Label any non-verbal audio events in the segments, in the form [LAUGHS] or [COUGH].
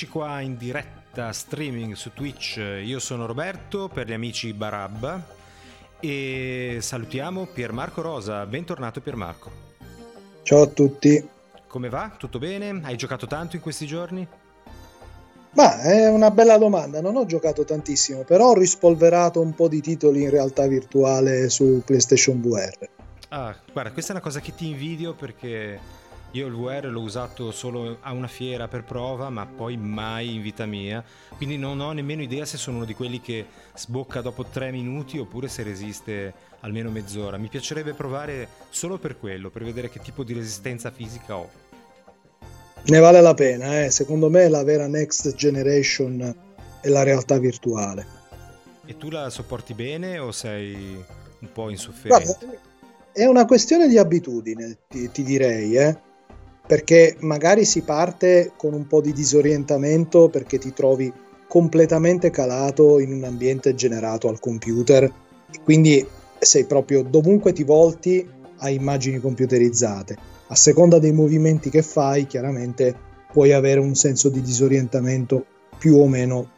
Eccoci qua in diretta streaming su Twitch. Io sono Roberto per gli amici Barabba e salutiamo Piermarco Rosa. Bentornato Piermarco. Ciao a tutti. Come va? Tutto bene? Hai giocato tanto in questi giorni? Ma è una bella domanda, non ho giocato tantissimo, però ho rispolverato un po' di titoli in realtà virtuale su PlayStation VR. Ah, guarda, questa è una cosa che ti invidio perché io il VR l'ho usato solo a una fiera per prova, ma poi mai in vita mia, quindi non ho nemmeno idea se sono uno di quelli che sbocca dopo tre minuti oppure se resiste almeno mezz'ora. Mi piacerebbe provare solo per quello, per vedere che tipo di resistenza fisica ho. Ne vale la pena, eh? secondo me la vera next generation è la realtà virtuale. E tu la sopporti bene o sei un po' insofferente? Guarda, è una questione di abitudine, ti, ti direi, eh? Perché magari si parte con un po' di disorientamento perché ti trovi completamente calato in un ambiente generato al computer e quindi sei proprio dovunque ti volti a immagini computerizzate. A seconda dei movimenti che fai, chiaramente puoi avere un senso di disorientamento più o meno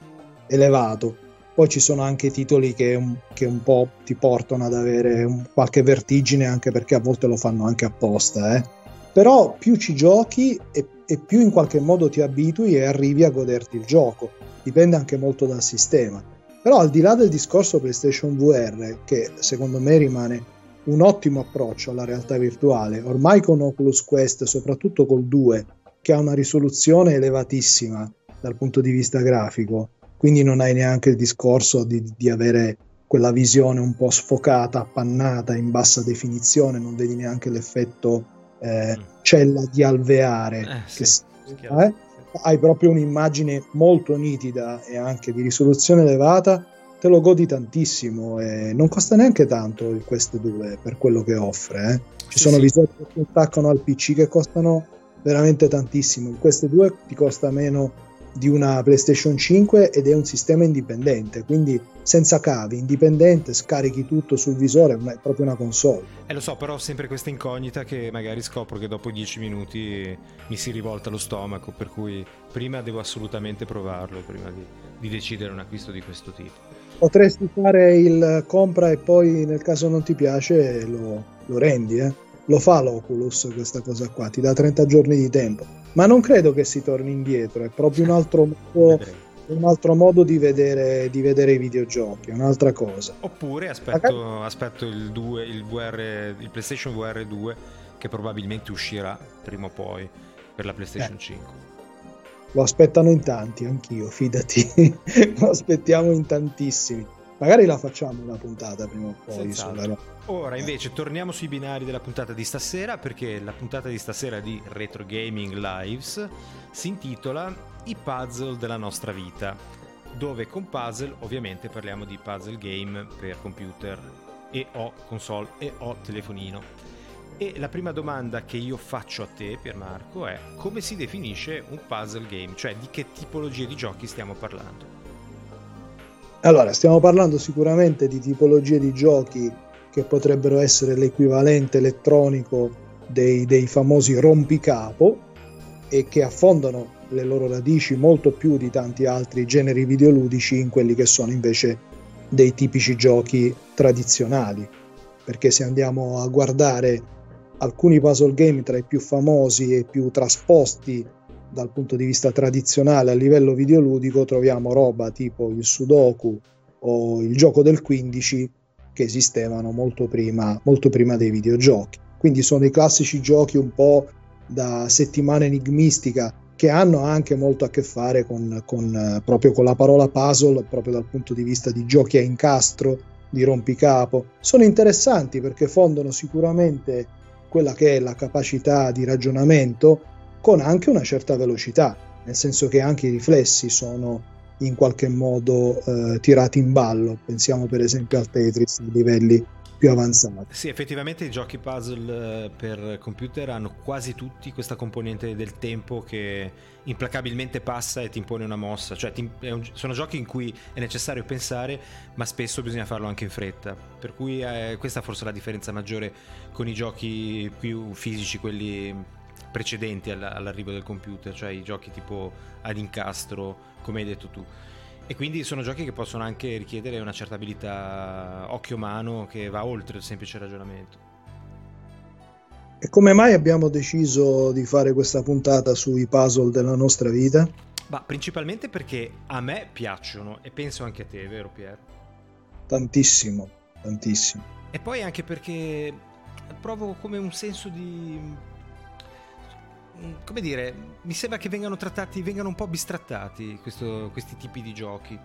elevato. Poi ci sono anche titoli che un, che un po' ti portano ad avere qualche vertigine, anche perché a volte lo fanno anche apposta. Eh però più ci giochi e, e, più in qualche modo ti abitui e arrivi a goderti il gioco. Dipende anche molto dal sistema. Però al di là del discorso PlayStation VR, che secondo me rimane un ottimo approccio alla realtà virtuale, ormai con Oculus Quest, soprattutto col 2, che ha una risoluzione elevatissima dal punto di vista grafico, quindi non hai neanche il discorso di, di avere quella visione un po' sfocata, appannata, in bassa definizione, non vedi neanche l'effetto eh, mm. Cella di alveare. Eh, sì, si, eh, hai proprio un'immagine molto nitida e anche di risoluzione elevata, te lo godi tantissimo e non costa neanche tanto il Quest 2 per quello che offre. Eh. Ci sì, sono sì. visori che si attaccano al PC che costano veramente tantissimo. Il Quest 2 ti costa meno di una PlayStation 5 ed è un sistema indipendente, quindi senza cavi, indipendente, scarichi tutto sul visore, è proprio una console. Eh lo so, però ho sempre questa incognita che magari scopro che dopo 10 minuti mi si rivolta lo stomaco, per cui prima devo assolutamente provarlo, prima di, di decidere un acquisto di questo tipo. Potresti fare il compra e poi nel caso non ti piace lo, lo rendi, eh? Lo fa l'Oculus questa cosa qua, ti dà 30 giorni di tempo ma non credo che si torni indietro, è proprio un altro modo, [LAUGHS] un altro modo di, vedere, di, vedere, i videogiochi, un'altra cosa. Oppure aspetto, Magari... aspetto il, 2, il, VR, il, PlayStation VR 2 che probabilmente uscirà prima o poi per la PlayStation eh. 5. Lo aspettano in tanti, anch'io, fidati, [LAUGHS] lo aspettiamo in tantissimi. Magari la facciamo una puntata prima o poi. Sulla... Ora invece torniamo sui binari della puntata di stasera perché la puntata di stasera di Retro Gaming Lives si intitola I puzzle della nostra vita, dove con puzzle ovviamente parliamo di puzzle game per computer e o console e o telefonino. E la prima domanda che io faccio a te, Piermarco, è come si definisce un puzzle game? Cioè di che tipologie di giochi stiamo parlando? Allora, stiamo parlando sicuramente di tipologie di giochi che potrebbero essere l'equivalente elettronico dei, dei famosi rompicapo e che affondano le loro radici molto più di tanti altri generi videoludici in quelli che sono invece dei tipici giochi tradizionali. Perché se andiamo a guardare alcuni puzzle game tra i più famosi e più trasposti dal punto di vista tradizionale a livello videoludico troviamo roba tipo il Sudoku o il gioco del 15 che esistevano molto prima, molto prima dei videogiochi. Quindi sono i classici giochi un po' da settimana enigmistica che hanno anche molto a che fare con, con, proprio con la parola puzzle, proprio dal punto di vista di giochi a incastro, di rompicapo. Sono interessanti perché fondono sicuramente quella che è la capacità di ragionamento con anche una certa velocità, nel senso che anche i riflessi sono in qualche modo eh, tirati in ballo. Pensiamo per esempio al Tetris a livelli più avanzati. Sì, effettivamente i giochi puzzle eh, per computer hanno quasi tutti questa componente del tempo che implacabilmente passa e ti impone una mossa. Cioè, un, sono giochi in cui è necessario pensare, ma spesso bisogna farlo anche in fretta. Per cui eh, questa forse è la differenza maggiore con i giochi più fisici, quelli precedenti all'arrivo del computer, cioè i giochi tipo ad incastro, come hai detto tu. E quindi sono giochi che possono anche richiedere una certa abilità occhio-mano che va oltre il semplice ragionamento. E come mai abbiamo deciso di fare questa puntata sui puzzle della nostra vita? Ma principalmente perché a me piacciono e penso anche a te, vero Pier? Tantissimo, tantissimo. E poi anche perché provo come un senso di come dire, mi sembra che vengano trattati, vengano un po' bistrattati questo, questi tipi di giochi.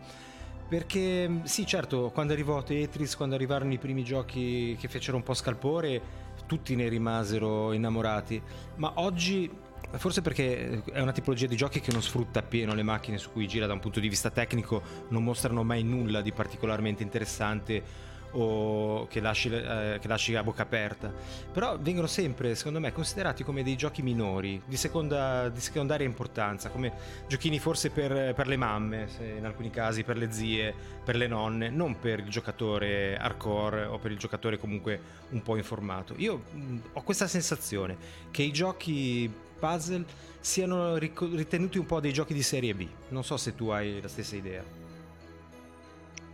Perché sì, certo, quando arrivò Tetris, quando arrivarono i primi giochi che fecero un po' scalpore, tutti ne rimasero innamorati. Ma oggi, forse perché è una tipologia di giochi che non sfrutta appieno le macchine su cui gira da un punto di vista tecnico, non mostrano mai nulla di particolarmente interessante o che lasci, eh, che lasci, a bocca aperta. Però vengono sempre, secondo me, considerati come dei giochi minori, di, seconda, di secondaria importanza, come giochini forse per, per le mamme, in alcuni casi per le zie, per le nonne, non per il giocatore hardcore o per il giocatore comunque un po' informato. Io mh, ho questa sensazione che i giochi puzzle siano ritenuti un po' dei giochi di serie B. Non so se tu hai la stessa idea.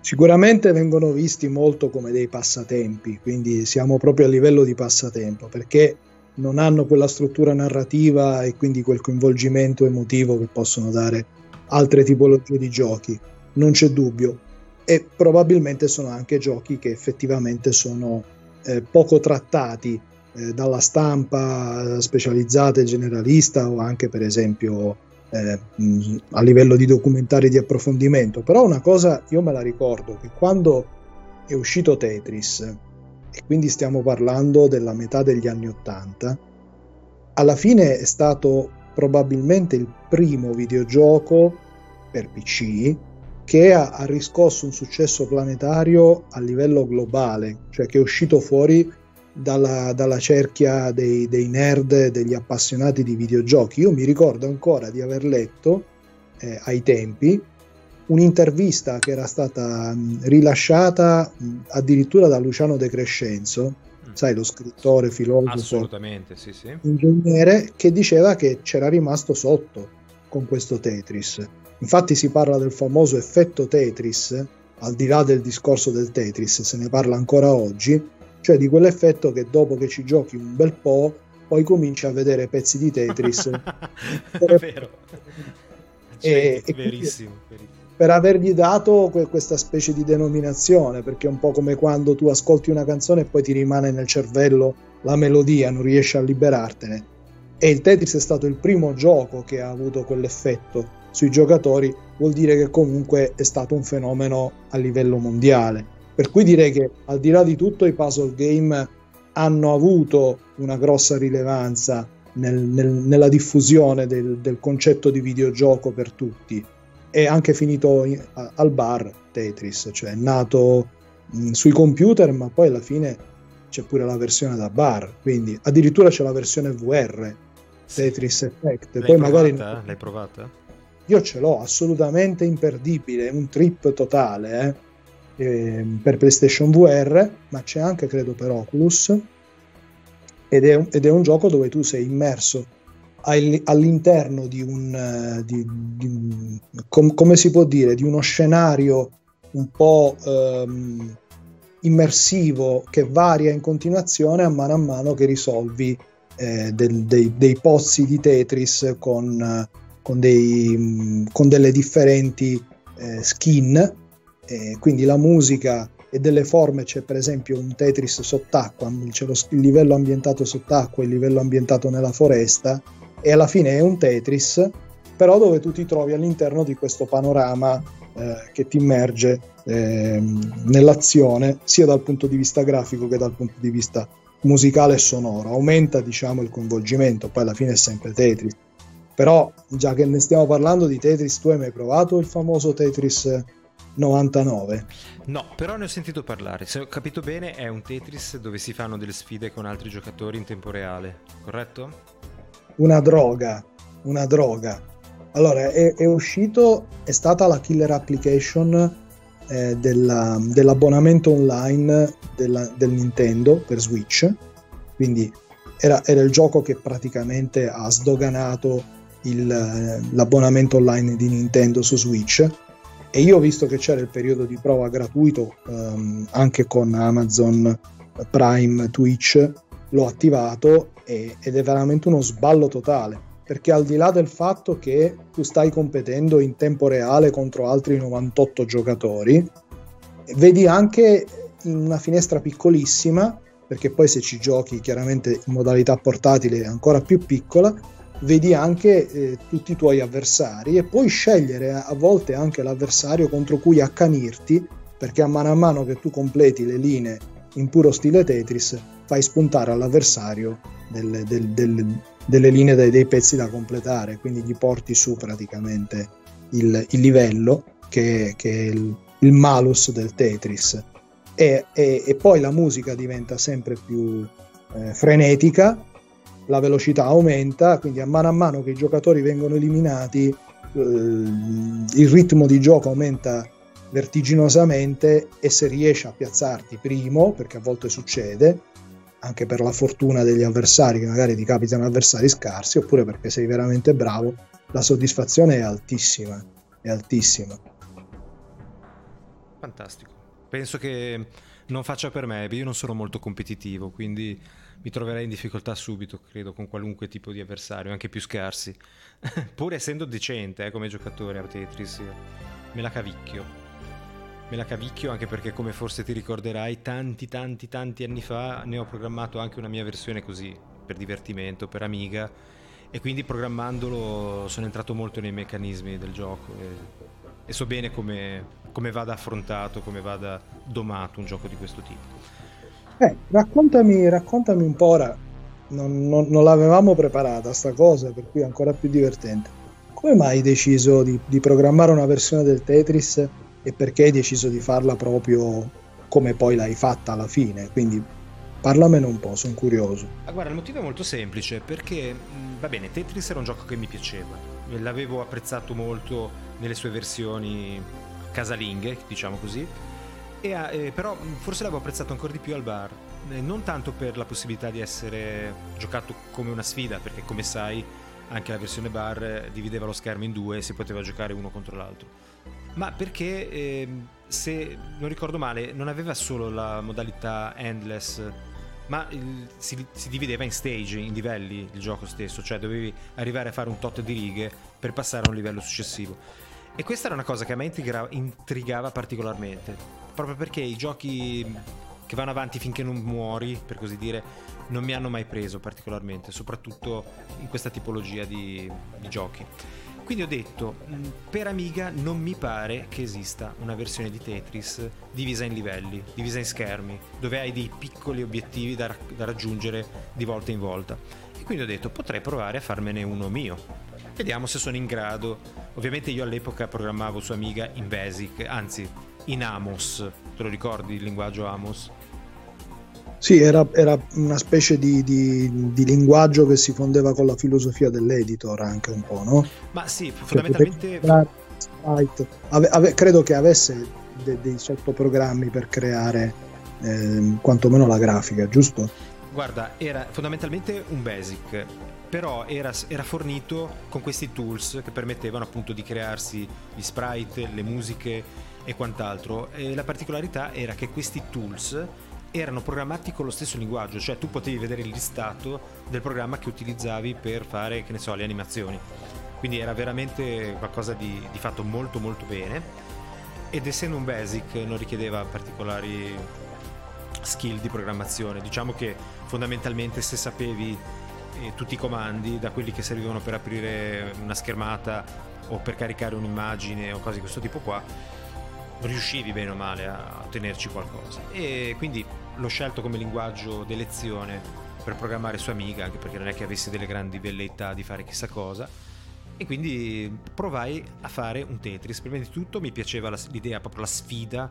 Sicuramente vengono visti molto come dei passatempi, quindi siamo proprio a livello di passatempo, perché non hanno quella struttura narrativa e quindi quel coinvolgimento emotivo che possono dare altre tipologie di giochi, non c'è dubbio. E probabilmente sono anche giochi che effettivamente sono eh, poco trattati eh, dalla stampa specializzata e generalista o anche per esempio eh, a livello di documentari di approfondimento, però una cosa io me la ricordo che quando è uscito Tetris, e quindi stiamo parlando della metà degli anni Ottanta, alla fine è stato probabilmente il primo videogioco per PC che ha, ha riscosso un successo planetario a livello globale, cioè che è uscito fuori dalla, dalla cerchia dei, dei, nerd, degli appassionati di videogiochi. Io mi ricordo ancora di aver letto eh, ai tempi un'intervista che era stata mh, rilasciata mh, addirittura da Luciano De Crescenzo, mm. sai, lo scrittore, filosofo, sì, sì. ingegnere, che diceva che c'era rimasto sotto con questo Tetris. Infatti si parla del famoso effetto Tetris, al di là del discorso del Tetris, se ne parla ancora oggi, cioè di quell'effetto che dopo che ci giochi un bel po' poi cominci a vedere pezzi di Tetris. [LAUGHS] È vero. E, cioè, verissimo, verissimo, per avergli dato que- questa specie di denominazione perché è un po' come quando tu ascolti una canzone e poi ti rimane nel cervello la melodia non riesci a liberartene. E il Tetris è stato il primo gioco che ha avuto quell'effetto sui giocatori vuol dire che comunque è stato un fenomeno a livello mondiale per cui direi che al di là di tutto i puzzle game hanno avuto una grossa rilevanza nel, nel, nella diffusione del, del, concetto di videogioco per tutti. È anche finito in, a, al bar Tetris, cioè è nato mh, sui computer, ma poi alla fine c'è pure la versione da bar, quindi addirittura c'è la versione VR, Tetris Effect. L'hai poi provata? magari L'hai provata? Io ce l'ho, assolutamente imperdibile, un trip totale, eh eh, per PlayStation VR, ma c'è anche credo per Oculus. Ed è, ed è un gioco dove tu sei immerso all'interno di un, di, di, com, come si può dire, di uno scenario un po' ehm, immersivo che varia in continuazione a mano a mano che risolvi eh, del, dei, dei, pozzi di Tetris con, con, dei, con delle differenti eh, skin eh, quindi la musica e delle forme c'è per esempio un Tetris sott'acqua, c'è lo, il livello ambientato sott'acqua, il livello ambientato nella foresta e alla fine è un Tetris, però dove tu ti trovi all'interno di questo panorama eh, che ti immerge eh, nell'azione sia dal punto di vista grafico che dal punto di vista musicale e sonoro. Aumenta diciamo il coinvolgimento, poi alla fine è sempre Tetris. Però già che ne stiamo parlando di Tetris, tu hai mai provato il famoso Tetris 99. No, però ne ho sentito parlare. Se ho capito bene, è un Tetris dove si fanno delle sfide con altri giocatori in tempo reale, corretto? Una droga, una droga. Allora, è, è uscito, è stata la killer application eh, della, dell'abbonamento online della, del Nintendo per Switch, quindi era, era, il gioco che praticamente ha sdoganato il, l'abbonamento online di Nintendo su Switch e io ho visto che c'era il periodo di prova gratuito um, anche con Amazon Prime Twitch l'ho attivato e, ed è veramente uno sballo totale perché al di là del fatto che tu stai competendo in tempo reale contro altri 98 giocatori vedi anche in una finestra piccolissima perché poi se ci giochi chiaramente in modalità portatile è ancora più piccola vedi anche eh, tutti i tuoi avversari e puoi scegliere a volte anche l'avversario contro cui accanirti perché a mano a mano che tu completi le linee in puro stile Tetris fai spuntare all'avversario delle, delle, delle, delle linee dei, dei, pezzi da completare quindi gli porti su praticamente il, il livello che, che, è il, il malus del Tetris. E, e, e, poi la musica diventa sempre più eh, frenetica la velocità aumenta, quindi a mano a mano che i giocatori vengono eliminati eh, il ritmo di gioco aumenta vertiginosamente e se riesci a piazzarti primo, perché a volte succede, anche per la fortuna degli avversari, che magari ti capitano avversari scarsi, oppure perché sei veramente bravo, la soddisfazione è altissima, è altissima. Fantastico. Penso che non faccia per me, io non sono molto competitivo, quindi mi troverei in difficoltà subito, credo, con qualunque tipo di avversario, anche più scarsi. [LAUGHS] Pur essendo decente eh, come giocatore a Tetris, me la cavicchio. Me la cavicchio anche perché, come forse ti ricorderai, tanti, tanti, tanti anni fa ne ho programmato anche una mia versione così, per divertimento, per Amiga, e quindi programmandolo sono entrato molto nei meccanismi del gioco e, e so bene come, come vada affrontato, come vada domato un gioco di questo tipo. Eh, raccontami, raccontami un po' ora, non, non, non, l'avevamo preparata sta cosa, per cui è ancora più divertente. Come mai hai deciso di, di, programmare una versione del Tetris e perché hai deciso di farla proprio come poi l'hai fatta alla fine? Quindi parlamene un po', sono curioso. Ah, guarda, il motivo è molto semplice, perché va bene, Tetris era un gioco che mi piaceva, l'avevo apprezzato molto nelle sue versioni casalinghe, diciamo così e, eh, però forse l'avevo apprezzato ancora di più al bar, eh, non tanto per la possibilità di essere giocato come una sfida, perché come sai anche la versione bar eh, divideva lo schermo in due e si poteva giocare uno contro l'altro, ma perché eh, se non ricordo male non aveva solo la modalità endless ma il, si, si, divideva in stage, in livelli il gioco stesso, cioè dovevi arrivare a fare un tot di righe per passare a un livello successivo. E questa era una cosa che a me intrigava particolarmente proprio perché i giochi che vanno avanti finché non muori, per così dire, non mi hanno mai preso particolarmente, soprattutto in questa tipologia di, di giochi. Quindi ho detto, per Amiga non mi pare che esista una versione di Tetris divisa in livelli, divisa in schermi, dove hai dei piccoli obiettivi da, da raggiungere di volta in volta. E quindi ho detto, potrei provare a farmene uno mio. Vediamo se sono in grado. Ovviamente io all'epoca programmavo su Amiga in Basic, anzi in Amos. Te lo ricordi il linguaggio Amos? Sì, era, era una specie di, di, di, linguaggio che si fondeva con la filosofia dell'editor anche un po', no? Ma sì, fondamentalmente... Ave, ave, credo che avesse de, dei sottoprogrammi per creare eh, quantomeno la grafica, giusto? Guarda, era fondamentalmente un basic, però era, era, fornito con questi tools che permettevano appunto di crearsi gli sprite, le musiche e quant'altro. E la particolarità era che questi tools erano programmati con lo stesso linguaggio, cioè tu potevi vedere il listato del programma che utilizzavi per fare, che ne so, le animazioni. Quindi era veramente qualcosa di, di fatto molto molto bene ed essendo un basic non richiedeva particolari skill di programmazione. Diciamo che fondamentalmente se sapevi eh, tutti i comandi, da quelli che servivano per aprire una schermata o per caricare un'immagine o cose di questo tipo qua, riuscivi bene o male a ottenerci qualcosa. E quindi l'ho scelto come linguaggio d'elezione per programmare su Amiga, anche perché non è che avessi delle grandi velleità di fare chissà cosa. E quindi provai a fare un Tetris. Prima di tutto mi piaceva l'idea, proprio la sfida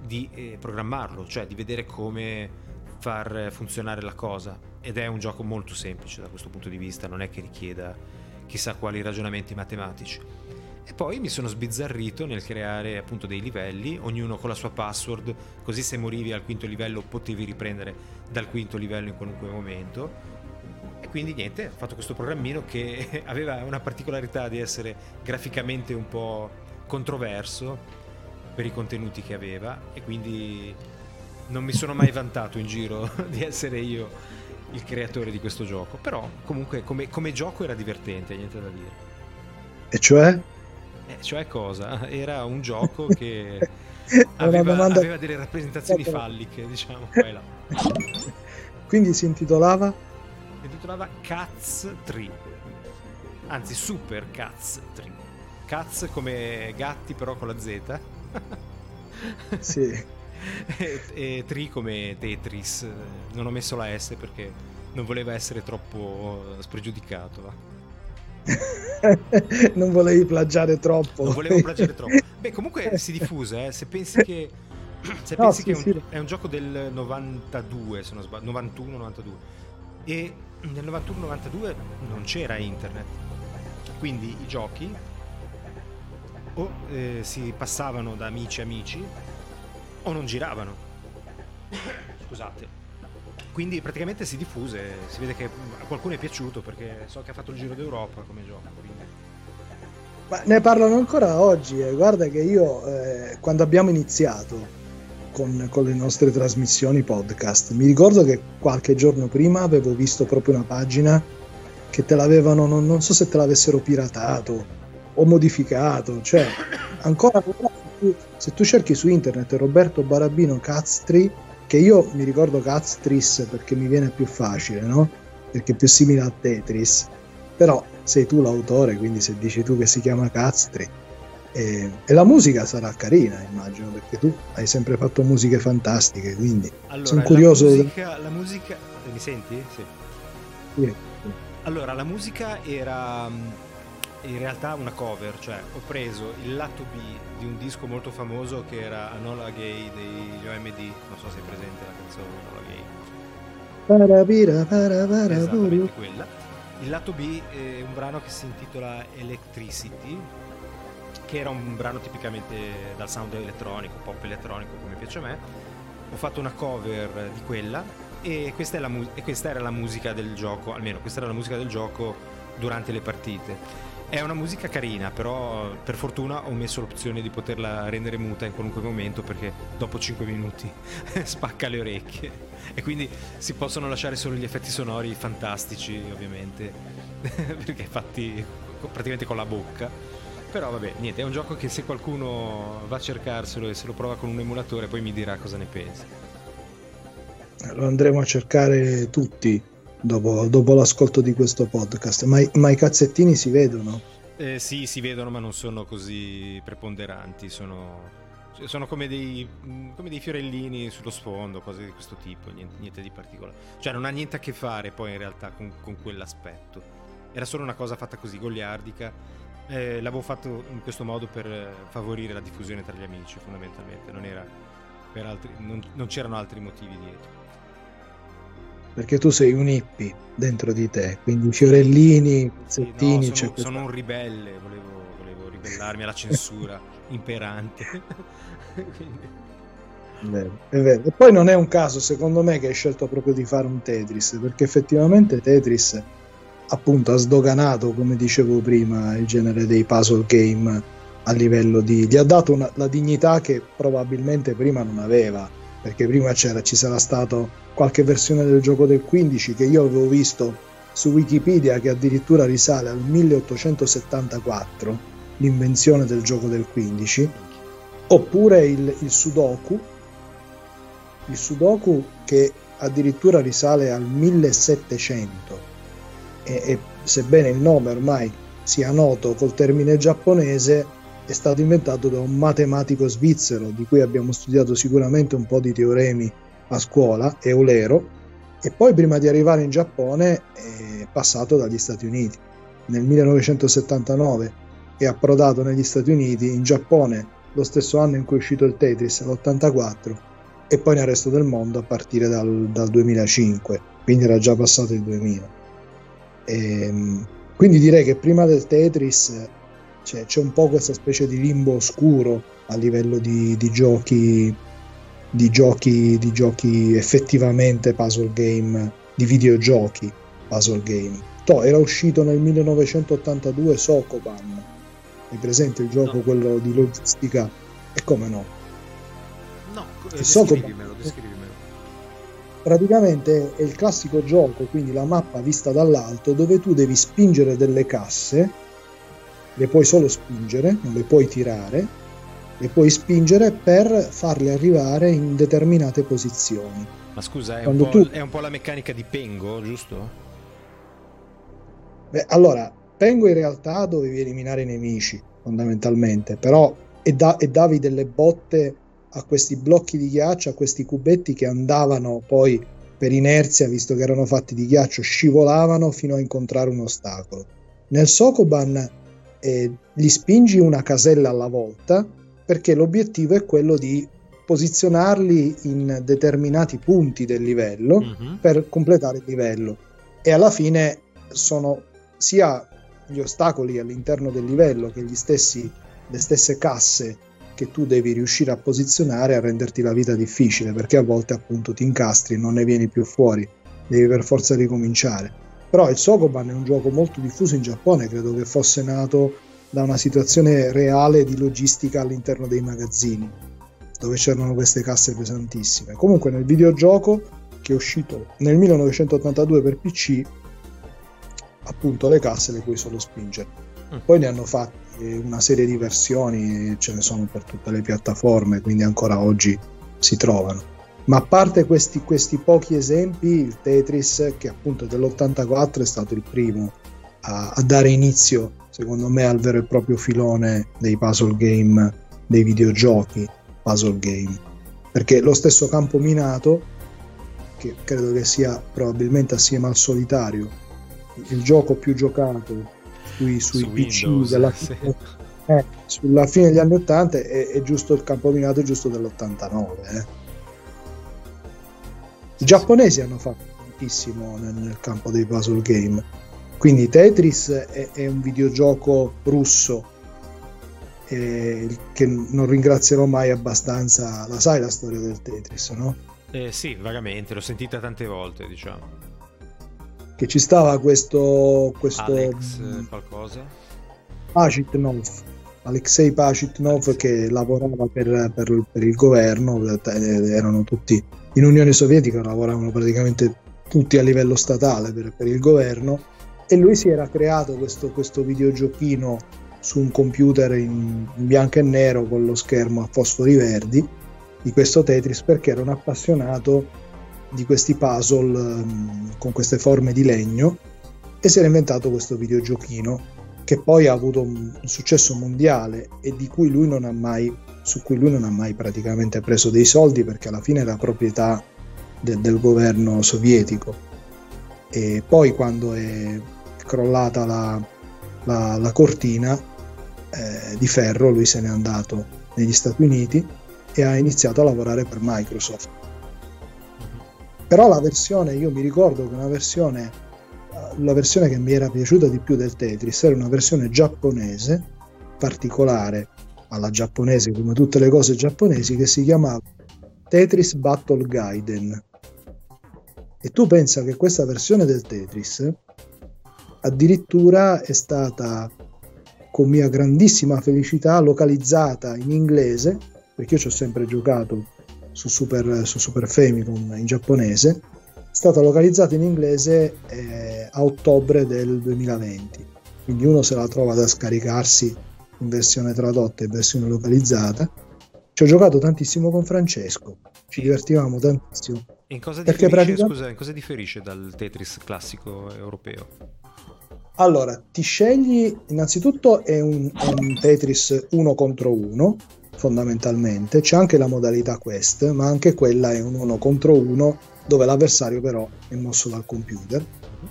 di eh, programmarlo, cioè di vedere come far funzionare la cosa. Ed è un gioco molto semplice da questo punto di vista, non è che richieda chissà quali ragionamenti matematici. E poi mi sono sbizzarrito nel creare appunto dei livelli, ognuno con la sua password, così se morivi al quinto livello potevi riprendere dal quinto livello in qualunque momento. quindi niente, ho fatto questo programmino che [LAUGHS] aveva una particolarità di essere graficamente un po' controverso per i contenuti che aveva e quindi non mi sono mai vantato in giro [LAUGHS] di essere io il creatore di questo gioco, però comunque come, come gioco era divertente, niente da dire. E cioè? Eh, cioè cosa? [LAUGHS] Era un gioco che [LAUGHS] aveva, domanda... aveva, delle rappresentazioni falliche, diciamo. [LAUGHS] Quindi si intitolava? Si intitolava Cats 3. Anzi, Super Cats 3. Cats come gatti però con la Z. sì. e, e Tri come Tetris. Non ho messo la S perché non voleva essere troppo spregiudicato. [LAUGHS] non volevi plagiare troppo. Non volevo plagiare [LAUGHS] troppo. Beh, comunque si diffuse, eh. se pensi che, se pensi no, che sì, è, un, sì. è, un, gioco del 92, se non sbaglio, 91-92. E nel 91-92 non c'era internet. Quindi i giochi o eh, si passavano da amici a amici o non giravano. [COUGHS] Scusate. Quindi praticamente si diffuse, si vede che a qualcuno è piaciuto perché so che ha fatto il giro d'Europa come gioco. Quindi... Ma ne parlano ancora oggi, eh. guarda che io eh, quando abbiamo iniziato con, con, le nostre trasmissioni podcast, mi ricordo che qualche giorno prima avevo visto proprio una pagina che te l'avevano, non, non so se te l'avessero piratato o modificato, cioè ancora se tu cerchi su internet Roberto Barabino Caztri, che io mi ricordo Caztris perché mi viene più facile, no? Perché è più simile a Tetris, però sei tu l'autore, quindi se dici tu che si chiama Caztri. E, e, la musica sarà carina, immagino, perché tu hai sempre fatto musiche fantastiche, quindi allora, sono curioso. La musica, la musica... Mi senti? Sì. sì. Allora, la musica era in realtà una cover, cioè ho preso il lato B di un disco molto famoso che era Anola Gay degli OMD, non so se è presente la canzone Anola Gay. Parabira, parabara, Esattamente quella. Il lato B è un brano che si intitola Electricity, che era un brano tipicamente dal sound elettronico, pop elettronico come piace a me. Ho fatto una cover di quella e questa, mu- e questa era la musica del gioco, almeno questa era la musica del gioco durante le partite è una musica carina, però per fortuna ho messo l'opzione di poterla rendere muta in qualunque momento perché dopo 5 minuti [LAUGHS] spacca le orecchie e quindi si possono lasciare solo gli effetti sonori fantastici, ovviamente, [LAUGHS] perché fatti praticamente con la bocca. Però vabbè, niente, è un gioco che se qualcuno va a cercarselo e se lo prova con un emulatore poi mi dirà cosa ne pensa. Lo andremo a cercare tutti dopo, dopo l'ascolto di questo podcast. Ma, ma i cazzettini si vedono? Eh, sì, si vedono, ma non sono così preponderanti. Sono, sono come, dei, come, dei, fiorellini sullo sfondo, cose di questo tipo, niente, niente, di particolare. Cioè, non ha niente a che fare poi in realtà con, con quell'aspetto. Era solo una cosa fatta così, goliardica. Eh, l'avevo fatto in questo modo per favorire la diffusione tra gli amici, fondamentalmente. Non, altri, non, non c'erano altri motivi dietro perché tu sei un hippie dentro di te, quindi fiorellini, pezzettini. Sì, no, sono, sono un ribelle, volevo, volevo, ribellarmi alla censura [LAUGHS] imperante. È vero, è vero. E poi non è un caso, secondo me, che hai scelto proprio di fare un Tetris, perché effettivamente Tetris appunto ha sdoganato, come dicevo prima, il genere dei puzzle game a livello di... gli ha dato una, la dignità che probabilmente prima non aveva perché prima ci sarà stato qualche versione del gioco del 15 che io avevo visto su Wikipedia che addirittura risale al 1874, l'invenzione del gioco del 15, oppure il, il Sudoku, il Sudoku che addirittura risale al 1700 e, e sebbene il nome ormai sia noto col termine giapponese, è stato inventato da un matematico svizzero di cui abbiamo studiato sicuramente un po' di teoremi a scuola, Eulero, e poi prima di arrivare in Giappone è passato dagli Stati Uniti. Nel 1979 è approdato negli Stati Uniti, in Giappone lo stesso anno in cui è uscito il Tetris, l'84, e poi nel resto del mondo a partire dal, dal 2005, quindi era già passato il 2000. E, ehm, quindi direi che prima del Tetris cioè, c'è un po' questa specie di limbo oscuro a livello di, di, giochi, di, giochi, di giochi effettivamente puzzle game, di videogiochi. puzzle game. To, era uscito nel 1982 Sokoban. Hai presente il gioco, no. quello di logistica? E come no? No, descrivimelo, descrivimelo. Praticamente è il classico gioco, quindi la mappa vista dall'alto, dove tu devi spingere delle casse, le puoi solo spingere, non le puoi tirare, le puoi spingere per farle arrivare in determinate posizioni. Ma scusa, è, un po', tu... è un po' la meccanica di Pengo, giusto? Beh, allora, Pengo in realtà dovevi eliminare i nemici, fondamentalmente, però e, da, e davi delle botte a questi blocchi di ghiaccio, a questi cubetti che andavano poi per inerzia, visto che erano fatti di ghiaccio, scivolavano fino a incontrare un ostacolo. Nel Sokoban eh, li spingi una casella alla volta perché l'obiettivo è quello di posizionarli in determinati punti del livello mm-hmm. per completare il livello e alla fine sono sia gli ostacoli all'interno del livello che gli stessi, le stesse casse che tu devi riuscire a posizionare a renderti la vita difficile perché a volte appunto ti incastri e non ne vieni più fuori devi per forza ricominciare però il Sokoban è un gioco molto diffuso in Giappone credo che fosse nato da una situazione reale di logistica all'interno dei magazzini, dove c'erano queste casse pesantissime. Comunque nel videogioco che è uscito nel 1982 per PC, appunto le casse le puoi solo spingere. Mm. Poi ne hanno fatte una serie di versioni, ce ne sono per tutte le piattaforme, quindi ancora oggi si trovano. Ma a parte questi, questi pochi esempi, il Tetris, che appunto dell'84 è stato il primo a, a dare inizio secondo me al vero e proprio filone dei puzzle game, dei videogiochi puzzle game. Perché lo stesso campo minato, che credo che sia probabilmente assieme al solitario, il gioco più giocato sui, sui Su PC Windows, della sì. eh, sulla fine degli anni 80 è, è, giusto il campo minato è giusto dell'89 eh. I giapponesi hanno fatto tantissimo nel, nel campo dei puzzle game quindi Tetris è, è un videogioco russo eh, che non ringrazierò mai abbastanza. La sai la storia del Tetris, no? Eh, sì, vagamente, l'ho sentita tante volte, diciamo. Che ci stava questo... questo Alex eh, qualcosa? Pachitnov, Alexei Pachitnov che lavorava per, per, per, il governo, erano tutti in Unione Sovietica, lavoravano praticamente tutti a livello statale per, per il governo e lui si era creato questo, questo videogiochino su un computer in, bianco e nero con lo schermo a fosfori verdi di questo Tetris perché era un appassionato di questi puzzle um, con queste forme di legno e si era inventato questo videogiochino che poi ha avuto un successo mondiale e di cui lui non ha mai su cui lui non ha mai praticamente preso dei soldi perché alla fine era proprietà de, del governo sovietico e poi quando è crollata la, la, la cortina eh, di ferro, lui se n'è andato negli Stati Uniti e ha iniziato a lavorare per Microsoft. Però la versione, io mi ricordo che una versione, la versione che mi era piaciuta di più del Tetris era una versione giapponese, particolare alla giapponese come tutte le cose giapponesi, che si chiamava Tetris Battle Gaiden. E tu pensa che questa versione del Tetris addirittura è stata con mia grandissima felicità localizzata in inglese perché io ci ho sempre giocato su Super, su Super Famicom in giapponese è stata localizzata in inglese eh, a ottobre del 2020 quindi uno se la trova da scaricarsi in versione tradotta e versione localizzata ci ho giocato tantissimo con Francesco ci divertivamo tantissimo in cosa differisce, praticamente... scusa, in cosa differisce dal Tetris classico europeo? Allora, ti scegli innanzitutto è un, è un Tetris uno contro uno, fondamentalmente. C'è anche la modalità quest, ma anche quella è un uno contro uno dove l'avversario però è mosso dal computer.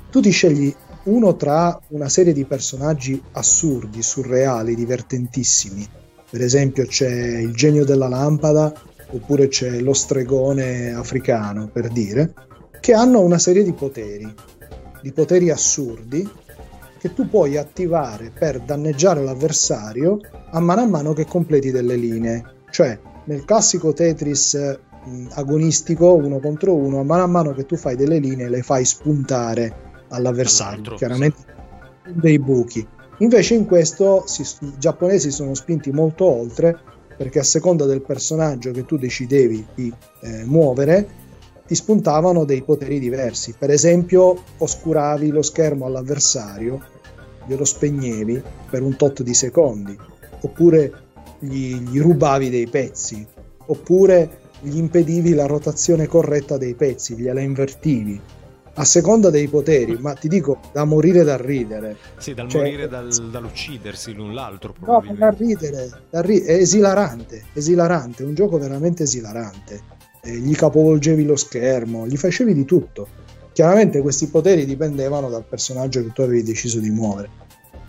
Tu ti scegli uno tra una serie di personaggi assurdi, surreali, divertentissimi. Per esempio c'è il genio della lampada oppure c'è lo stregone africano, per dire, che hanno una serie di poteri, di poteri assurdi che tu puoi attivare per danneggiare l'avversario a mano a mano che completi delle linee. Cioè, nel classico Tetris agonistico uno contro uno, a mano a mano che tu fai delle linee le fai spuntare all'avversario, chiaramente dei buchi. Invece in questo si, i giapponesi sono spinti molto oltre perché a seconda del personaggio che tu decidevi di eh, muovere ti spuntavano dei poteri diversi. Per esempio, oscuravi lo schermo all'avversario, glielo spegnevi per un tot di secondi, oppure gli, gli rubavi dei pezzi, oppure gli impedivi la rotazione corretta dei pezzi, gliela invertivi a seconda dei poteri, ma ti dico da morire da ridere. Sì, dal cioè, morire dal, dall'uccidersi l'un l'altro. No, da ridere, da ri- è esilarante, esilarante, un gioco veramente esilarante. Eh, gli capovolgevi lo schermo, gli facevi di tutto. Chiaramente questi poteri dipendevano dal personaggio che tu avevi deciso di muovere.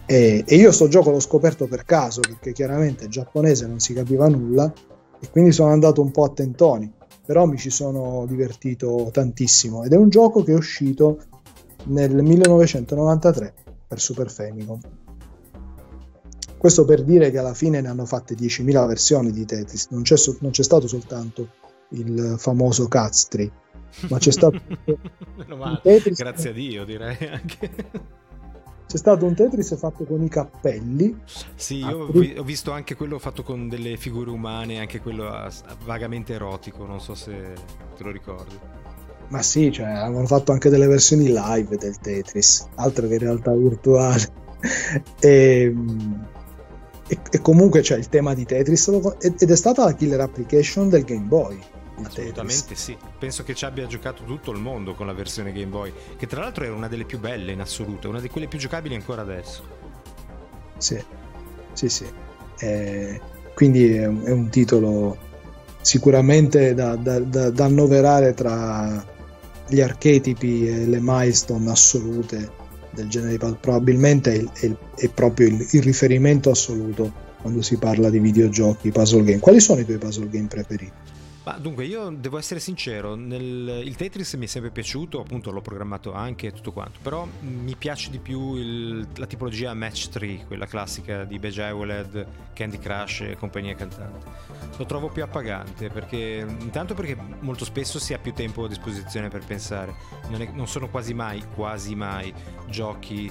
E, e io sto gioco l'ho scoperto per caso, perché chiaramente giapponese non si capiva nulla, e quindi sono andato un po' a tentoni però mi ci sono divertito tantissimo ed è un gioco che è uscito nel 1993 per Super Famicom. Questo per dire che alla fine ne hanno fatte 10.000 versioni di Tetris, non c'è, non c'è stato soltanto il famoso Caz ma c'è stato... [LAUGHS] Tetris... Grazie a Dio direi anche. C'è stato un Tetris fatto con i cappelli. Sì, io ho visto anche quello fatto con delle figure umane, anche quello vagamente erotico, non so se te lo ricordi. Ma sì, cioè, avevano fatto anche delle versioni live del Tetris, altro che realtà virtuale. [LAUGHS] e, e, e, comunque c'è cioè, il tema di Tetris ed è stata la killer application del Game Boy Assolutamente sì, penso che ci abbia giocato tutto il mondo con la versione Game Boy, che tra l'altro era una delle più belle in assoluto, una di quelle più giocabili ancora adesso. Sì, sì, sì. Eh, quindi è un, è un, titolo sicuramente da, da, da, da, annoverare tra gli archetipi e le milestone assolute del genere, probabilmente è, è, è proprio il, il riferimento assoluto quando si parla di videogiochi, puzzle game. Quali sono i tuoi puzzle game preferiti? Ma dunque, io devo essere sincero, nel, il Tetris mi è sempre piaciuto, appunto l'ho programmato anche e tutto quanto, però mi piace di più il, la tipologia Match 3, quella classica di Bejeweled, Candy Crush e compagnia cantante. Lo trovo più appagante, perché intanto perché molto spesso si ha più tempo a disposizione per pensare, non, è, non sono quasi mai, quasi mai giochi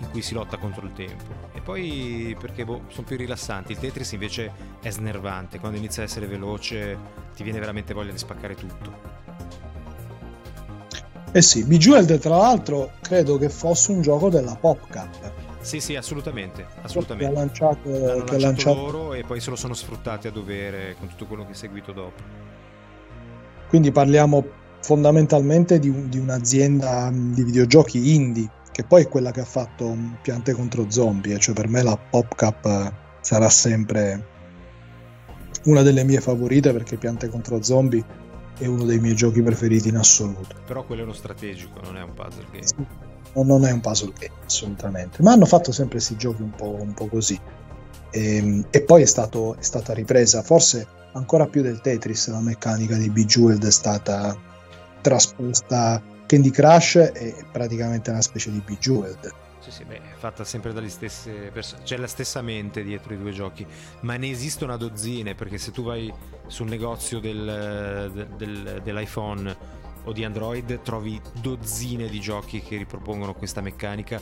in cui si lotta contro il tempo. Poi perché boh, sono più rilassanti. Il Tetris invece è snervante, quando inizia a essere veloce ti viene veramente voglia di spaccare tutto. Eh sì, Bejeweled tra l'altro credo che fosse un gioco della Pop Cup. Sì, sì, assolutamente. assolutamente. Che ha lanciato, che lanciato, lanciato loro e poi se lo sono sfruttati a dovere con tutto quello che è seguito dopo. Quindi parliamo fondamentalmente di, di un'azienda di videogiochi indie che poi è quella che ha fatto Piante contro Zombie, cioè per me la Pop Cup sarà sempre una delle mie favorite perché Piante contro Zombie è uno dei miei giochi preferiti in assoluto. Però quello è uno strategico, non è un puzzle game. Sì, non è un puzzle game, assolutamente. Ma hanno fatto sempre questi giochi un po', un po così. E, ehm, e, poi è, stato, è, stata ripresa, forse ancora più del Tetris, la meccanica di Bejeweled è stata trasposta Candy Crush è praticamente una specie di Bejeweled. Sì, sì, beh, è fatta sempre dalle stesse persone, c'è la stessa mente dietro i due giochi, ma ne esistono a dozzine, perché se tu vai sul negozio del, del, del, dell'iPhone o di Android trovi dozzine di giochi che ripropongono questa meccanica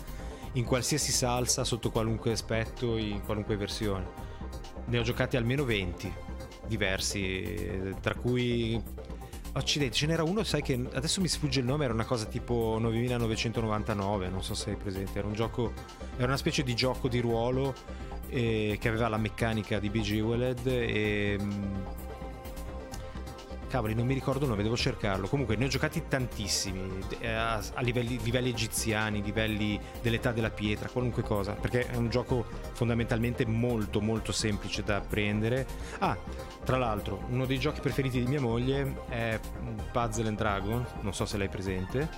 in qualsiasi salsa, sotto qualunque aspetto, in qualunque versione. Ne ho giocati almeno 20 diversi, tra cui Accidenti, ce n'era uno, sai che adesso mi sfugge il nome, era una cosa tipo 9999, non so se hai presente, era un gioco, era una specie di gioco di ruolo eh, che aveva la meccanica di BG Waled e mm, cavoli, non mi ricordo il nome, devo cercarlo. Comunque, ne ho giocati tantissimi eh, a, a livelli, livelli, egiziani, livelli dell'età della pietra, qualunque cosa. Perché è un gioco fondamentalmente molto, molto semplice da apprendere. Ah, tra l'altro, uno dei giochi preferiti di mia moglie è Puzzle and Dragon. Non so se l'hai presente.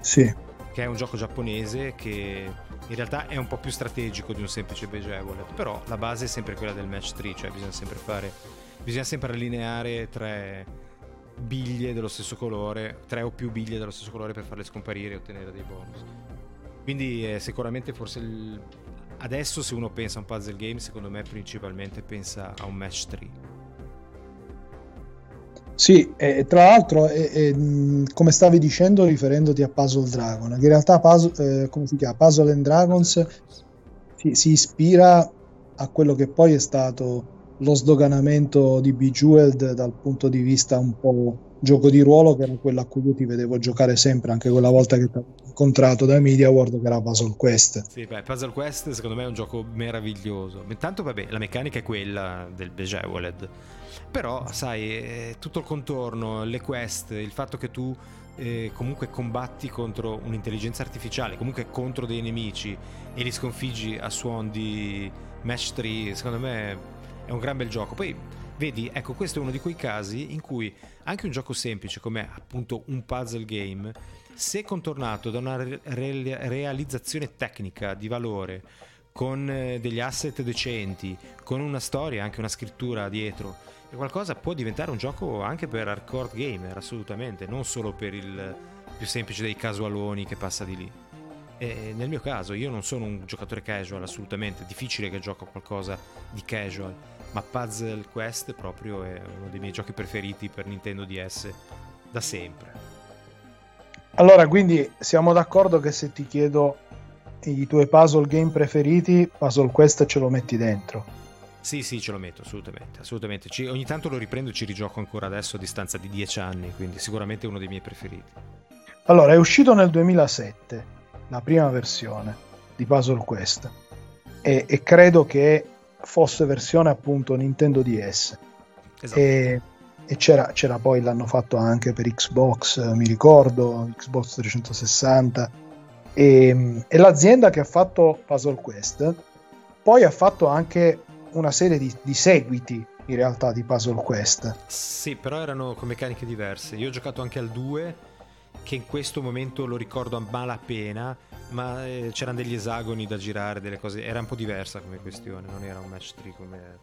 Sì. Che è un gioco giapponese che in realtà è un po' più strategico di un semplice Bejeweled. Però la base è sempre quella del match 3, cioè bisogna sempre fare bisogna sempre allineare tre biglie dello stesso colore, tre o più biglie dello stesso colore per farle scomparire e ottenere dei bonus. Quindi è sicuramente forse il... adesso se uno pensa a un puzzle game, secondo me principalmente pensa a un match 3. Sì, e tra l'altro, e, e, come stavi dicendo, riferendoti a Puzzle Dragon, che in realtà Puzzle, eh, come si chiama? Puzzle and Dragons si, si, ispira a quello che poi è stato lo sdoganamento di Bejeweled dal punto di vista un po' gioco di ruolo, che era quello a cui io ti vedevo giocare sempre, anche quella volta che ti ho incontrato da Media World, che era Puzzle Quest. Sì, beh, Puzzle Quest secondo me è un gioco meraviglioso. Intanto, vabbè, la meccanica è quella del Bejeweled però, sai, tutto il contorno, le quest, il fatto che tu eh, comunque combatti contro un'intelligenza artificiale, comunque contro dei nemici e li sconfiggi a suon di match 3, secondo me è un gran bel gioco. Poi vedi, ecco, questo è uno di quei casi in cui anche un gioco semplice come appunto un puzzle game, se contornato da una re- realizzazione tecnica di valore, con eh, degli asset decenti, con una storia, anche una scrittura dietro, e qualcosa può diventare un gioco anche per hardcore gamer, assolutamente, non solo per il più semplice dei casualoni che passa di lì. E nel mio caso, io non sono un giocatore casual, assolutamente, è difficile che gioco qualcosa di casual, ma Puzzle Quest proprio è uno dei miei giochi preferiti per Nintendo DS da sempre. Allora, quindi siamo d'accordo che se ti chiedo i tuoi puzzle game preferiti, Puzzle Quest ce lo metti dentro. Sì, sì, ce lo metto assolutamente. assolutamente. Ci, ogni tanto lo riprendo e ci rigioco ancora adesso a distanza di dieci anni, quindi sicuramente è uno dei miei preferiti. Allora, è uscito nel 2007 la prima versione di Puzzle Quest e, e credo che fosse versione appunto Nintendo DS. Esatto. E, e c'era, c'era, poi, l'hanno fatto anche per Xbox, mi ricordo, Xbox 360. E, e l'azienda che ha fatto Puzzle Quest poi ha fatto anche una serie di, di seguiti in realtà di Puzzle Quest. Sì, però erano con meccaniche diverse. Io ho giocato anche al 2 che in questo momento lo ricordo a malapena, ma eh, c'erano degli esagoni da girare, delle cose, era un po' diversa come questione, non era un match 3 come,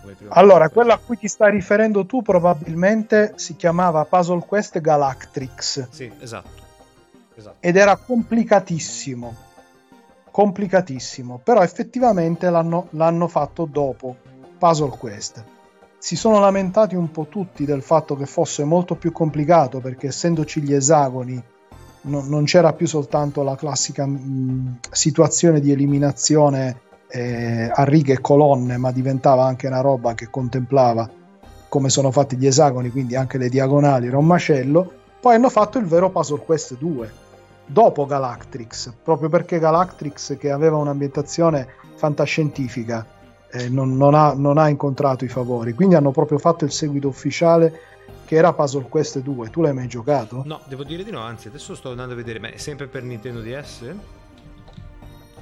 come prima. Allora, quella a cui ti stai riferendo tu probabilmente si chiamava Puzzle Quest Galactrix. Sì, esatto. esatto. Ed era complicatissimo complicatissimo, però effettivamente l'hanno, l'hanno fatto dopo Puzzle Quest. Si sono lamentati un po' tutti del fatto che fosse molto più complicato perché essendoci gli esagoni no, non c'era più soltanto la classica mh, situazione di eliminazione eh, a righe e colonne, ma diventava anche una roba che contemplava come sono fatti gli esagoni, quindi anche le diagonali, era un macello. Poi hanno fatto il vero Puzzle Quest 2, dopo Galactrix, proprio perché Galactrix, che aveva un'ambientazione fantascientifica, eh, non, non, ha, non, ha, incontrato i favori. Quindi hanno proprio fatto il seguito ufficiale che era Puzzle Quest 2. Tu l'hai mai giocato? No, devo dire di no, anzi adesso sto andando a vedere, ma è sempre per Nintendo DS?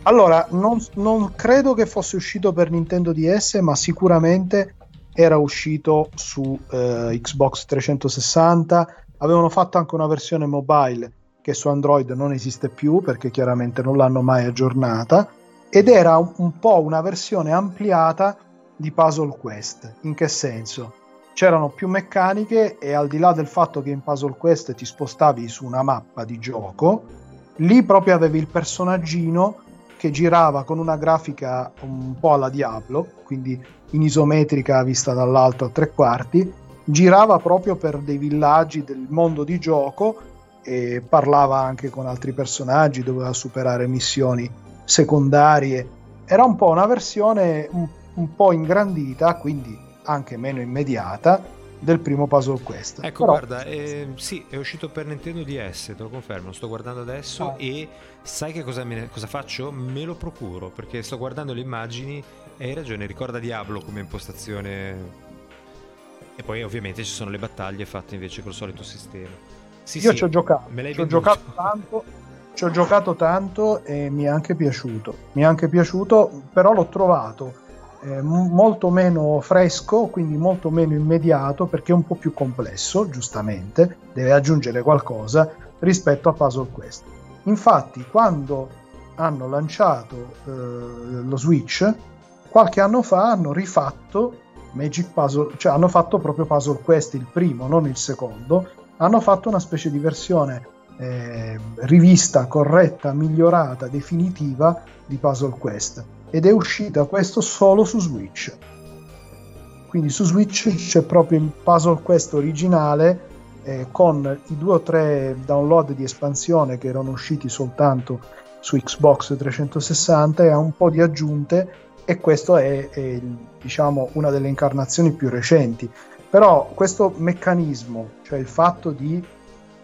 Allora, non, non credo che fosse uscito per Nintendo DS, ma sicuramente era uscito su eh, Xbox 360. Avevano fatto anche una versione mobile che su Android non esiste più perché chiaramente non l'hanno mai aggiornata ed era un, po' una versione ampliata di Puzzle Quest. In che senso? C'erano più meccaniche e al di là del fatto che in Puzzle Quest ti spostavi su una mappa di gioco, lì proprio avevi il personaggino che girava con una grafica un po' alla Diablo, quindi in isometrica vista dall'alto a tre quarti, girava proprio per dei villaggi del mondo di gioco e parlava anche con altri personaggi, doveva superare missioni secondarie. Era un po' una versione un, un po' ingrandita, quindi anche meno immediata, del primo Puzzle Quest. Ecco, Però... guarda, eh, sì, è uscito per Nintendo DS, te lo confermo, sto guardando adesso ah. e sai che cosa, me, cosa, faccio? Me lo procuro, perché sto guardando le immagini e hai ragione, ricorda Diablo come impostazione. E poi ovviamente ci sono le battaglie fatte invece col solito sistema. Sì, Io sì, ci ho giocato, ci ho giocato tanto, [LAUGHS] ci ho giocato tanto e mi è anche piaciuto. Mi è anche piaciuto, però l'ho trovato eh, molto meno fresco, quindi molto meno immediato, perché è un po' più complesso, giustamente, deve aggiungere qualcosa rispetto a Puzzle Quest. Infatti, quando hanno lanciato eh, lo Switch, qualche anno fa hanno rifatto Magic Puzzle, cioè hanno fatto proprio Puzzle Quest il primo, non il secondo, hanno fatto una specie di versione eh, rivista, corretta, migliorata, definitiva di Puzzle Quest ed è uscita questo solo su Switch. Quindi su Switch c'è proprio il Puzzle Quest originale eh, con i due o tre download di espansione che erano usciti soltanto su Xbox 360 e ha un po' di aggiunte e questo è, è diciamo una delle incarnazioni più recenti. Però questo meccanismo, cioè il fatto di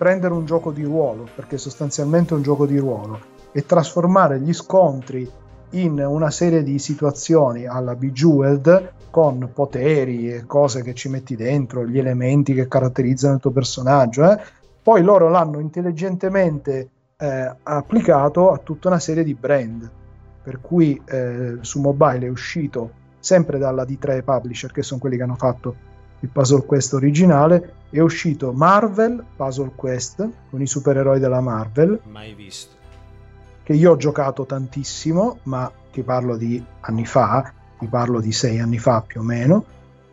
prendere un gioco di ruolo, perché sostanzialmente è un gioco di ruolo, e trasformare gli scontri in una serie di situazioni alla Bejeweled con poteri e cose che ci metti dentro, gli elementi che caratterizzano il tuo personaggio. Eh? Poi loro l'hanno intelligentemente eh, applicato a tutta una serie di brand, per cui eh, su mobile è uscito sempre dalla D3 Publisher, che sono quelli che hanno fatto il Puzzle Quest originale, è uscito Marvel Puzzle Quest con i supereroi della Marvel. Mai visto. Che io ho giocato tantissimo, ma ti parlo di anni fa, ti parlo di sei anni fa più o meno,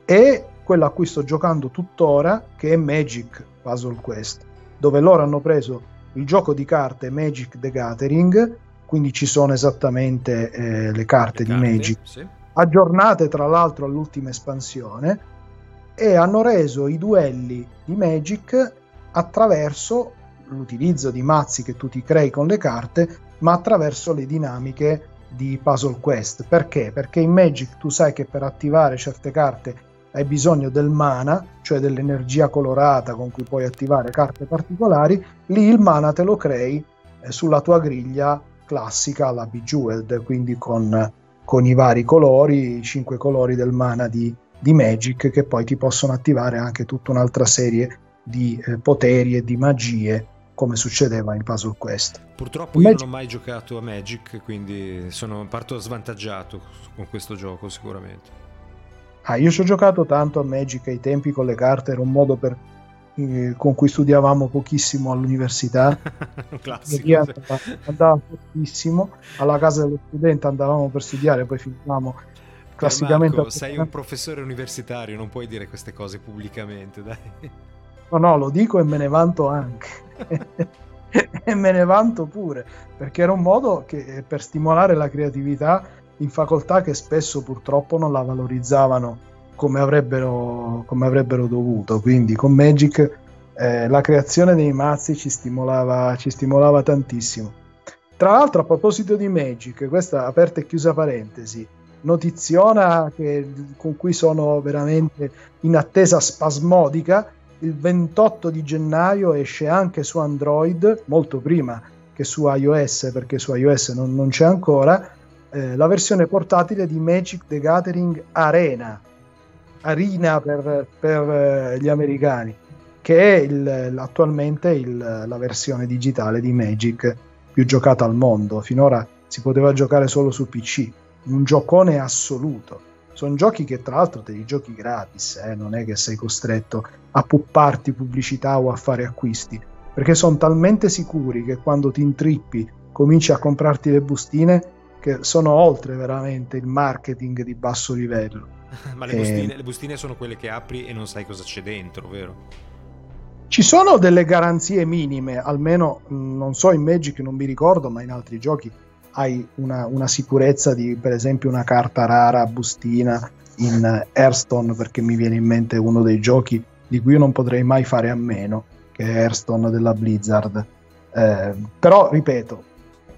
e quello a cui sto giocando tuttora, che è Magic Puzzle Quest, dove loro hanno preso il gioco di carte Magic the Gathering, quindi ci sono esattamente eh, le carte le di carte, Magic, sì. aggiornate tra l'altro all'ultima espansione, e hanno reso i duelli di Magic attraverso l'utilizzo di mazzi che tu ti crei con le carte, ma attraverso le dinamiche di Puzzle Quest. Perché? Perché in Magic tu sai che per attivare certe carte hai bisogno del mana, cioè dell'energia colorata con cui puoi attivare carte particolari, lì il mana te lo crei eh, sulla tua griglia classica, la Bejeweled, quindi con, con i vari colori, i cinque colori del mana di, di Magic che poi ti possono attivare anche tutta un'altra serie di eh, poteri e di magie come succedeva in Puzzle Quest. Purtroppo Magic... io non ho mai giocato a Magic, quindi sono, parto svantaggiato con questo gioco sicuramente. Ah, io ci ho giocato tanto a Magic ai tempi con le carte, era un modo per, eh, con cui studiavamo pochissimo all'università. [LAUGHS] Classico. Andava, andava pochissimo, alla casa dello studente andavamo per studiare, poi finivamo classicamente... Marco, sei un professore universitario, non puoi dire queste cose pubblicamente, dai. No, no, lo dico e me ne vanto anche. [LAUGHS] e me ne vanto pure, perché era un modo che, per stimolare la creatività in facoltà che spesso purtroppo non la valorizzavano come avrebbero, come avrebbero dovuto. Quindi con Magic eh, la creazione dei mazzi ci stimolava, ci stimolava tantissimo. Tra l'altro, a proposito di Magic, questa aperta e chiusa parentesi, notiziona che, con cui sono veramente in attesa spasmodica il 28 di gennaio esce anche su Android, molto prima che su iOS, perché su iOS non, non c'è ancora, eh, la versione portatile di Magic the Gathering Arena, Arena per, per eh, gli americani, che è il, attualmente il, la versione digitale di Magic più giocata al mondo. Finora si poteva giocare solo su PC, un giocone assoluto sono giochi che tra l'altro te li giochi gratis, eh? non è che sei costretto a pupparti pubblicità o a fare acquisti, perché sono talmente sicuri che quando ti intrippi cominci a comprarti le bustine che sono oltre veramente il marketing di basso livello. [LAUGHS] Ma le, bustine, le bustine sono quelle che apri e non sai cosa c'è dentro, vero? Ci sono delle garanzie minime, almeno non so in Magic, non mi ricordo, ma in altri giochi hai una, una, sicurezza di per esempio una carta rara bustina in Hearthstone perché mi viene in mente uno dei giochi di cui io non potrei mai fare a meno che è Hearthstone della Blizzard. Eh, però ripeto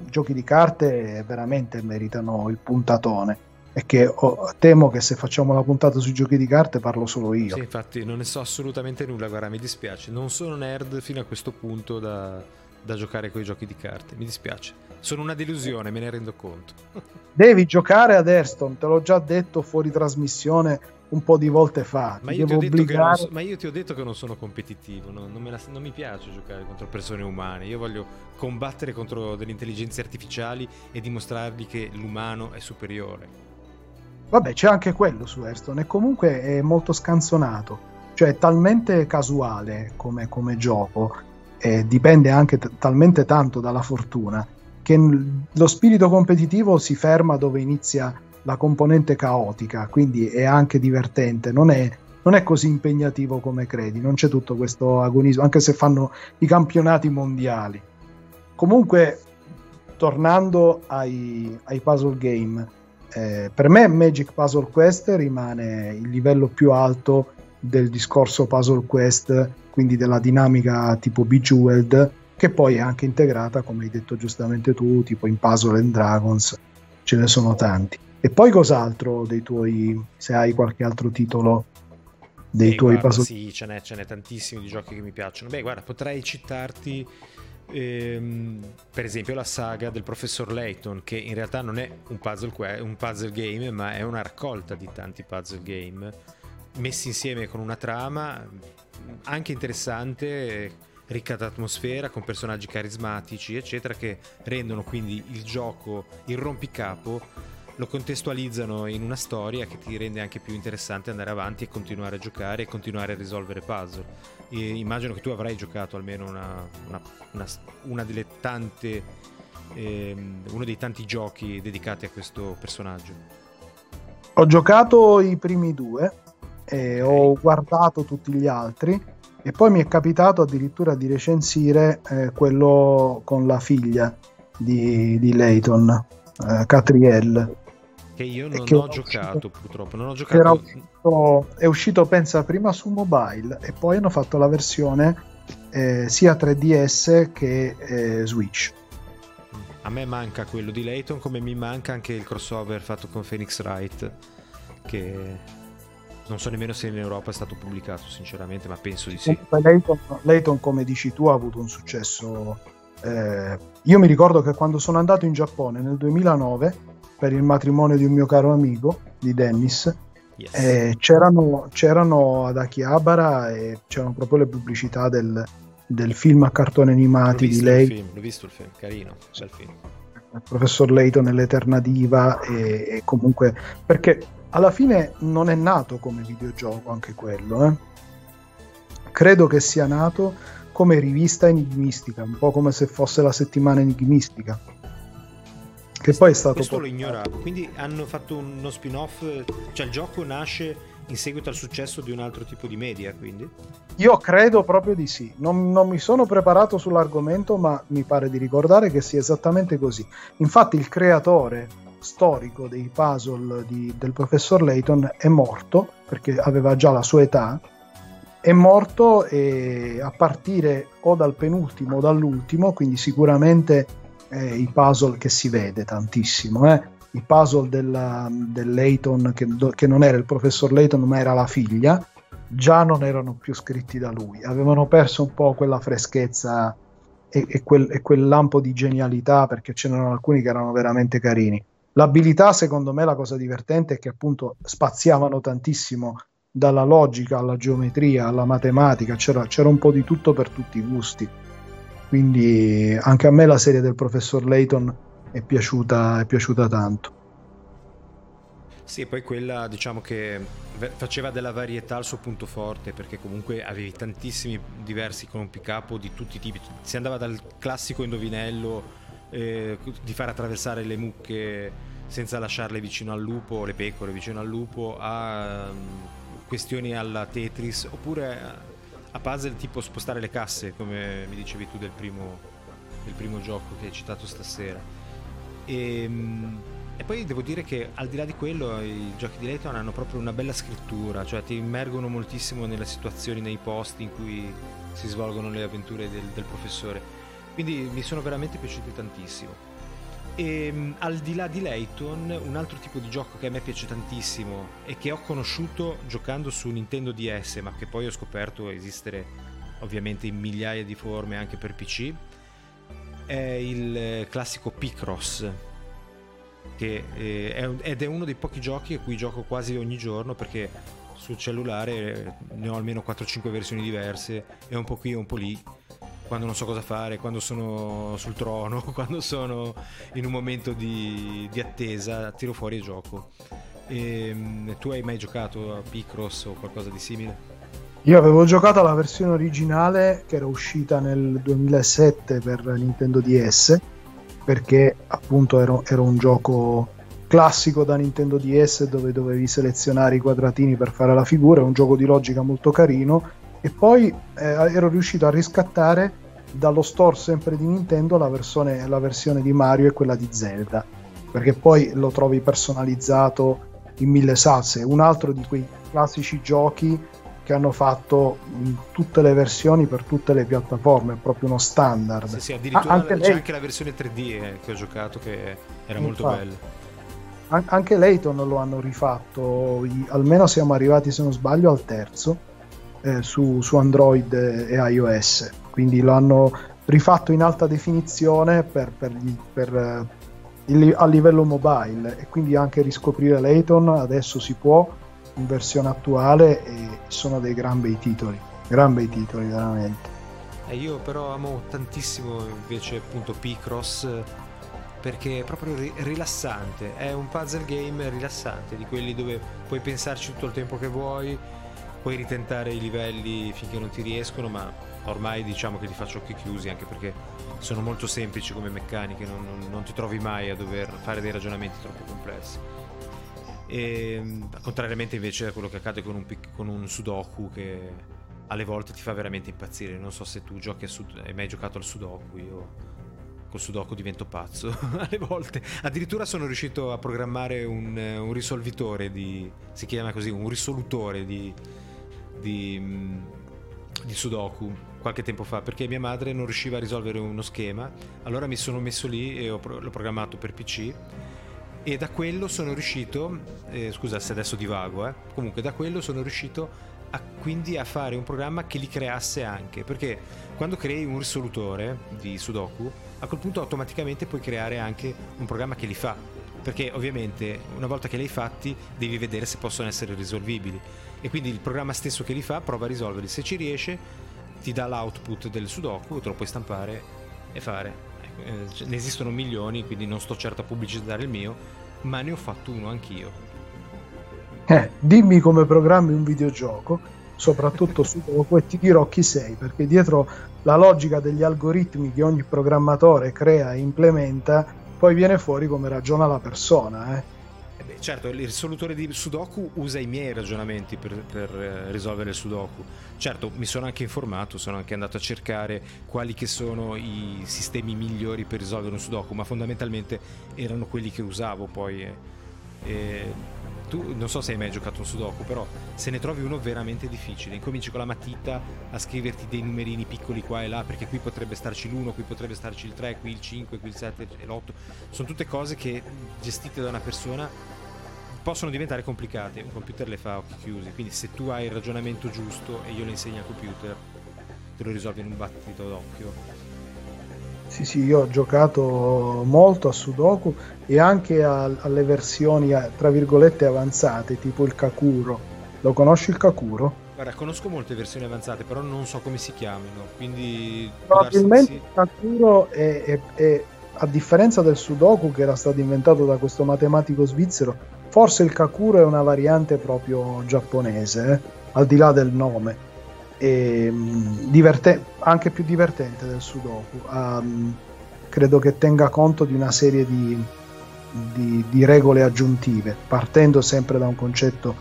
giochi di carte veramente meritano il puntatone. E che oh, temo che se facciamo la puntata sui giochi di carte parlo solo io. Sì infatti non ne so assolutamente nulla guarda mi dispiace. Non sono nerd fino a questo punto da, da giocare con i giochi di carte mi dispiace sono una delusione, me ne rendo conto. [LAUGHS] Devi giocare ad Hearthstone, te l'ho già detto fuori trasmissione un po' di volte fa. Ma io, ti obbligare... so, ma io, ti ho detto che non sono competitivo, no? non, la, non, mi piace giocare contro persone umane, io voglio combattere contro delle intelligenze artificiali e dimostrargli che l'umano è superiore. Vabbè, c'è anche quello su Hearthstone e comunque è molto scanzonato, cioè è talmente casuale come, come gioco, e dipende anche t- talmente tanto dalla fortuna che lo spirito competitivo si ferma dove inizia la componente caotica, quindi è anche divertente, non è, non è così impegnativo come credi, non c'è tutto questo agonismo, anche se fanno i campionati mondiali. Comunque, tornando ai, ai puzzle game, eh, per me Magic Puzzle Quest rimane il livello più alto del discorso Puzzle Quest, quindi della dinamica tipo Bejeweled, che poi è anche integrata, come hai detto giustamente tu, tipo in Puzzle and Dragons, ce ne sono tanti. E poi cos'altro dei tuoi, se hai qualche altro titolo dei eh, tuoi guarda, puzzle? Sì, ce n'è, ce n'è tantissimi di giochi che mi piacciono. Beh, guarda, potrei citarti ehm, per esempio la saga del professor Layton, che in realtà non è un puzzle, un puzzle game, ma è una raccolta di tanti puzzle game messi insieme con una trama anche interessante ricca d'atmosfera, con personaggi carismatici, eccetera, che rendono quindi il gioco, il rompicapo, lo contestualizzano in una storia che ti rende anche più interessante andare avanti e continuare a giocare e continuare a risolvere puzzle. E immagino che tu avrai giocato almeno una, una, una, una delle tante, ehm, uno dei tanti giochi dedicati a questo personaggio. Ho giocato i primi due, e ho guardato tutti gli altri e poi mi è capitato addirittura di recensire eh, quello con la figlia di, di Layton, eh, Catriel. Che io non che ho giocato uscito, purtroppo, non ho giocato... Era uscito, è uscito pensa prima su mobile e poi hanno fatto la versione eh, sia 3DS che eh, Switch. A me manca quello di Layton come mi manca anche il crossover fatto con Phoenix Wright che non so nemmeno se in Europa è stato pubblicato, sinceramente, ma penso di sì. Layton, Layton come dici tu, ha avuto un successo. Eh, io mi ricordo che quando sono andato in Giappone nel 2009 per il matrimonio di un mio caro amico, di Dennis, yes. eh, c'erano, c'erano, ad Akihabara e c'erano proprio le pubblicità del, del film a cartoni animati di lei. l'ho visto il film, carino, bel film. Il professor Layton nell'Eterna Diva e, e comunque perché alla fine non è nato come videogioco anche quello, eh? credo che sia nato come rivista enigmistica, un po' come se fosse la settimana enigmistica. Che poi è stato. Questo portato. lo ignoravo. Quindi hanno fatto uno spin-off, cioè il gioco nasce in seguito al successo di un altro tipo di media, quindi? Io credo proprio di sì. Non, non, mi sono preparato sull'argomento, ma mi pare di ricordare che sia esattamente così. Infatti, il creatore storico dei puzzle di, del professor Layton è morto perché aveva già la sua età è morto e a partire o dal penultimo o dall'ultimo quindi sicuramente eh, i puzzle che si vede tantissimo eh? I puzzle della, del Layton che, che non era il professor Layton ma era la figlia già non erano più scritti da lui avevano perso un po' quella freschezza e, e, quel, e quel lampo di genialità perché c'erano alcuni che erano veramente carini L'abilità, secondo me, la cosa divertente è che appunto spaziavano tantissimo dalla logica alla geometria alla matematica, c'era, c'era un po' di tutto per tutti i gusti. Quindi anche a me la serie del professor Layton è piaciuta, è piaciuta tanto. Sì, poi quella diciamo che faceva della varietà il suo punto forte perché comunque avevi tantissimi diversi rompicapo di tutti i tipi. Si andava dal classico indovinello eh, di far attraversare le mucche senza lasciarle vicino al lupo, le pecore vicino al lupo, a um, questioni alla Tetris, oppure a puzzle tipo spostare le casse, come mi dicevi tu del primo, del primo gioco che hai citato stasera. E, um, e, poi devo dire che al di là di quello i giochi di Layton hanno proprio una bella scrittura, cioè ti immergono moltissimo nelle situazioni, nei posti in cui si svolgono le avventure del, del professore. Quindi mi sono veramente piaciuti tantissimo. E ehm, al di là di Layton, un altro tipo di gioco che a me piace tantissimo e che ho conosciuto giocando su Nintendo DS, ma che poi ho scoperto esistere ovviamente in migliaia di forme anche per PC, è il classico Picross. Che eh, è, ed è uno dei pochi giochi a cui gioco quasi ogni giorno perché sul cellulare ne ho almeno 4-5 versioni diverse, e un po' qui e un po' lì quando non so cosa fare, quando sono sul trono, [LAUGHS] quando sono in un momento di, di attesa, tiro fuori e gioco. E, ehm, tu hai mai giocato a Picross o qualcosa di simile? Io avevo giocato alla versione originale che era uscita nel 2007 per Nintendo DS perché appunto era, era un gioco classico da Nintendo DS dove dovevi selezionare i quadratini per fare la figura, è un gioco di logica molto carino e poi eh, ero riuscito a riscattare dallo store sempre di Nintendo la versione, la versione di Mario e quella di Zelda perché poi lo trovi personalizzato in mille salse. Un altro di quei classici giochi che hanno fatto in tutte le versioni per tutte le piattaforme, è proprio uno standard. Sì, sì, addirittura ah, anche c'è lei... anche la versione 3D eh, che ho giocato che era molto bella. An- anche Layton lo hanno rifatto, i- almeno siamo arrivati se non sbaglio al terzo eh, su-, su Android e iOS, quindi lo hanno rifatto in alta definizione per, per, gli, per eh, il, a livello mobile e quindi anche riscoprire Layton adesso si può in versione attuale e sono dei gran bei titoli, gran bei titoli veramente. Eh, io però amo tantissimo invece appunto Picross perché è proprio rilassante, è un puzzle game rilassante, di quelli dove puoi pensarci tutto il tempo che vuoi, puoi ritentare i livelli finché non ti riescono, ma ormai diciamo che li faccio occhi chiusi anche perché sono molto semplici come meccaniche, non, non ti trovi mai a dover fare dei ragionamenti troppo complessi. E, ehm, contrariamente invece a quello che accade con un, con un Sudoku che alle volte ti fa veramente impazzire. Non so se tu giochi a Sud- hai mai giocato al Sudoku, io col Sudoku divento pazzo [LAUGHS] alle volte. Addirittura sono riuscito a programmare un, un risolvitore di. si chiama così, un risolutore di. di, di Sudoku qualche tempo fa perché mia madre non riusciva a risolvere uno schema. Allora mi sono messo lì e ho, l'ho programmato per PC e da quello sono riuscito, eh, scusa se adesso divago, eh, comunque da quello sono riuscito a, quindi a fare un programma che li creasse anche, perché quando crei un risolutore di Sudoku, a quel punto automaticamente puoi creare anche un programma che li fa, perché ovviamente una volta che li hai fatti devi vedere se possono essere risolvibili e quindi il programma stesso che li fa prova a risolverli, se ci riesce ti dà l'output del Sudoku, te lo puoi stampare e fare. Eh, ne esistono milioni, quindi non sto certo a pubblicizzare il mio, ma ne ho fatto uno anch'io. Eh, dimmi come programmi un videogioco, soprattutto su Sudoku, e ti dirò chi sei, perché dietro la logica degli algoritmi che ogni programmatore crea e implementa, poi viene fuori come ragiona la persona. Eh. Certo, il risolutore di Sudoku usa i miei ragionamenti per, per eh, risolvere il Sudoku. Certo, mi sono anche informato, sono anche andato a cercare quali che sono i sistemi migliori per risolvere un Sudoku, ma fondamentalmente erano quelli che usavo poi. Eh. E tu non so se hai mai giocato un Sudoku, però se ne trovi uno veramente difficile. Incominci con la matita a scriverti dei numerini piccoli qua e là, perché qui potrebbe starci l'1, qui potrebbe starci il 3, qui il 5, qui il 7 e l'8. Sono tutte cose che gestite da una persona possono diventare complicate. Un computer le fa occhi chiusi, quindi se tu hai il ragionamento giusto e io le insegno al computer, te lo risolvi in un battito d'occhio. Sì, sì, io ho giocato molto a Sudoku e anche a, alle versioni, tra virgolette, avanzate, tipo il Kakuro. Lo conosci il Kakuro? Guarda, conosco molte versioni avanzate, però non so come si chiamino, quindi... Probabilmente il Kakuro è, è, è, a differenza del Sudoku che era stato inventato da questo matematico svizzero, forse il Kakuro è una variante proprio giapponese, eh? al di là del nome e, mm, diverte- anche più divertente del Sudoku. Um, credo che tenga conto di una serie di, di, di, regole aggiuntive, partendo sempre da un concetto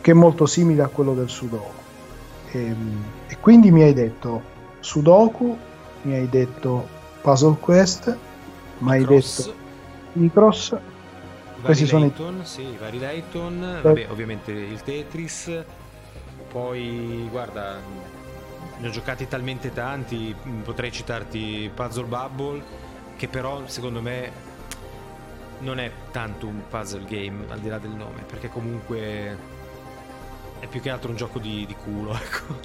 che è molto simile a quello del Sudoku. E, e quindi mi hai detto Sudoku, mi hai detto Puzzle Quest, mi hai detto Micros. Questi sono i sì, vari Layton, vabbè, ovviamente il Tetris, poi, guarda, ne ho giocati talmente tanti, potrei citarti Puzzle Bubble, che però secondo me non è tanto un puzzle game al di là del nome, perché comunque è più che altro un gioco di, di culo, [LAUGHS] ecco.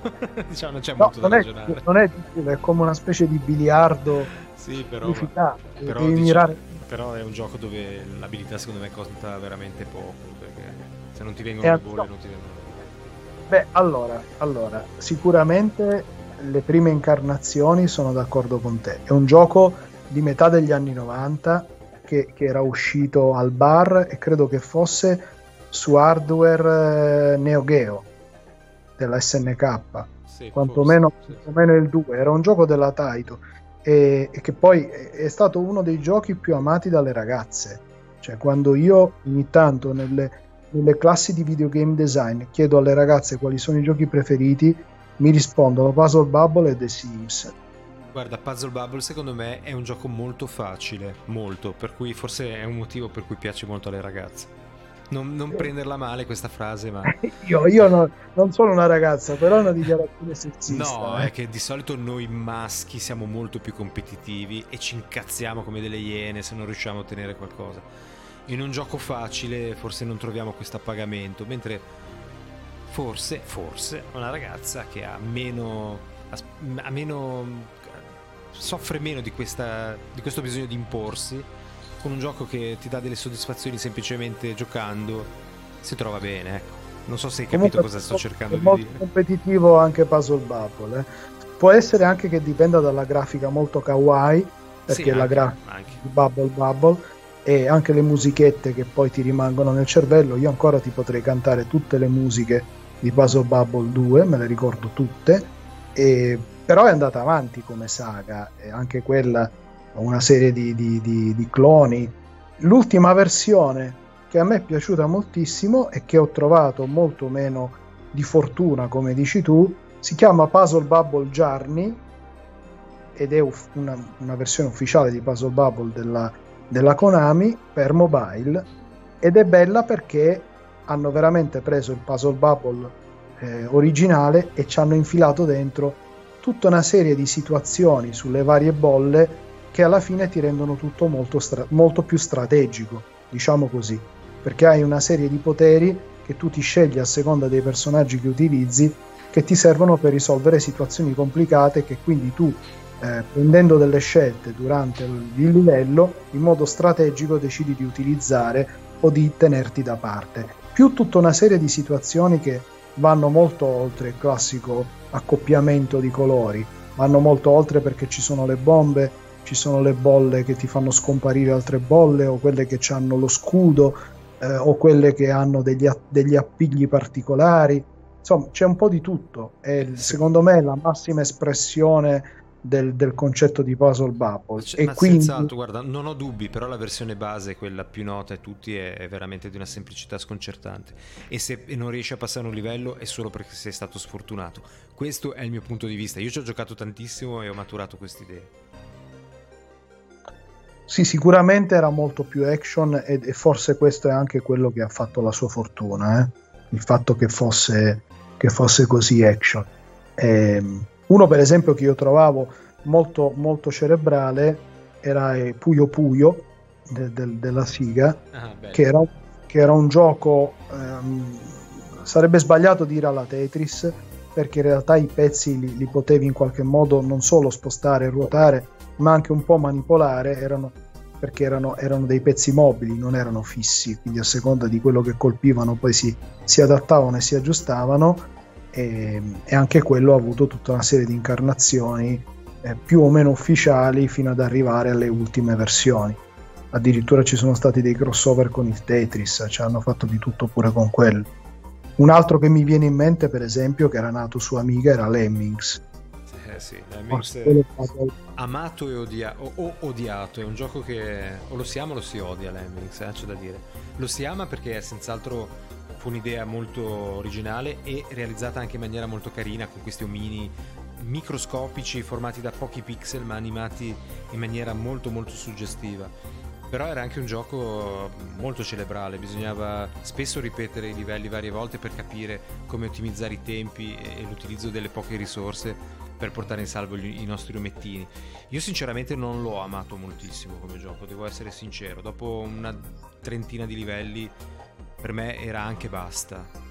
diciamo non c'è no, molto non da è, ragionare. Non è è come una specie di biliardo. Sì, però, però, diciamo, mirare... però, è un gioco dove l'abilità secondo me conta veramente poco, perché se non ti vengono le bolle non ti vengono Beh, allora, allora, sicuramente le prime incarnazioni sono d'accordo con te. È un gioco di metà degli anni 90 che, che era uscito al bar e credo che fosse su hardware eh, Neo Geo della SNK. Sì, quantomeno, forse, sì. quantomeno il 2. Era un gioco della Taito e, e che poi è stato uno dei giochi più amati dalle ragazze. Cioè, quando io ogni tanto nelle nelle classi di videogame design chiedo alle ragazze quali sono i giochi preferiti, mi rispondono Puzzle Bubble e The Sims. Guarda, Puzzle Bubble secondo me è un gioco molto facile, molto, per cui forse è un motivo per cui piace molto alle ragazze. Non, non prenderla male questa frase, ma... [LAUGHS] io, io no, non sono una ragazza, però è una dichiarazione sessista. No, eh. è che di solito noi maschi siamo molto più competitivi e ci incazziamo come delle iene se non riusciamo a ottenere qualcosa. In un gioco facile forse non troviamo questo appagamento, mentre forse, forse, una ragazza che ha meno... ha meno soffre meno di, questa, di questo bisogno di imporsi con un gioco che ti dà delle soddisfazioni semplicemente giocando, si trova bene. Ecco. Non so se hai capito Comunque, cosa sto cercando di dire. È molto competitivo anche Puzzle Bubble. Eh. Può essere anche che dipenda dalla grafica molto kawaii, perché sì, la grafica di Bubble Bubble e anche le musichette che poi ti rimangono nel cervello. Io ancora ti potrei cantare tutte le musiche di Puzzle Bubble 2, me le ricordo tutte, e... però è andata avanti come saga, e anche quella una serie di, di, di, di cloni. L'ultima versione che a me è piaciuta moltissimo e che ho trovato molto meno di fortuna, come dici tu, si chiama Puzzle Bubble Journey ed è una, una, versione ufficiale di Puzzle Bubble della, della, Konami per mobile ed è bella perché hanno veramente preso il Puzzle Bubble eh, originale e ci hanno infilato dentro tutta una serie di situazioni sulle varie bolle che alla fine ti rendono tutto molto, stra- molto più strategico, diciamo così, perché hai una serie di poteri che tu ti scegli a seconda dei personaggi che utilizzi che ti servono per risolvere situazioni complicate che quindi tu eh, prendendo delle scelte durante il livello in modo strategico decidi di utilizzare o di tenerti da parte. Più tutta una serie di situazioni che vanno molto oltre il classico accoppiamento di colori vanno molto oltre perché ci sono le bombe ci sono le bolle che ti fanno scomparire altre bolle o quelle che hanno lo scudo eh, o quelle che hanno degli, degli, appigli particolari. Insomma c'è un po' di tutto. E secondo me è la massima espressione del, del concetto di puzzle bubble. C- e quindi senz'altro guarda non ho dubbi però la versione base quella più nota a tutti è, è veramente di una semplicità sconcertante. E se non riesci a passare un livello è solo perché sei stato sfortunato. Questo è il mio punto di vista. Io ci ho giocato tantissimo e ho maturato queste idee sì, sicuramente era molto più action e, e, forse questo è anche quello che ha fatto la sua fortuna, eh? il fatto che fosse, che fosse così action. E, ehm, uno per esempio che io trovavo molto, molto cerebrale era Puyo Puyo de, de, della Siga, ah, che, era, che, era, un gioco, ehm, sarebbe sbagliato dire alla Tetris, perché in realtà i pezzi li, li potevi in qualche modo non solo spostare e ruotare, ma anche un po' manipolare, erano, perché erano, erano, dei pezzi mobili, non erano fissi, quindi a seconda di quello che colpivano poi si, si adattavano e si aggiustavano e, e, anche quello ha avuto tutta una serie di incarnazioni eh, più o meno ufficiali fino ad arrivare alle ultime versioni. Addirittura ci sono stati dei crossover con il Tetris, ci hanno fatto di tutto pure con quello. Un altro che mi viene in mente, per esempio, che era nato su Amiga, era Lemmings eh sì, Lemmings amato e odia- o, o odiato, è un gioco che o lo si ama o lo si odia Lemmings, eh, c'è da dire. Lo si ama perché senz'altro fu un'idea molto originale e realizzata anche in maniera molto carina con questi omini microscopici formati da pochi pixel ma animati in maniera molto molto suggestiva. Però era anche un gioco molto cerebrale, bisognava spesso ripetere i livelli varie volte per capire come ottimizzare i tempi e l'utilizzo delle poche risorse per portare in salvo gli, i nostri omettini. Io sinceramente non l'ho amato moltissimo come gioco, devo essere sincero. Dopo una trentina di livelli per me era anche basta.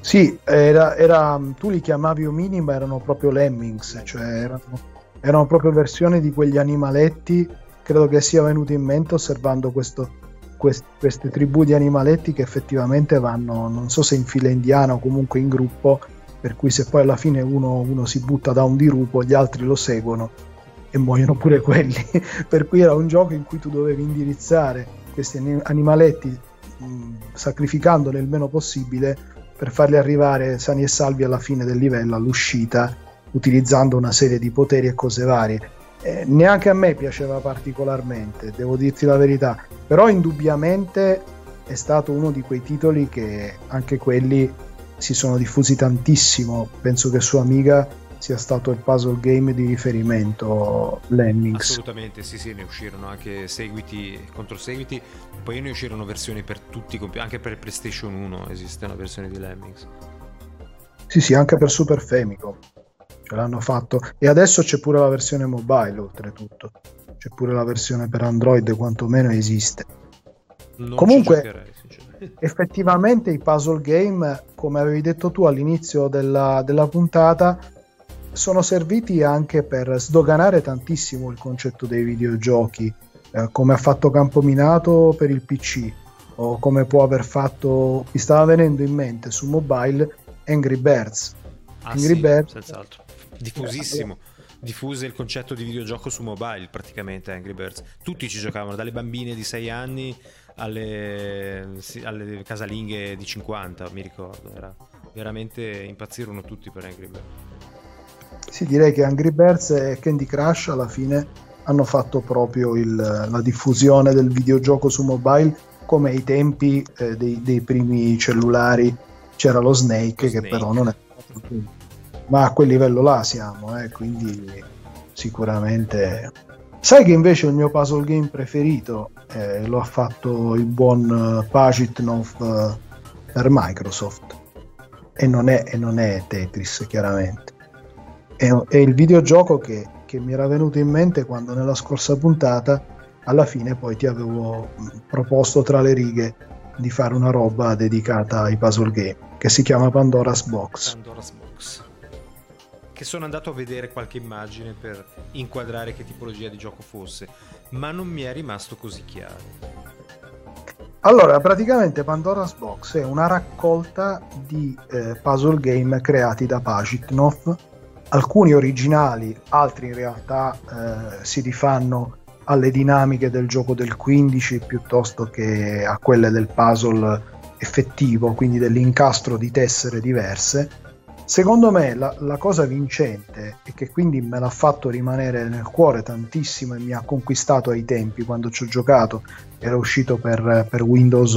Sì, era, era, tu li chiamavi omini ma erano proprio lemmings, cioè erano, erano proprio versioni di quegli animaletti. Credo che sia venuto in mente osservando questo, quest, queste tribù di animaletti che effettivamente vanno, non so se in fila indiana o comunque in gruppo, per cui se poi alla fine uno, uno si butta da un dirupo, gli altri lo seguono e muoiono pure quelli. [LAUGHS] per cui era un gioco in cui tu dovevi indirizzare questi animaletti mh, sacrificandoli il meno possibile per farli arrivare sani e salvi alla fine del livello, all'uscita, utilizzando una serie di poteri e cose varie. Eh, neanche a me piaceva particolarmente, devo dirti la verità, però indubbiamente è stato uno di quei titoli che anche quelli si sono diffusi tantissimo. Penso che su Amiga sia stato il puzzle game di riferimento Lemmings. Assolutamente, sì, sì, ne uscirono anche seguiti contro seguiti, poi ne uscirono versioni per tutti, anche per PlayStation 1 esiste una versione di Lemmings. Sì, sì, anche per Super Famicom ce l'hanno fatto e adesso c'è pure la versione mobile oltretutto, c'è pure la versione per Android, quantomeno esiste. Non Comunque, effettivamente i puzzle game, come avevi detto tu all'inizio della, della puntata, sono serviti anche per sdoganare tantissimo il concetto dei videogiochi, eh, come ha fatto Campominato per il PC o come può aver fatto, mi stava venendo in mente su mobile Angry Birds. Ah, Angry sì, Birds senz'altro. Diffusissimo. Diffuse il concetto di videogioco su mobile praticamente Angry Birds. Tutti ci giocavano, dalle bambine di 6 anni alle, alle casalinghe di 50, mi ricordo. Era veramente impazzirono tutti per Angry Birds. Sì, direi che Angry Birds e Candy Crush alla fine hanno fatto proprio il, la diffusione del videogioco su mobile come ai tempi eh, dei, dei, primi cellulari c'era lo Snake, lo che Snake. però non è ma a quel livello là siamo eh, quindi sicuramente Sai che invece il mio puzzle game preferito eh, lo ha fatto il buon uh, Pagitnov uh, per Microsoft e non, è, e non è Tetris chiaramente. È, è il videogioco che, che, mi era venuto in mente quando nella scorsa puntata alla fine poi ti avevo mm, proposto tra le righe di fare una roba dedicata ai puzzle game che si chiama Pandora's Box. Pandora's Box che sono andato a vedere qualche immagine per inquadrare che tipologia di gioco fosse, ma non mi è rimasto così chiaro. Allora, praticamente Pandora's Box è una raccolta di eh, puzzle game creati da Pagitnov, alcuni originali, altri in realtà eh, si rifanno alle dinamiche del gioco del 15 piuttosto che a quelle del puzzle effettivo, quindi dell'incastro di tessere diverse Secondo me la, la, cosa vincente e che quindi me l'ha fatto rimanere nel cuore tantissimo e mi ha conquistato ai tempi quando ci ho giocato, era uscito per, per Windows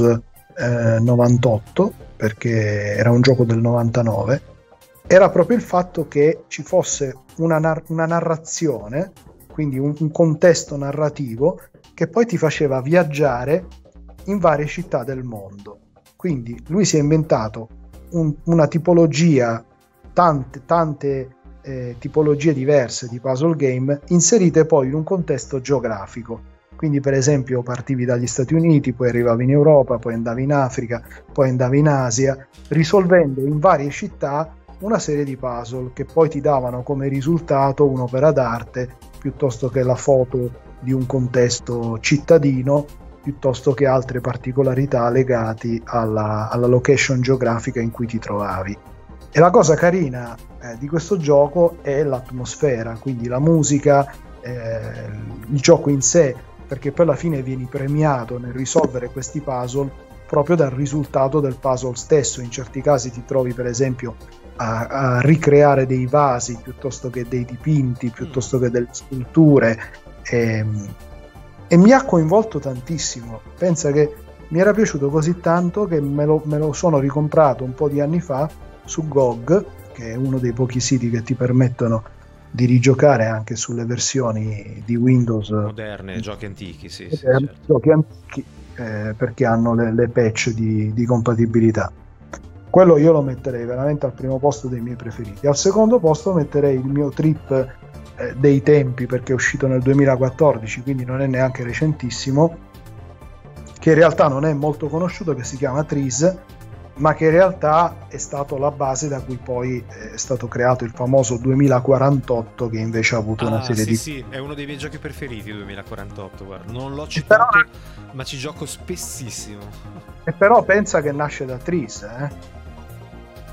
eh, 98 perché era un gioco del 99, era proprio il fatto che ci fosse una, nar- una narrazione, quindi un, un contesto narrativo che poi ti faceva viaggiare in varie città del mondo. Quindi lui si è inventato un, una tipologia tante, tante eh, tipologie diverse di puzzle game inserite poi in un contesto geografico. Quindi, per esempio, partivi dagli Stati Uniti, poi arrivavi in Europa, poi andavi in Africa, poi andavi in Asia, risolvendo in varie città una serie di puzzle che poi ti davano come risultato un'opera d'arte piuttosto che la foto di un contesto cittadino piuttosto che altre particolarità legate alla, alla location geografica in cui ti trovavi. E la cosa carina eh, di questo gioco è l'atmosfera, quindi la musica, eh, il gioco in sé, perché poi alla fine vieni premiato nel risolvere questi puzzle proprio dal risultato del puzzle stesso. In certi casi ti trovi per esempio a, a ricreare dei vasi piuttosto che dei dipinti, piuttosto che delle sculture. E, ehm, e mi ha coinvolto tantissimo. Pensa che mi era piaciuto così tanto che me lo, me lo sono ricomprato un po' di anni fa su GOG, che è uno dei pochi siti che ti permettono di rigiocare anche sulle versioni di Windows moderne, giochi antichi, sì, sì certo. giochi antichi eh, perché hanno le, le patch di, di, compatibilità. Quello io lo metterei veramente al primo posto dei miei preferiti. Al secondo posto metterei il mio trip eh, dei tempi perché è uscito nel 2014, quindi non è neanche recentissimo, che in realtà non è molto conosciuto, che si chiama Trees ma che in realtà è stato la base da cui poi è stato creato il famoso 2048 che invece ha avuto ah, una serie sì, di... Sì, è uno dei miei giochi preferiti 2048, guarda. non l'ho citato, però... ma ci gioco spessissimo. E però pensa che nasce da Tris, eh?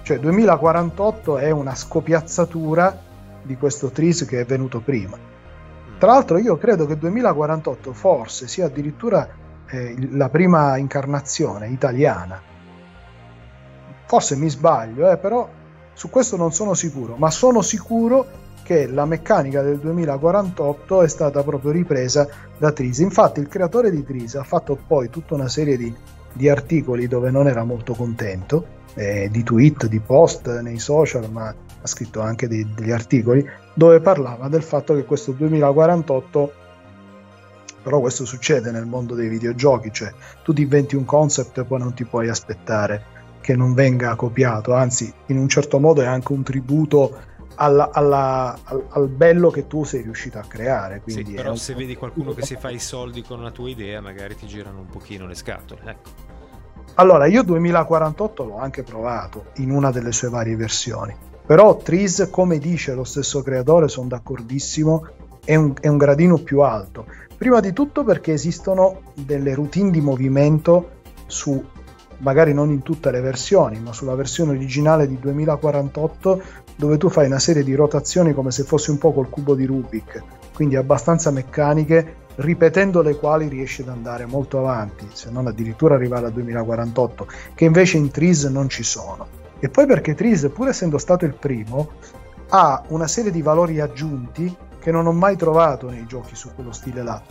Cioè 2048 è una scopiazzatura di questo Tris che è venuto prima. Mm. Tra l'altro io credo che 2048 forse sia addirittura eh, la prima incarnazione italiana forse mi sbaglio, eh, però su questo non sono sicuro, ma sono sicuro che la meccanica del 2048 è stata proprio ripresa da Tris. Infatti il creatore di Tris ha fatto poi tutta una serie di, di articoli dove non era molto contento, eh, di tweet, di post nei social, ma ha scritto anche dei, degli articoli, dove parlava del fatto che questo 2048 però questo succede nel mondo dei videogiochi, cioè tu ti inventi un concept e poi non ti puoi aspettare che non venga copiato, anzi in un certo modo è anche un tributo alla, alla, al, al, bello che tu sei riuscito a creare. Sì, però se vedi qualcuno che si fa i soldi con una tua idea magari ti girano un pochino le scatole. Ecco. Allora, io 2048 l'ho anche provato in una delle sue varie versioni, però Trees, come dice lo stesso creatore, sono d'accordissimo, è un, è un gradino più alto Prima di tutto perché esistono delle routine di movimento su magari non in tutte le versioni, ma sulla versione originale di 2048 dove tu fai una serie di rotazioni come se fosse un po' col cubo di Rubik, quindi abbastanza meccaniche, ripetendo le quali riesci ad andare molto avanti, se non addirittura arrivare al 2048, che invece in Trees non ci sono. E poi perché Trees, pur essendo stato il primo, ha una serie di valori aggiunti che non ho mai trovato nei giochi su quello stile là.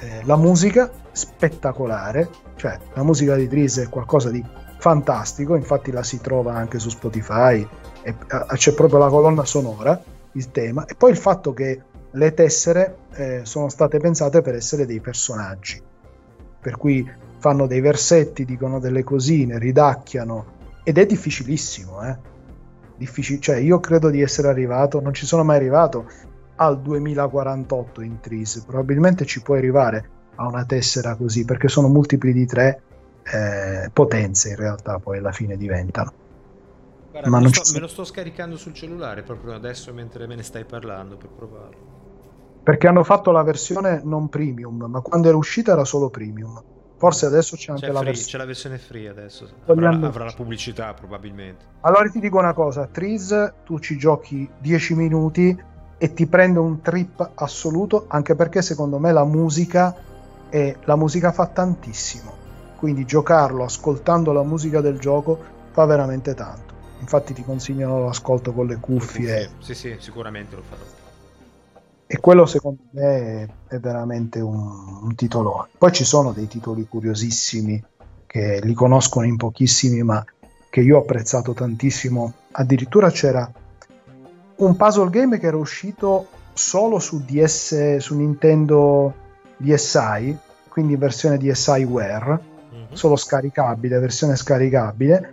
Eh, la musica spettacolare, cioè la musica di Tris è qualcosa di fantastico, infatti la si trova anche su Spotify, e, a, c'è proprio la colonna sonora, il tema, e poi il fatto che le tessere eh, sono state pensate per essere dei personaggi, per cui fanno dei versetti, dicono delle cosine, ridacchiano, ed è difficilissimo, eh? Difficil- cioè io credo di essere arrivato, non ci sono mai arrivato al 2048 in Tris. Probabilmente ci puoi arrivare a una tessera così perché sono multipli di tre eh, potenze in realtà poi alla fine diventano. Guarda, Ma me, sto, me lo sto scaricando sul cellulare proprio adesso mentre me ne stai parlando per provarlo. Perché hanno fatto la versione non premium, ma quando era uscita era solo premium. Forse adesso c'è anche c'è la, vers- c'è la versione free adesso. Avrà, avrà, la pubblicità probabilmente. Allora ti dico una cosa: Tris, tu ci giochi 10 minuti e ti prende un trip assoluto anche perché secondo me la musica è, la musica fa tantissimo. Quindi giocarlo ascoltando la musica del gioco fa veramente tanto. Infatti ti consigliano l'ascolto con le cuffie. Sì sì sicuramente lo farò. E quello secondo me è, veramente un, un titolone poi ci sono dei titoli curiosissimi che li conoscono in pochissimi ma che io ho apprezzato tantissimo. Addirittura c'era un puzzle game che era uscito solo su DS, su Nintendo DSi, quindi in versione DSiWare, mm-hmm. solo scaricabile, versione scaricabile,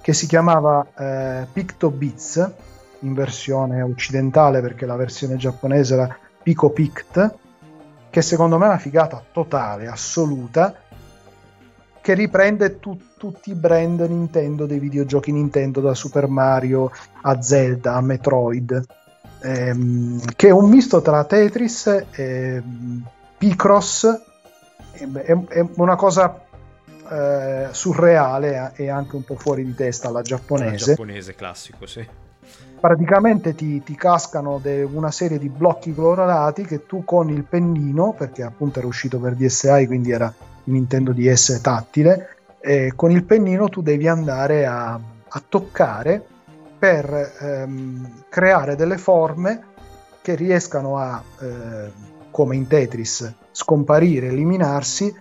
che si chiamava eh, PictoBits in versione occidentale perché la versione giapponese era Pico Pict, che secondo me è una figata totale, assoluta, che riprende tu, tutti i brand Nintendo dei videogiochi Nintendo da Super Mario a Zelda a Metroid. Ehm, che è un misto tra Tetris e Picross. È, è una cosa eh, surreale e anche un po' fuori di testa alla giapponese. La giapponese classico sì. Praticamente ti, ti cascano de, una serie di blocchi colorati che tu con il pennino perché appunto era uscito per DSi quindi era Nintendo DS tattile, eh, con il pennino tu devi andare a, a toccare per ehm, creare delle forme che riescano a, eh, come in Tetris, scomparire, eliminarsi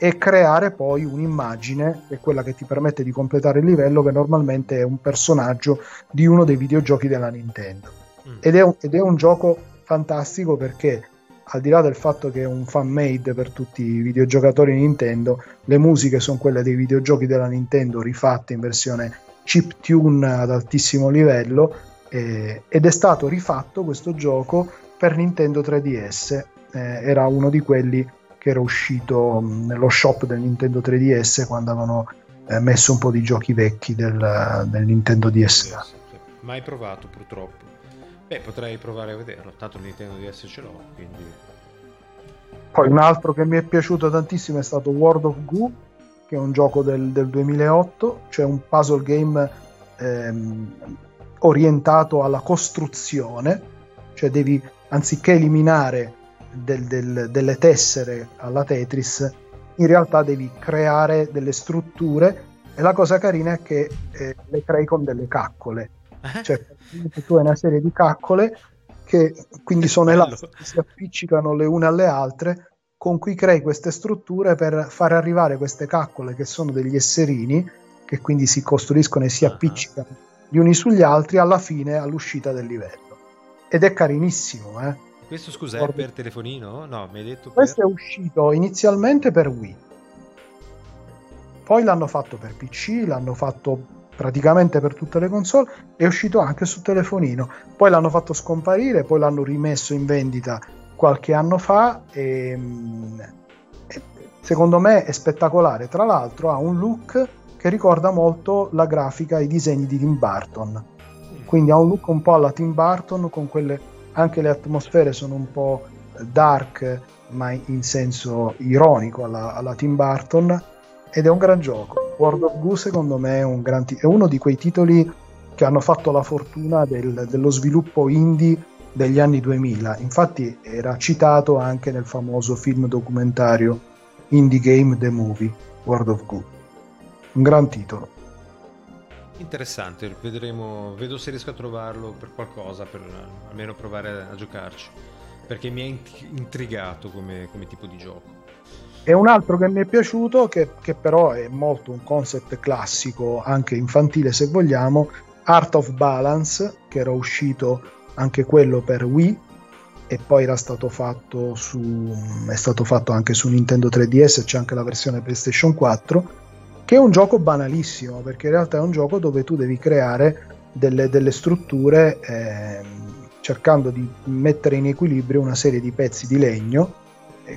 e creare poi un'immagine che è quella che ti permette di completare il livello che normalmente è un personaggio di uno dei videogiochi della Nintendo. Mm. Ed, è un, ed è un gioco fantastico perché al di là del fatto che è un fan made per tutti i videogiocatori Nintendo, le musiche sono quelle dei videogiochi della Nintendo rifatte in versione chip tune ad altissimo livello eh, ed è stato rifatto questo gioco per Nintendo 3DS. Eh, era uno di quelli che era uscito mh, nello shop del Nintendo 3DS quando avevano eh, messo un po' di giochi vecchi del, del Nintendo DS. Mai provato purtroppo. Beh, potrei provare a vederlo, tanto il Nintendo DS ce l'ho, quindi... Poi un altro che mi è piaciuto tantissimo è stato World of Goo, che è un gioco del, del 2008, cioè un puzzle game ehm, orientato alla costruzione, cioè devi, anziché eliminare del, del, delle tessere alla Tetris, in realtà devi creare delle strutture e la cosa carina è che eh, le crei con delle caccole? Cioè, tu hai una serie di caccole che quindi sono elastiche, si appiccicano le une alle altre, con cui crei queste strutture per fare arrivare queste caccole che sono degli esserini, che quindi si costruiscono e si uh-huh. appiccicano gli uni sugli altri alla fine, all'uscita del livello. Ed è carinissimo, eh. Questo scusa è per telefonino? No, mi hai detto Questo per... è uscito inizialmente per Wii. Poi l'hanno fatto per PC, l'hanno fatto praticamente per tutte le console, è uscito anche su telefonino. Poi l'hanno fatto scomparire, poi l'hanno rimesso in vendita qualche anno fa e, e secondo me è spettacolare. Tra l'altro ha un look che ricorda molto la grafica e i disegni di Tim Burton. Quindi ha un look un po' alla Tim Burton, con quelle anche le atmosfere sono un po' dark, ma in senso ironico alla, alla Tim Burton ed è un gran gioco. World of Goo secondo me è, un gran t- è uno di quei titoli che hanno fatto la fortuna del, dello sviluppo indie degli anni 2000. Infatti era citato anche nel famoso film documentario Indie Game The Movie, World of Goo. Un gran titolo. Interessante, vedremo, vedo se riesco a trovarlo per qualcosa, per almeno provare a giocarci, perché mi ha intrigato come, come tipo di gioco. E un altro che mi è piaciuto, che, che, però è molto un concept classico, anche infantile se vogliamo, Art of Balance, che era uscito anche quello per Wii e poi era stato fatto su è stato fatto anche su Nintendo 3DS, c'è anche la versione PlayStation 4, che è un gioco banalissimo, perché in realtà è un gioco dove tu devi creare delle, delle strutture eh, cercando di mettere in equilibrio una serie di pezzi di legno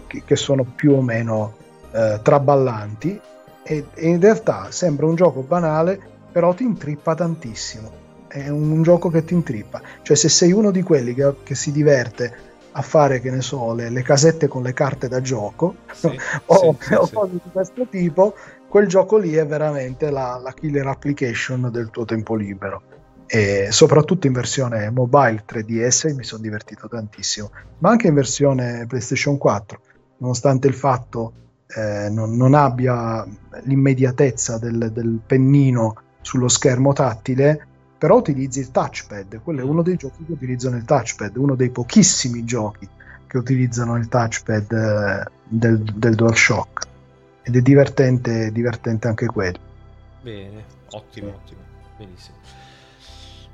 che, che sono più o meno eh, traballanti e, e, in realtà sembra un gioco banale però ti intrippa tantissimo. È un gioco che ti intrippa. Cioè se sei uno di quelli che, che si diverte a fare che ne so le, le, casette con le carte da gioco sì, o, [LAUGHS] sì, o sì, cose di questo tipo quel gioco lì è veramente la, la killer application del tuo tempo libero e soprattutto in versione mobile 3DS mi sono divertito tantissimo, ma anche in versione PlayStation 4, nonostante il fatto eh, non, non, abbia l'immediatezza del, del, pennino sullo schermo tattile, però utilizzi il touchpad, quello è uno dei giochi che utilizzano il touchpad, uno dei pochissimi giochi che utilizzano il touchpad eh, del, del DualShock ed è divertente, divertente anche quello. Bene, ottimo, ottimo, benissimo.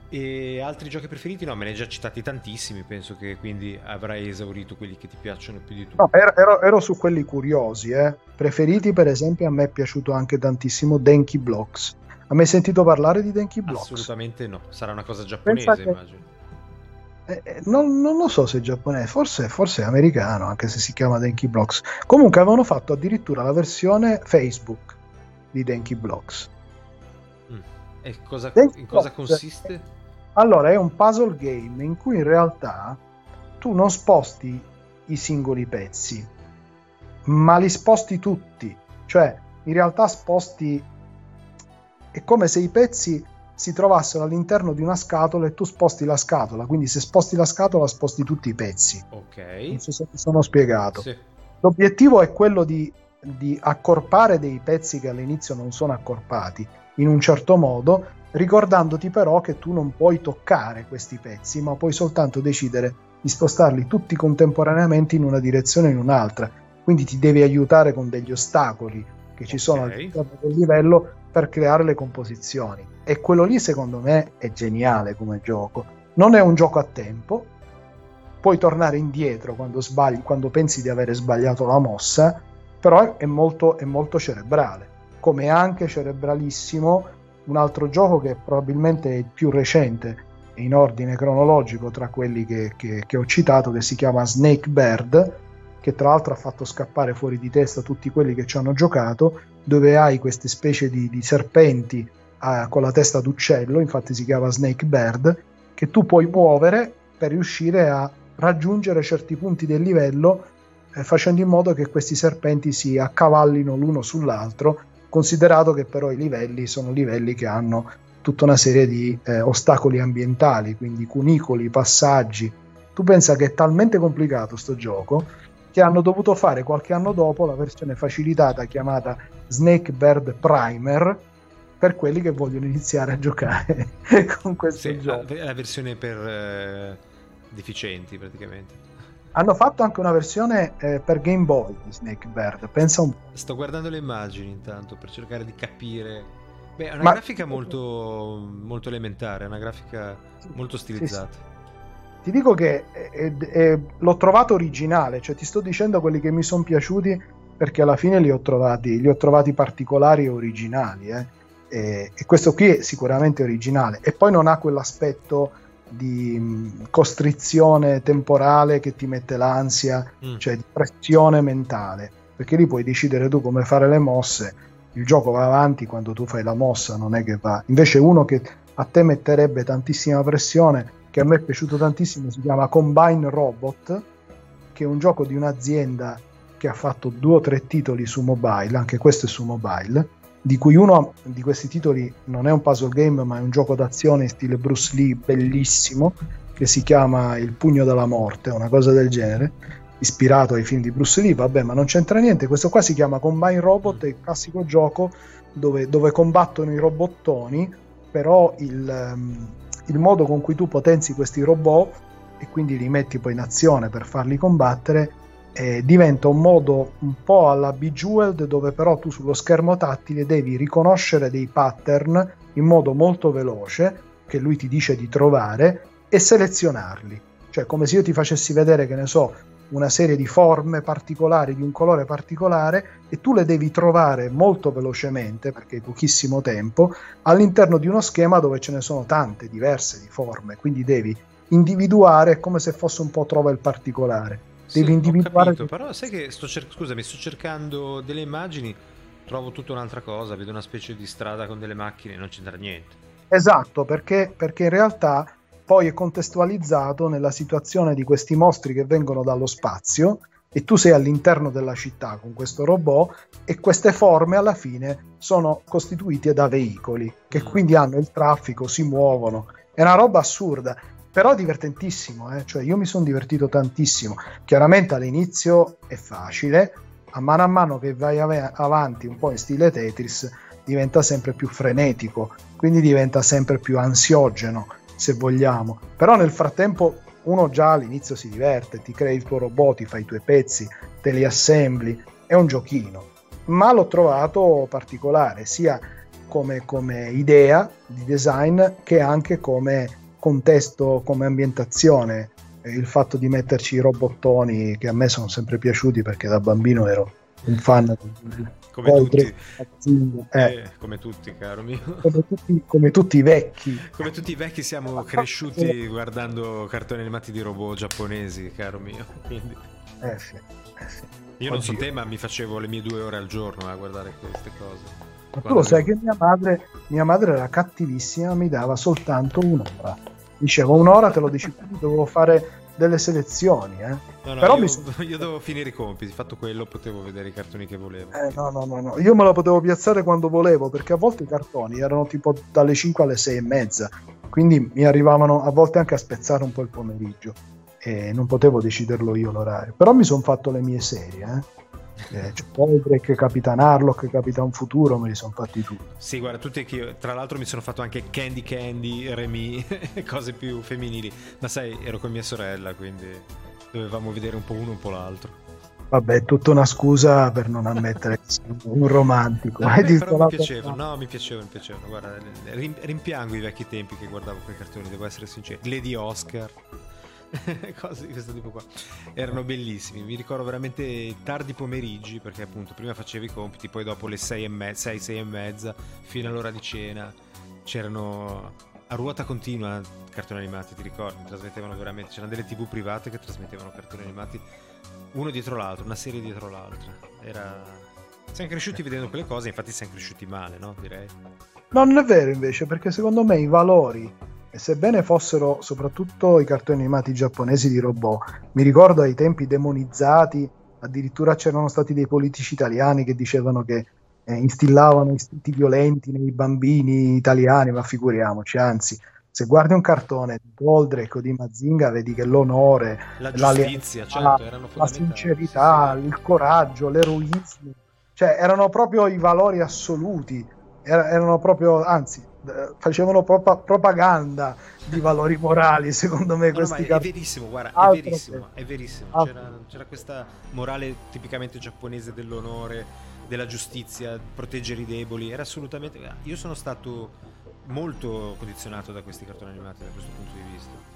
E altri giochi preferiti? No, me ne hai già citati tantissimi, penso che quindi avrai esaurito quelli che ti piacciono più di tutti. No, ero, ero, su quelli curiosi, eh. Preferiti, per esempio, a me è piaciuto anche tantissimo Denki Blocks. A me hai sentito parlare di Denki Blocks? Assolutamente no, sarà una cosa giapponese, che... immagino. Eh, eh, non, non, lo so se è giapponese, forse, forse, è americano, anche se si chiama Denki Blocks. Comunque avevano fatto addirittura la versione Facebook di Denki Blocks. Mm. E cosa, in cosa consiste? Allora, è un puzzle game in cui in realtà tu non sposti i singoli pezzi, ma li sposti tutti. Cioè, in realtà sposti... È come se i pezzi si trovassero all'interno di una scatola e tu sposti la scatola. Quindi se sposti la scatola sposti tutti i pezzi. Ok. Non so se mi sono spiegato. Sì. L'obiettivo è quello di, di accorpare dei pezzi che all'inizio non sono accorpati in un certo modo ricordandoti però che tu non puoi toccare questi pezzi, ma puoi soltanto decidere di spostarli tutti contemporaneamente in una direzione o in un'altra. Quindi ti devi aiutare con degli ostacoli che ci sono all'interno del livello per creare le composizioni. E quello lì secondo me è geniale come gioco. Non è un gioco a tempo, puoi tornare indietro quando, sbagli, quando pensi di avere sbagliato la mossa, però è molto, è molto cerebrale. Come anche cerebralissimo un altro gioco che probabilmente è il più recente in ordine cronologico tra quelli che, che, che ho citato, che si chiama Snake Bird, che tra l'altro ha fatto scappare fuori di testa tutti quelli che ci hanno giocato, dove hai queste specie di, di serpenti eh, con la testa d'uccello, infatti si chiama Snake Bird, che tu puoi muovere per riuscire a raggiungere certi punti del livello eh, facendo in modo che questi serpenti si accavallino l'uno sull'altro considerato che però i livelli sono livelli che hanno tutta una serie di eh, ostacoli ambientali, quindi cunicoli, passaggi. Tu pensa che è talmente complicato sto gioco che hanno dovuto fare qualche anno dopo la versione facilitata chiamata Snake Bird Primer per quelli che vogliono iniziare a giocare [LAUGHS] con questo sì, gioco. La, la versione per eh, deficienti praticamente. Hanno fatto anche una versione eh, per Game Boy di Snake Bird, pensa un po'. Sto guardando le immagini intanto per cercare di capire Beh, è una Ma... grafica molto, molto elementare, una grafica molto stilizzata. Sì, sì. Ti dico che è, è, è, l'ho trovato originale, cioè ti sto dicendo quelli che mi sono piaciuti perché alla fine li ho trovati, li ho trovati particolari e originali. Eh. E, e, questo qui è sicuramente originale. E poi non ha quell'aspetto di mh, costrizione temporale che ti mette l'ansia, mm. cioè di pressione mentale, perché lì puoi decidere tu come fare le mosse il gioco va avanti quando tu fai la mossa, non è che va. Invece uno che a te metterebbe tantissima pressione, che a me è piaciuto tantissimo, si chiama Combine Robot, che è un gioco di un'azienda che ha fatto due o tre titoli su mobile, anche questo è su mobile, di cui uno di questi titoli non è un puzzle game, ma è un gioco d'azione in stile Bruce Lee bellissimo, che si chiama Il pugno della morte, una cosa del genere ispirato ai film di Bruce Lee, vabbè, ma non c'entra niente. Questo qua si chiama Combine Robot, è il classico gioco dove, dove combattono i robottoni, però il, um, il, modo con cui tu potenzi questi robot e quindi li metti poi in azione per farli combattere eh, diventa un modo un po' alla Bejeweled dove però tu sullo schermo tattile devi riconoscere dei pattern in modo molto veloce che lui ti dice di trovare e selezionarli. Cioè come se io ti facessi vedere, che ne so, una serie di forme particolari, di un colore particolare e tu le devi trovare molto velocemente, perché hai pochissimo tempo, all'interno di uno schema dove ce ne sono tante, diverse di forme, quindi devi individuare come se fosse un po' trova il particolare. Devi sì, individuare... Capito, però sai che sto cer- scusami, sto cercando delle immagini, trovo tutta un'altra cosa, vedo una specie di strada con delle macchine, non c'entra niente. Esatto, perché, perché in realtà poi è contestualizzato nella situazione di questi mostri che vengono dallo spazio e tu sei all'interno della città con questo robot e queste forme alla fine sono costituite da veicoli che mm. quindi hanno il traffico, si muovono. È una roba assurda, però divertentissimo, eh? cioè io mi sono divertito tantissimo. Chiaramente all'inizio è facile, a mano a mano che vai av- avanti un po' in stile Tetris diventa sempre più frenetico, quindi diventa sempre più ansiogeno se vogliamo. Però nel frattempo uno già all'inizio si diverte, ti crei il tuo robot, ti fai i tuoi pezzi, te li assembli, è un giochino. Ma l'ho trovato particolare, sia come, come idea di design che anche come contesto, come ambientazione. Il fatto di metterci i robottoni che a me sono sempre piaciuti perché da bambino ero un fan come tutti. Eh. Eh, come tutti, caro mio. Come tutti, come tutti, i vecchi. Come tutti i vecchi siamo cresciuti guardando cartoni animati di robot giapponesi, caro mio. Quindi... Eh sì, eh sì. Io non so te, ma mi facevo le mie due ore al giorno a guardare queste cose. Ma tu lo sai che mia madre, mia madre era cattivissima, mi dava soltanto un'ora. Dicevo un'ora te lo dici, dovevo fare delle selezioni. Eh. No, no, Però io, mi [LAUGHS] so... io dovevo finire i compiti, fatto quello potevo vedere i cartoni che volevo. Eh, no, no, no, no, io me lo potevo piazzare quando volevo, perché a volte i cartoni erano tipo dalle 5 alle 6 e mezza, quindi mi arrivavano a volte anche a spezzare un po' il pomeriggio e non potevo deciderlo io l'orario. Però mi sono fatto le mie serie, eh eh, Poldrake, Capitan Harlock, Capitan Futuro, me li sono fatti tutti. Sì, guarda, tutti che io, tra l'altro mi sono fatto anche Candy Candy, Remy, [LAUGHS] cose più femminili, ma sai, ero con mia sorella, quindi dovevamo vedere un po' uno e un po' l'altro. Vabbè, è tutta una scusa per non ammettere che sono un romantico. No, beh, però mi piacevano, no, mi piacevano, mi piacevano. Guarda, rimpiango i vecchi tempi che guardavo quei cartoni, devo essere sincero. Lady Oscar. [LAUGHS] cose di questo tipo qua. Erano bellissimi. Mi ricordo veramente tardi pomeriggi perché appunto prima facevo i compiti poi dopo le 6 e mezza 6 6 e mezza fino all'ora di cena c'erano a ruota continua cartoni animati ti ricordi? Trasmettevano veramente c'erano delle tv private che trasmettevano cartoni animati uno dietro l'altro una serie dietro l'altra. Era siamo cresciuti vedendo quelle cose infatti siamo cresciuti male no direi. No non è vero invece perché secondo me i valori e sebbene fossero soprattutto i cartoni animati giapponesi di robot, mi ricordo ai tempi demonizzati, addirittura c'erano stati dei politici italiani che dicevano che eh, instillavano istinti violenti nei bambini italiani, ma figuriamoci, anzi, se guardi un cartone di Goldrake o di Mazinga, vedi che l'onore, la giustizia, la, certo, la sincerità, sì, sì. il coraggio, l'eroismo, cioè erano proprio i valori assoluti erano proprio, anzi, facevano pro- propaganda di valori morali, secondo me. No, no, è verissimo, guarda, è verissimo, è verissimo. C'era, c'era, questa morale tipicamente giapponese dell'onore, della giustizia, proteggere i deboli. Era assolutamente. Io sono stato molto condizionato da questi cartoni animati da questo punto di vista.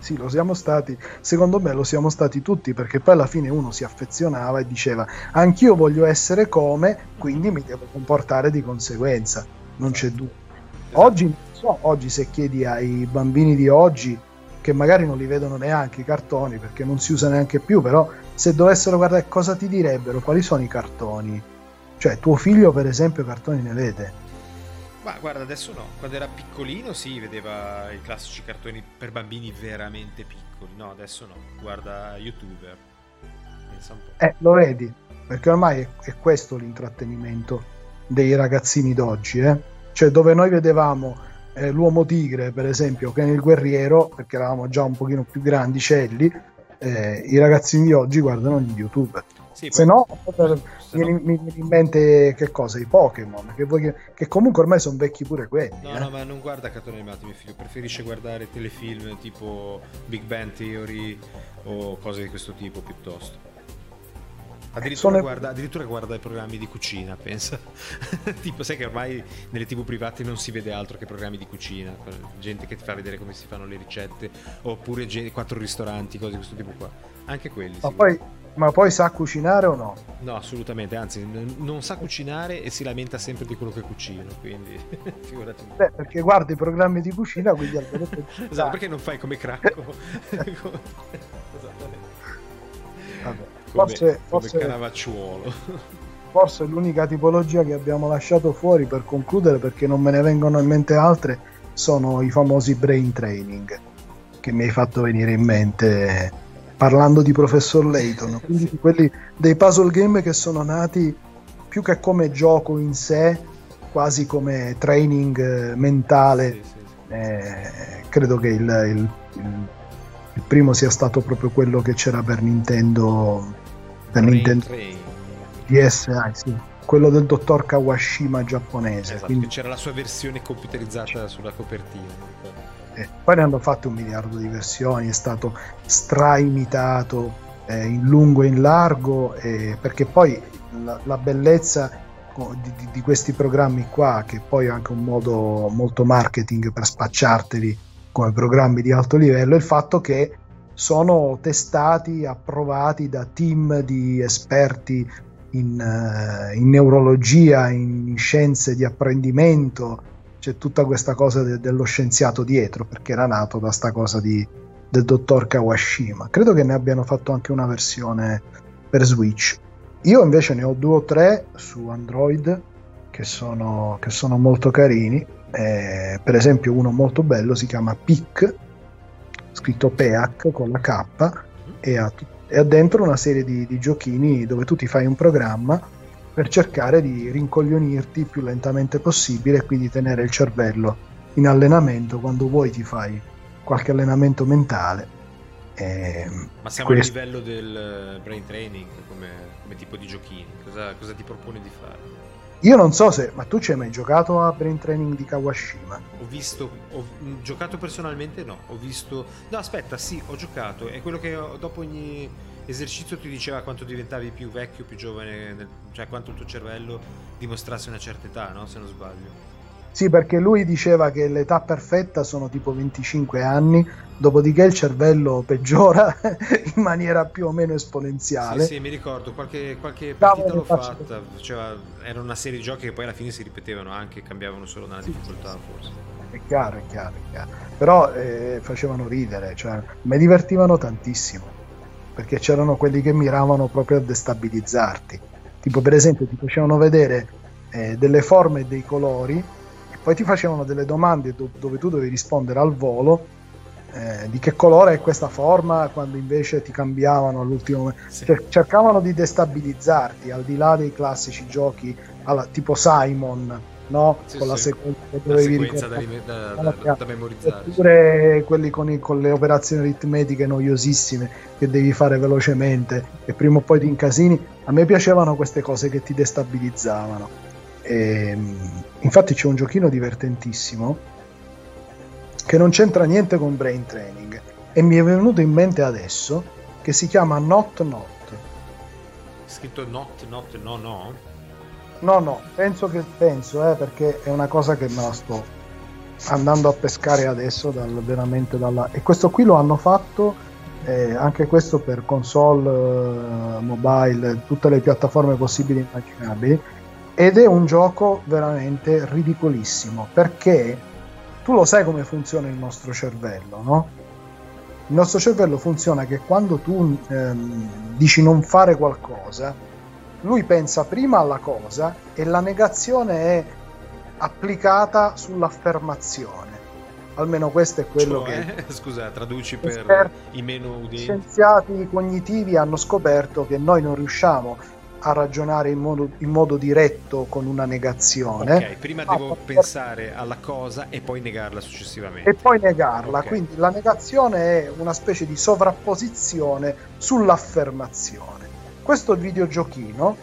Sì, lo siamo stati, secondo me lo siamo stati tutti perché poi alla fine uno si affezionava e diceva anch'io voglio essere come, quindi mi devo comportare di conseguenza, non c'è dubbio. Esatto. Oggi, so, oggi se chiedi ai bambini di oggi che magari non li vedono neanche i cartoni perché non si usa neanche più, però se dovessero guardare cosa ti direbbero, quali sono i cartoni? Cioè tuo figlio per esempio cartoni ne vede? Ma guarda, adesso no. Quando era piccolino sì, vedeva i classici cartoni per bambini veramente piccoli. No, adesso no. Guarda youtuber. Pensa un po'. Eh, lo vedi? Perché ormai è, è questo l'intrattenimento dei ragazzini d'oggi, eh? Cioè dove noi vedevamo eh, l'uomo tigre, per esempio, che nel guerriero, perché eravamo già un pochino più grandicelli, eh, i ragazzini di oggi guardano gli youtuber. Sì, se no, mi viene in mente che cosa? I Pokémon, che, che, che comunque ormai sono vecchi pure quelli. No, eh? no, ma non guarda cartoni animati, mio figlio, preferisce guardare telefilm tipo Big Bang Theory o cose di questo tipo piuttosto. Addirittura, sono... guarda, addirittura guarda i programmi di cucina, pensa. [LAUGHS] tipo, sai che ormai nelle tv private non si vede altro che programmi di cucina, gente che ti fa vedere come si fanno le ricette, oppure quattro ristoranti, cose di questo tipo qua. Anche quelli. Ma poi, ma poi sa cucinare o no? No, assolutamente, anzi, non sa cucinare e si lamenta sempre di quello che cucina, quindi [LAUGHS] figurati. Beh, perché guarda i programmi di cucina, quindi almeno [LAUGHS] Esatto, perché non fai come Cracco? Esattamente. Vabbè, come, forse, come Canavacciuolo. [LAUGHS] Forse è l'unica tipologia che abbiamo lasciato fuori per concludere, perché non me ne vengono in mente altre, sono i famosi brain training, che mi hai fatto venire in mente parlando di Professor Layton, [LAUGHS] quindi di quelli dei puzzle game che sono nati più che come gioco in sé, quasi come training eh, mentale. Sì, sì, sì. Eh, credo che il, il, il, il, primo sia stato proprio quello che c'era per Nintendo, per Train, Nintendo Train. DSi, sì. quello del dottor Kawashima giapponese. Esatto, quindi... c'era la sua versione computerizzata sulla copertina eh, poi ne hanno fatto un miliardo di versioni, è stato straimitato eh, in lungo e in largo, eh, perché poi la, la bellezza di, di, di, questi programmi qua, che poi è anche un modo molto marketing per spacciarteli come programmi di alto livello, il fatto che sono testati, approvati da team di esperti in, uh, in neurologia, in scienze di apprendimento, c'è tutta questa cosa de- dello scienziato dietro perché era nato da sta cosa di, del dottor Kawashima. Credo che ne abbiano fatto anche una versione per Switch. Io invece ne ho due o tre su Android che sono, che sono molto carini. Eh, per esempio, uno molto bello si chiama PIC, scritto PEAC con la K, e ha, e ha dentro una serie di, di giochini dove tu ti fai un programma per cercare di rincoglionirti più lentamente possibile e quindi tenere il cervello in allenamento quando vuoi ti fai qualche allenamento mentale. E Ma siamo questo... a livello del brain training come, come tipo di giochini, cosa, cosa, ti propone di fare? Io non so se, ma tu ci hai mai giocato a brain training di Kawashima? Ho visto, ho giocato personalmente no, ho visto, no aspetta sì, ho giocato, è quello che ho, dopo ogni esercizio ti diceva quanto diventavi più vecchio, più giovane, nel, cioè quanto il tuo cervello dimostrasse una certa età, no? Se non sbaglio. Sì, perché lui diceva che l'età perfetta sono tipo 25 anni, dopodiché il cervello peggiora [LAUGHS] in maniera più o meno esponenziale. Sì, sì mi ricordo, qualche, qualche partita l'ho fatta, cioè, era una serie di giochi che poi alla fine si ripetevano anche, cambiavano solo nella sì, difficoltà sì, forse. È chiaro, è chiaro, è chiaro. Però eh, facevano ridere, cioè, mi divertivano tantissimo perché c'erano quelli che miravano proprio a destabilizzarti. Tipo per esempio ti facevano vedere eh, delle forme e dei colori e poi ti facevano delle domande do- dove tu dovevi rispondere al volo eh, di che colore è questa forma quando invece ti cambiavano all'ultimo sì. Cer- cercavano di destabilizzarti al di là dei classici giochi alla, tipo Simon no? Sì, con la sequenza che dovevi sequenza da, da, da, da, memorizzare. Oppure quelli con, i, con, le operazioni aritmetiche noiosissime che devi fare velocemente e prima o poi ti incasini. A me piacevano queste cose che ti destabilizzavano. E, ehm, infatti c'è un giochino divertentissimo che non c'entra niente con brain training e mi è venuto in mente adesso che si chiama Not Not. Scritto Not Not no no? No no, penso che penso eh, perché è una cosa che me la sto andando a pescare adesso dal, veramente dalla... e questo qui lo hanno fatto eh, anche questo per console, eh, mobile, tutte le piattaforme possibili e immaginabili ed è un gioco veramente ridicolissimo perché tu lo sai come funziona il nostro cervello, no? Il nostro cervello funziona che quando tu ehm, dici non fare qualcosa, lui pensa prima alla cosa e la negazione è applicata sull'affermazione. Almeno questo è quello cioè, che... [LAUGHS] Scusa, traduci per i meno udenti. Scienziati cognitivi hanno scoperto che noi non riusciamo a ragionare in modo, in modo diretto con una negazione. Ok, prima devo per... pensare alla cosa e poi negarla successivamente. E poi negarla, okay. quindi la negazione è una specie di sovrapposizione sull'affermazione. Questo videogiochino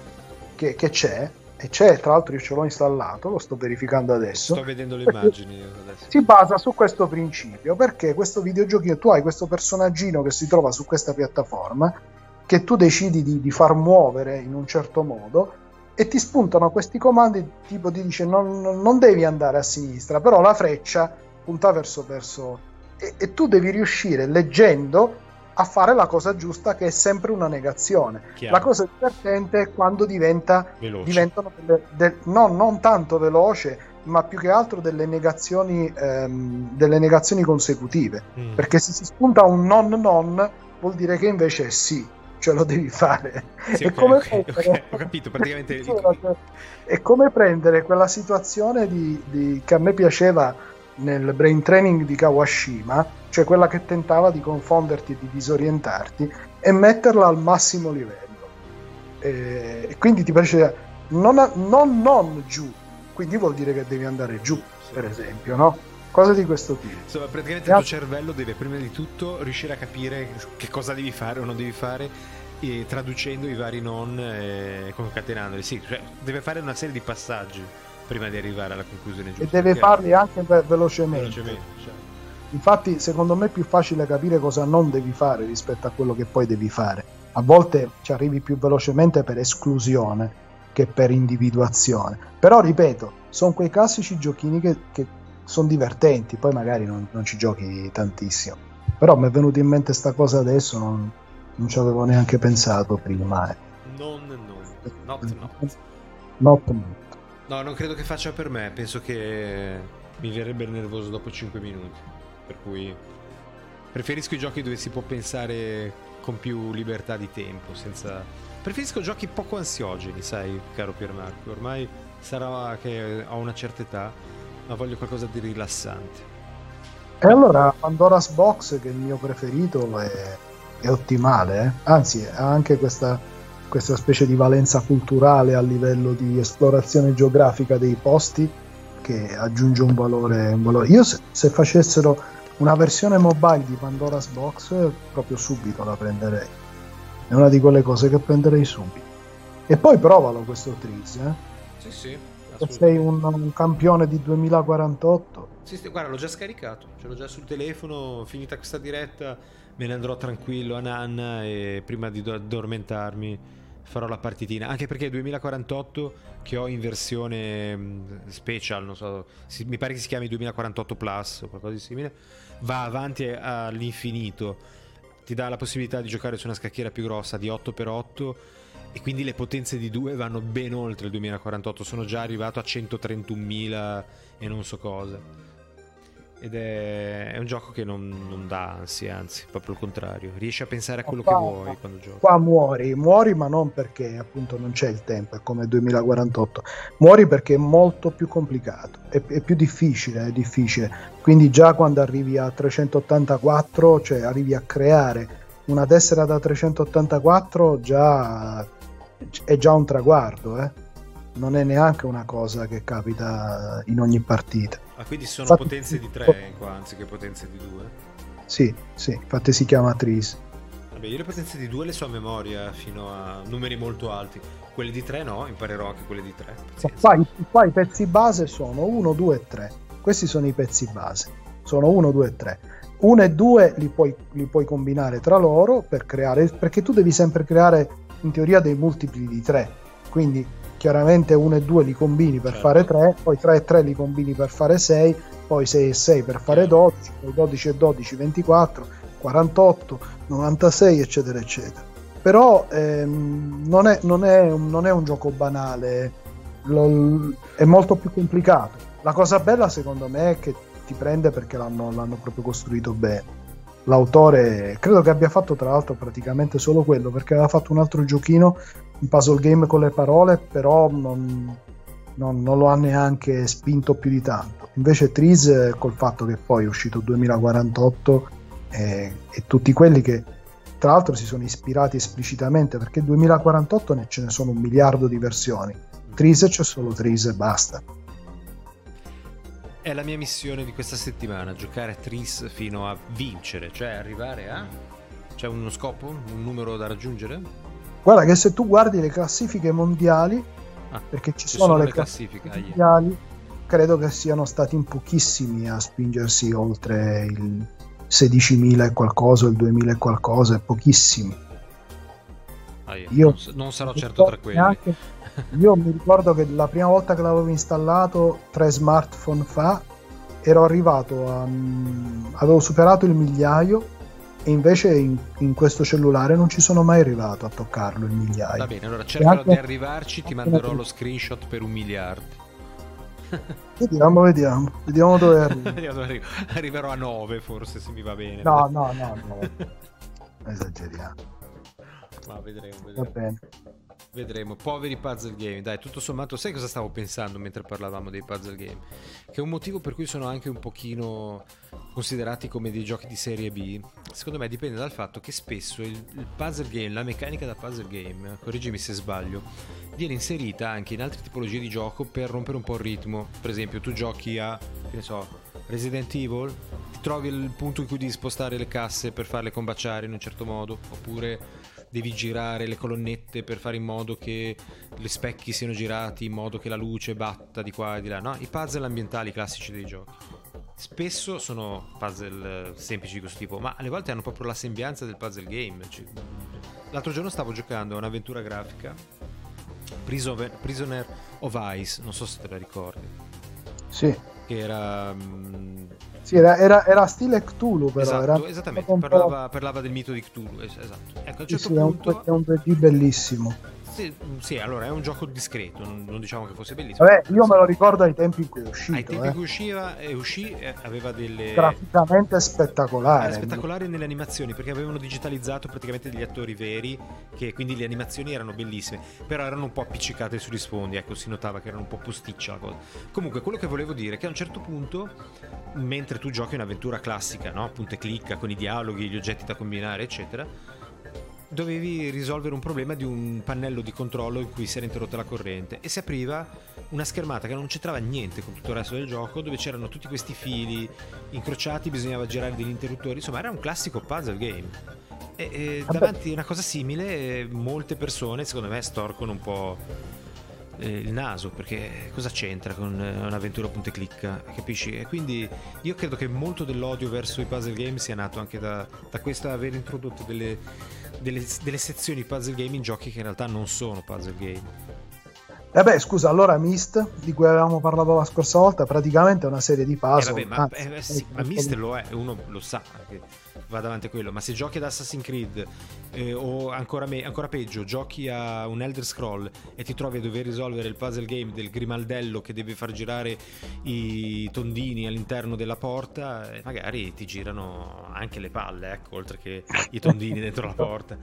che, che c'è, e c'è, tra l'altro io ce l'ho installato, lo sto verificando adesso. Sto vedendo le immagini adesso. Si basa su questo principio, perché questo videogiochino, tu hai questo personaggino che si trova su questa piattaforma che tu decidi di, di, far muovere in un certo modo e ti spuntano questi comandi tipo ti dice non, non devi andare a sinistra però la freccia punta verso verso e, e, tu devi riuscire leggendo a fare la cosa giusta che è sempre una negazione Chiaro. la cosa divertente è quando diventa veloce. diventano delle, de, no, non tanto veloce ma più che altro delle negazioni ehm, delle negazioni consecutive mm. perché se si spunta un non non vuol dire che invece è sì ce lo devi fare. Sì, okay, come okay, prendere... okay, ho capito, praticamente... [LAUGHS] è come prendere quella situazione di, di, che a me piaceva nel brain training di Kawashima, cioè quella che tentava di confonderti e di disorientarti, e metterla al massimo livello. E quindi ti piace non, non, non giù, quindi vuol dire che devi andare giù, per esempio, no? cose di questo tipo. Insomma, praticamente il tuo cervello deve prima di tutto riuscire a capire che cosa devi fare o non devi fare e traducendo i vari non e concatenandoli. Sì, cioè, deve fare una serie di passaggi prima di arrivare alla conclusione giusta. E deve farli anche velocemente. velocemente certo. Infatti, secondo me è più facile capire cosa non devi fare rispetto a quello che poi devi fare. A volte ci arrivi più velocemente per esclusione che per individuazione. Però, ripeto, sono quei classici giochini che, che sono divertenti, poi magari non, non, ci giochi tantissimo. Però mi è venuta in mente sta cosa adesso, non, non ci avevo neanche pensato prima. Eh. Non, non, not, not. Not, not. No, non credo che faccia per me, penso che mi verrebbe nervoso dopo 5 minuti. Per cui preferisco i giochi dove si può pensare con più libertà di tempo, senza... Preferisco giochi poco ansiogeni, sai, caro Piermarco. Ormai sarà che ho una certa età ma voglio qualcosa di rilassante. E allora Pandora's Box, che è il mio preferito, è, è ottimale, eh? anzi ha anche questa, questa specie di valenza culturale a livello di esplorazione geografica dei posti che aggiunge un valore. Un valore. Io se, se facessero una versione mobile di Pandora's Box, proprio subito la prenderei. È una di quelle cose che prenderei subito. E poi provalo questo Tris. Eh? Sì, sì sei un, un, campione di 2048. Sì, sì, guarda, l'ho già scaricato, ce l'ho già sul telefono, finita questa diretta me ne andrò tranquillo a Nanna e prima di addormentarmi farò la partitina, anche perché 2048 che ho in versione mm, special, non so, si, mi pare che si chiami 2048 Plus o qualcosa di simile, va avanti all'infinito, ti dà la possibilità di giocare su una scacchiera più grossa di 8x8 e quindi le potenze di 2 vanno ben oltre il 2048, sono già arrivato a 131.000 e non so cosa. Ed è, è un gioco che non, non, dà ansia, anzi, proprio il contrario. Riesci a pensare a quello qua, che vuoi quando giochi. Qua muori, muori ma non perché appunto non c'è il tempo, è come 2048. Muori perché è molto più complicato, è, è più difficile, è difficile. Quindi già quando arrivi a 384, cioè arrivi a creare una tessera da 384, già è già un traguardo, eh? non è neanche una cosa che capita in ogni partita. Ma ah, quindi sono infatti, potenze di 3 qua anziché potenze di 2? Sì, sì, infatti si chiama Tris. Vabbè, io le potenze di 2 le so a memoria fino a numeri molto alti. Quelle di 3 no, imparerò anche quelle di 3. Qua, qua i pezzi base sono 1, 2 e 3. Questi sono i pezzi base. Sono 1, 2 e 3. 1 e 2 li puoi, li puoi combinare tra loro per creare, perché tu devi sempre creare in teoria dei multipli di 3. Quindi chiaramente 1 e 2 li combini per certo. fare 3, poi 3 e 3 li combini per fare 6, poi 6 e 6 per fare 12, poi 12 e 12 24, 48, 96 eccetera eccetera. Però ehm, non, è, non, è, non, è, un gioco banale, lo, è molto più complicato. La cosa bella secondo me è che ti prende perché l'hanno, l'hanno proprio costruito bene l'autore credo che abbia fatto tra l'altro praticamente solo quello perché aveva fatto un altro giochino un puzzle game con le parole però non, non, non lo ha neanche spinto più di tanto. Invece Trees col fatto che poi è uscito 2048 e, e tutti quelli che tra l'altro si sono ispirati esplicitamente perché 2048 ne ce ne sono un miliardo di versioni. Trees c'è solo Trees e basta. È la mia missione di questa settimana, giocare a Tris fino a vincere, cioè arrivare a... C'è uno scopo, un numero da raggiungere? Guarda che se tu guardi le classifiche mondiali, ah, perché ci, ci sono, sono, le classifiche, classifiche mondiali, credo che siano stati in pochissimi a spingersi oltre il 16.000 e qualcosa, il 2.000 e qualcosa, pochissimi. Ah, io, io non, non, sarò certo tra quelli. Neanche, io mi ricordo che la prima volta che l'avevo installato tre smartphone fa ero arrivato a mm, avevo superato il migliaio e invece in, in, questo cellulare non ci sono mai arrivato a toccarlo il migliaio. Va bene, allora cercherò anche... di arrivarci, ti manderò lo screenshot per un miliardo. [LAUGHS] Vediamo, vediamo, [LAUGHS] vediamo dove arrivo. Arriverò a 9 forse se mi va bene. No, no, no, no. [LAUGHS] Esageriamo. Ma vedremo, vedremo. Va bene. Vedremo, poveri puzzle game. Dai, tutto sommato, sai cosa stavo pensando mentre parlavamo dei puzzle game? Che un motivo per cui sono anche un pochino considerati come dei giochi di serie B, secondo me dipende dal fatto che spesso il, il puzzle game, la meccanica da puzzle game, correggimi se sbaglio, viene inserita anche in altre tipologie di gioco per rompere un po' il ritmo. Per esempio, tu giochi a, che ne so, Resident Evil, ti trovi il punto in cui devi spostare le casse per farle combaciare in un certo modo, oppure devi girare le colonnette per fare in modo che gli specchi siano girati in modo che la luce batta di qua e di là, no? I puzzle ambientali classici dei giochi. Spesso sono puzzle semplici di questo tipo, ma alle volte hanno proprio la sembianza del puzzle game. L'altro giorno stavo giocando a un'avventura grafica, Prisoner of Ice, non so se te la ricordi. Sì. Che era... Um, sì, era, era, era, stile Cthulhu, però. Esatto, era esattamente, parlava, parlava, del mito di Cthulhu. esatto. Ecco, a un certo sì, punto... È un 3D bellissimo. Sì, sì, allora è un gioco discreto, non, non diciamo che fosse bellissimo. Vabbè, io me lo ricordo ai tempi in cui è uscito. Ai tempi eh. in cui usciva, eh, uscì, eh, aveva delle. Graficamente spettacolare. Era spettacolare nelle animazioni perché avevano digitalizzato praticamente degli attori veri, che quindi le animazioni erano bellissime, però erano un po' appiccicate sugli sfondi, ecco, si notava che erano un po' posticcia la cosa. Comunque, quello che volevo dire è che a un certo punto, mentre tu giochi un'avventura classica, no? Punta e clicca con i dialoghi, gli oggetti da combinare, eccetera dovevi risolvere un problema di un pannello di controllo in cui si era interrotta la corrente e si apriva una schermata che non c'entrava niente con tutto il resto del gioco dove c'erano tutti questi fili incrociati bisognava girare degli interruttori insomma era un classico puzzle game. E, e davanti a una cosa simile molte persone secondo me storcono un po' eh, il naso perché cosa c'entra con eh, un'avventura punta e clicca capisci? E quindi io credo che molto dell'odio verso i puzzle game sia nato anche da, da questo aver introdotto delle delle, delle sezioni puzzle game in giochi che in realtà non sono puzzle game. E eh beh, scusa, allora Myst, di cui avevamo parlato la scorsa volta, praticamente è una serie di puzzle. Eh vabbè, ma, eh, sì, ma Myst lo è, uno lo sa. Che va davanti a quello. Ma se giochi ad Assassin's Creed eh, o ancora, me, ancora, peggio, giochi a un Elder Scroll e ti trovi a dover risolvere il puzzle game del grimaldello che deve far girare i tondini all'interno della porta, eh, magari ti girano anche le palle, ecco, oltre che i tondini dentro la [LAUGHS] porta.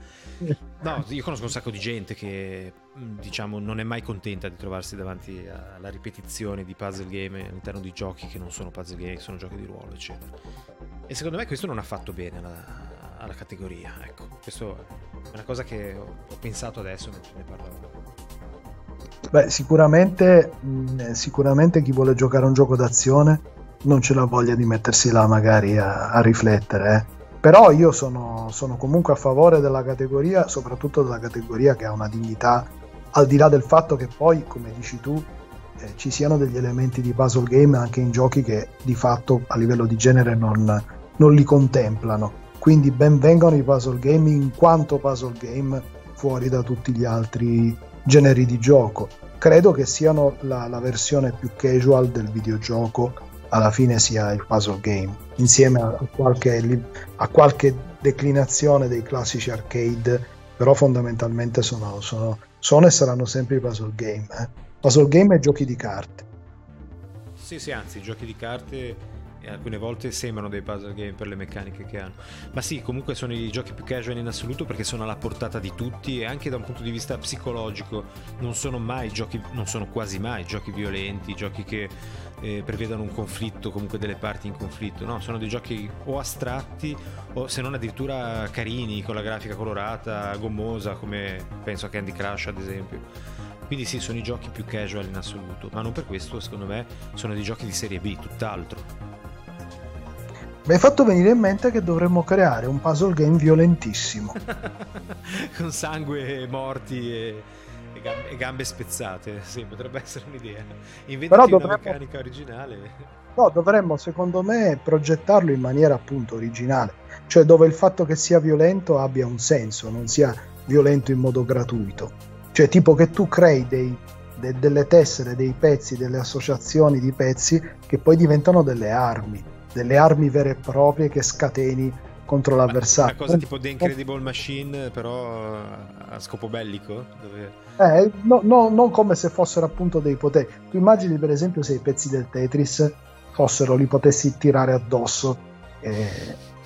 No, io conosco un sacco di gente che mm, diciamo non è mai contenta di trovarsi davanti alla ripetizione di puzzle game all'interno di giochi che non sono puzzle game, sono giochi di ruolo, eccetera. E secondo me questo non ha fatto bene alla, alla categoria. Ecco, questo è una cosa che ho, pensato adesso mentre ne parlavo. Beh, sicuramente, mh, sicuramente chi vuole giocare un gioco d'azione non ce la voglia di mettersi là magari a, a riflettere. Eh. Però io sono, sono comunque a favore della categoria, soprattutto della categoria che ha una dignità, al di là del fatto che poi, come dici tu, eh, ci siano degli elementi di puzzle game anche in giochi che di fatto a livello di genere non, non li contemplano. Quindi benvengano i puzzle game in quanto puzzle game fuori da tutti gli altri generi di gioco. Credo che siano la, la versione più casual del videogioco, alla fine sia il puzzle game, insieme a qualche, a qualche declinazione dei classici arcade, però fondamentalmente sono, sono, sono e saranno sempre i puzzle game. Eh? Puzzle game e giochi di carte. Sì, sì, anzi, giochi di carte e alcune volte sembrano dei puzzle game per le meccaniche che hanno. Ma sì, comunque sono i giochi più casual in assoluto perché sono alla portata di tutti e anche da un punto di vista psicologico non sono mai giochi, non sono quasi mai giochi violenti, giochi che eh, prevedano un conflitto, comunque delle parti in conflitto, no, sono dei giochi o astratti o se non addirittura carini, con la grafica colorata, gommosa, come penso a Candy Crush ad esempio. Quindi sì, sono i giochi più casual in assoluto, ma non per questo, secondo me, sono dei giochi di serie B, tutt'altro. Mi hai fatto venire in mente che dovremmo creare un puzzle game violentissimo. [LAUGHS] Con sangue morti e, e, gambe, e, gambe, spezzate. Sì, potrebbe essere un'idea. Inventati dovremmo... una meccanica originale. No, dovremmo secondo me progettarlo in maniera appunto originale. Cioè dove il fatto che sia violento abbia un senso, non sia violento in modo gratuito. Cioè tipo che tu crei dei, de, delle tessere, dei pezzi, delle associazioni di pezzi che poi diventano delle armi delle armi vere e proprie che scateni contro l'avversario. Una cosa tipo The Incredible Machine, però a scopo bellico? Dove... Eh, no, no, non come se fossero appunto dei poteri. Tu immagini per esempio se i pezzi del Tetris fossero, li potessi tirare addosso e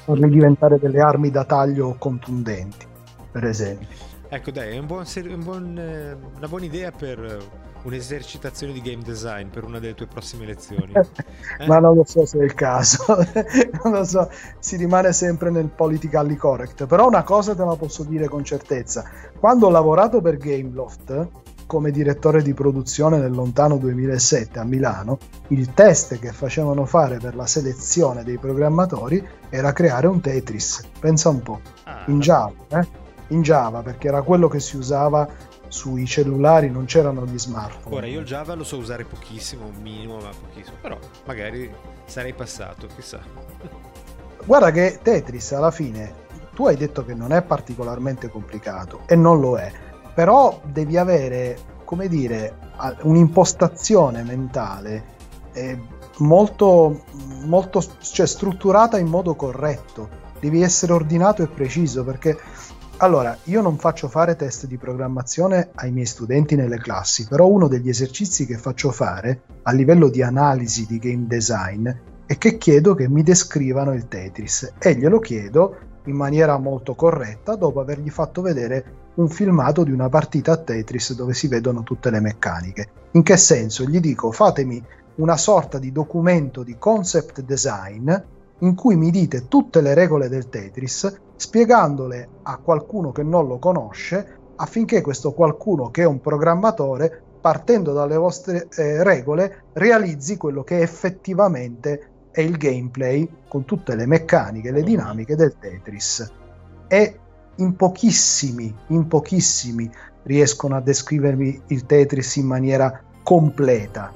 farli diventare delle armi da taglio contundenti, per esempio. Ecco dai, è un buon, un buon, eh, una buona idea per un'esercitazione di game design per una delle tue prossime lezioni. Eh? [LAUGHS] Ma non lo so se è il caso, [LAUGHS] non lo so, si rimane sempre nel politically correct, però una cosa te la posso dire con certezza. Quando ho lavorato per Gameloft come direttore di produzione nel lontano 2007 a Milano, il test che facevano fare per la selezione dei programmatori era creare un Tetris, pensa un po', ah, in Java, eh? in Java perché era quello che si usava sui cellulari non c'erano gli smartphone. Ora io il Java lo so usare pochissimo, un minimo, ma pochissimo, però magari sarei passato, chissà. Guarda che Tetris alla fine tu hai detto che non è particolarmente complicato e non lo è, però devi avere, come dire, un'impostazione mentale eh, molto, molto cioè, strutturata in modo corretto. Devi essere ordinato e preciso perché allora, io non faccio fare test di programmazione ai miei studenti nelle classi, però uno degli esercizi che faccio fare a livello di analisi di game design è che chiedo che mi descrivano il Tetris e glielo chiedo in maniera molto corretta dopo avergli fatto vedere un filmato di una partita a Tetris dove si vedono tutte le meccaniche. In che senso? Gli dico fatemi una sorta di documento di concept design in cui mi dite tutte le regole del Tetris spiegandole a qualcuno che non lo conosce affinché questo qualcuno che è un programmatore partendo dalle vostre eh, regole realizzi quello che effettivamente è il gameplay con tutte le meccaniche, le dinamiche del Tetris. E in pochissimi, in pochissimi riescono a descrivermi il Tetris in maniera completa.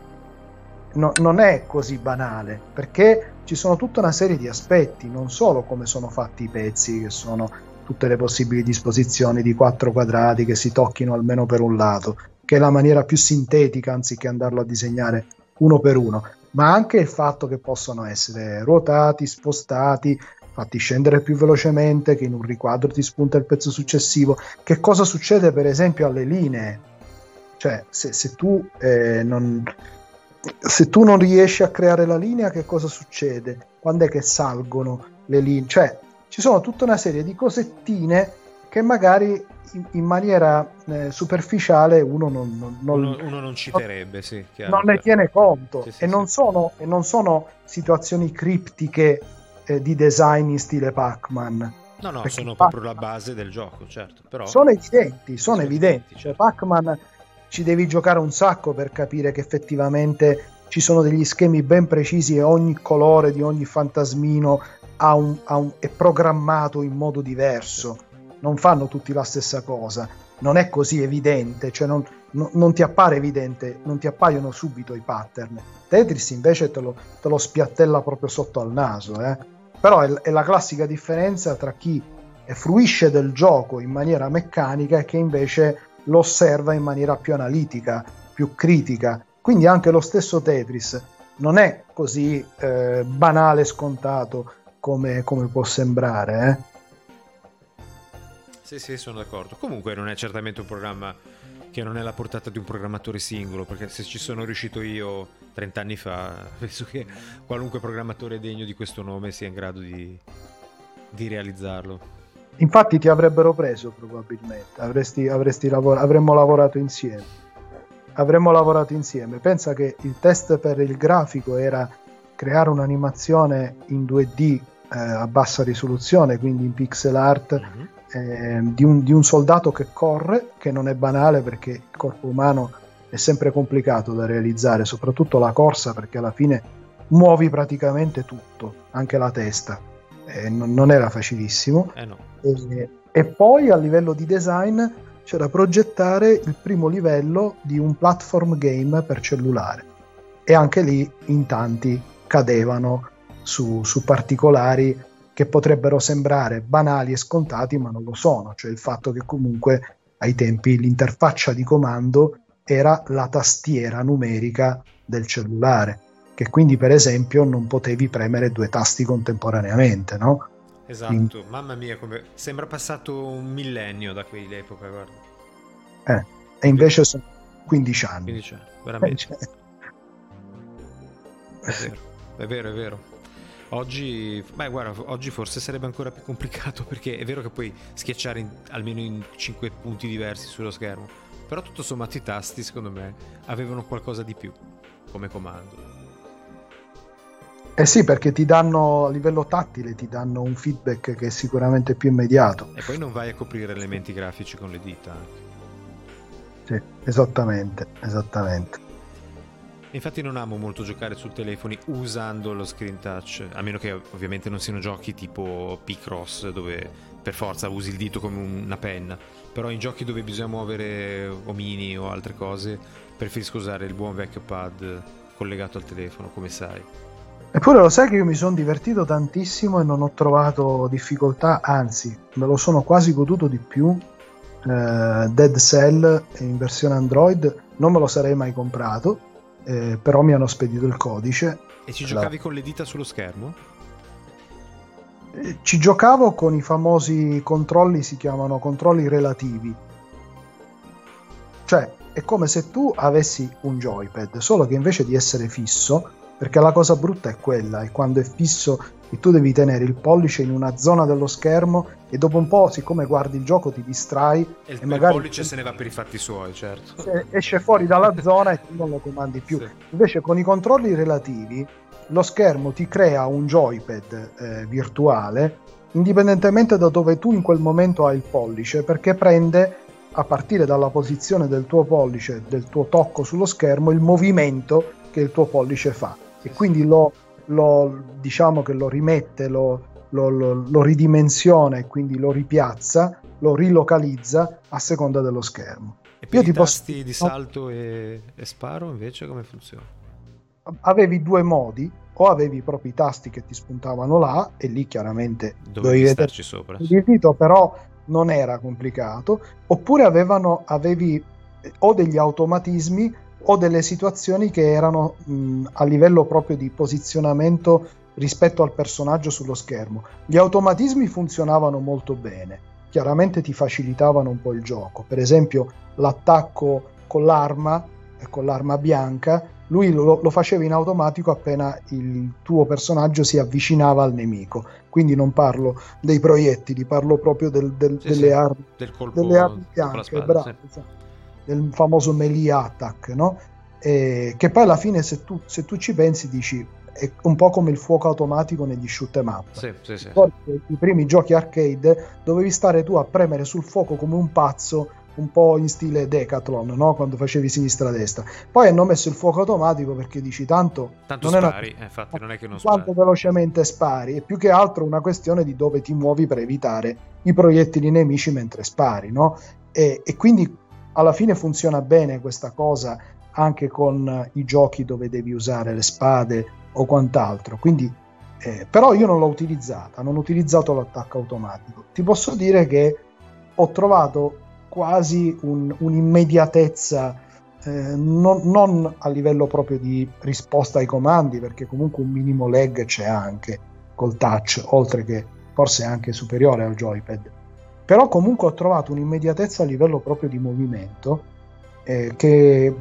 No, non è così banale perché ci sono tutta una serie di aspetti, non solo come sono fatti i pezzi, che sono tutte le possibili disposizioni di quattro quadrati che si tocchino almeno per un lato, che è la maniera più sintetica anziché andarlo a disegnare uno per uno, ma anche il fatto che possono essere ruotati, spostati, fatti scendere più velocemente, che in un riquadro ti spunta il pezzo successivo. Che cosa succede per esempio alle linee? Cioè, se, se tu eh, non, se tu non riesci a creare la linea, che cosa succede? Quando è che salgono le linee? Cioè, ci sono tutta una serie di cosettine che magari in, in maniera eh, superficiale uno non, non, non, uno, uno non citerebbe, sì, chiaro, non ne tiene conto sì, sì, e, non sono, e, non sono, situazioni criptiche eh, di design in stile Pac-Man. No, no, sono Pac- proprio la base del gioco, certo. Però... Sono evidenti, sono, sono evidenti. evidenti. Cioè, Pac-Man ci devi giocare un sacco per capire che effettivamente ci sono degli schemi ben precisi e ogni colore di ogni fantasmino ha un, ha un, è programmato in modo diverso, non fanno tutti la stessa cosa, non è così evidente, cioè non, no, non ti appare evidente, non ti appaiono subito i pattern. Tetris invece te lo, te lo spiattella proprio sotto al naso, eh? però è, è la classica differenza tra chi fruisce del gioco in maniera meccanica e che invece lo osserva in maniera più analitica, più critica. Quindi anche lo stesso Tetris non è così eh, banale, scontato come, come può sembrare. Eh? Sì, sì, sono d'accordo. Comunque non è certamente un programma che non è la portata di un programmatore singolo, perché se ci sono riuscito io 30 anni fa, [LAUGHS] penso che qualunque programmatore degno di questo nome sia in grado di, di realizzarlo. Infatti ti avrebbero preso probabilmente, avresti, avresti lavor- avremmo lavorato insieme. Avremmo lavorato insieme. Pensa che il test per il grafico era creare un'animazione in 2D eh, a bassa risoluzione, quindi in pixel art, mm-hmm. eh, di, un, di un soldato che corre, che non è banale perché il corpo umano è sempre complicato da realizzare, soprattutto la corsa perché alla fine muovi praticamente tutto, anche la testa. Eh, non, era facilissimo. Eh no. e, e, poi a livello di design c'era progettare il primo livello di un platform game per cellulare. E anche lì in tanti cadevano su, su particolari che potrebbero sembrare banali e scontati, ma non lo sono, cioè il fatto che comunque ai tempi l'interfaccia di comando era la tastiera numerica del cellulare, che quindi per esempio non potevi premere due tasti contemporaneamente, no? Esatto, quindi... mamma mia, come... sembra passato un millennio da quell'epoca, guarda. Eh, e invece sono 15 anni. 15 anni, veramente. È vero. È vero, è vero. Oggi, beh, guarda, oggi forse sarebbe ancora più complicato perché è vero che puoi schiacciare in, almeno in 5 punti diversi sullo schermo, però tutto sommato i tasti, secondo me, avevano qualcosa di più come comando. Eh sì, perché ti danno a livello tattile, ti danno un feedback che è sicuramente più immediato. E poi non vai a coprire elementi grafici con le dita. Sì, esattamente, esattamente. Infatti non amo molto giocare su telefoni usando lo screen touch, a meno che ovviamente non siano giochi tipo P-Cross dove per forza usi il dito come una penna, però in giochi dove bisogna muovere omini o altre cose preferisco usare il buon vecchio pad collegato al telefono, come sai. Eppure lo sai che io mi sono divertito tantissimo e non ho trovato difficoltà, anzi me lo sono quasi goduto di più. Eh, Dead Cell in versione Android non me lo sarei mai comprato eh, però mi hanno spedito il codice. E ci giocavi la... con le dita sullo schermo? Eh, ci giocavo con i famosi controlli, si chiamano controlli relativi. Cioè, è come se tu avessi un joypad, solo che invece di essere fisso, perché la cosa brutta è quella, è quando è fisso e tu devi tenere il pollice in una zona dello schermo e dopo un po', siccome guardi il gioco, ti distrai. E il, e magari il pollice se ne va per i fatti suoi, certo. Esce fuori dalla [LAUGHS] zona e tu non lo comandi più. Sì. Invece con i controlli relativi, lo schermo ti crea un joypad eh, virtuale, indipendentemente da dove tu in quel momento hai il pollice, perché prende a partire dalla posizione del tuo pollice, del tuo tocco sullo schermo, il movimento che il tuo pollice fa. E quindi lo lo, diciamo che lo rimette, lo, lo, lo, ridimensiona e quindi lo ripiazza, lo rilocalizza a seconda dello schermo. E per Io i tasti posso... di salto e, e sparo invece come funziona? Avevi due modi, o avevi i propri tasti che ti spuntavano là e lì chiaramente dovevi starci sopra. Il dito però non era complicato, oppure avevano, avevi o degli automatismi o delle situazioni che erano mh, a livello proprio di posizionamento rispetto al personaggio sullo schermo. Gli automatismi funzionavano molto bene, chiaramente ti facilitavano un po' il gioco. Per esempio, l'attacco con l'arma, eh, con l'arma bianca, lui lo, lo, faceva in automatico appena il tuo personaggio si avvicinava al nemico. Quindi non parlo dei proiettili, parlo proprio del, del, sì, delle, sì, armi, del colpo, delle armi bianche. Bravo, sì. esatto del famoso melee attack, no? E che poi alla fine se tu, se tu, ci pensi dici è un po' come il fuoco automatico negli shoot em up. Sì, sì, sì. I primi giochi arcade dovevi stare tu a premere sul fuoco come un pazzo un po' in stile Decathlon, no? quando facevi sinistra-destra. Poi hanno messo il fuoco automatico perché dici tanto... Tanto spari, è una... eh, infatti non è che non quanto spari. velocemente spari, è più che altro una questione di dove ti muovi per evitare i proiettili nemici mentre spari, no? E, e quindi alla fine funziona bene questa cosa anche con i giochi dove devi usare le spade o quant'altro. Quindi, eh, però io non l'ho utilizzata, non ho utilizzato l'attacco automatico. Ti posso dire che ho trovato quasi un, un'immediatezza, eh, non, non, a livello proprio di risposta ai comandi, perché comunque un minimo lag c'è anche col touch, oltre che forse anche superiore al joypad. Però comunque ho trovato un'immediatezza a livello proprio di movimento eh, che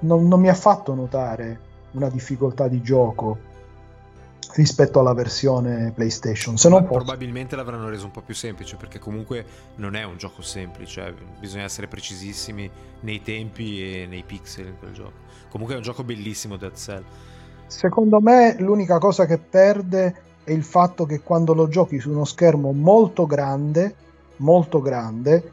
non, non mi ha fatto notare una difficoltà di gioco rispetto alla versione PlayStation. Se non probabilmente l'avranno reso un po' più semplice perché comunque non è un gioco semplice, bisogna essere precisissimi nei tempi e nei pixel in quel gioco. Comunque è un gioco bellissimo Dead Cell. Secondo me l'unica cosa che perde è il fatto che quando lo giochi su uno schermo molto grande, molto grande,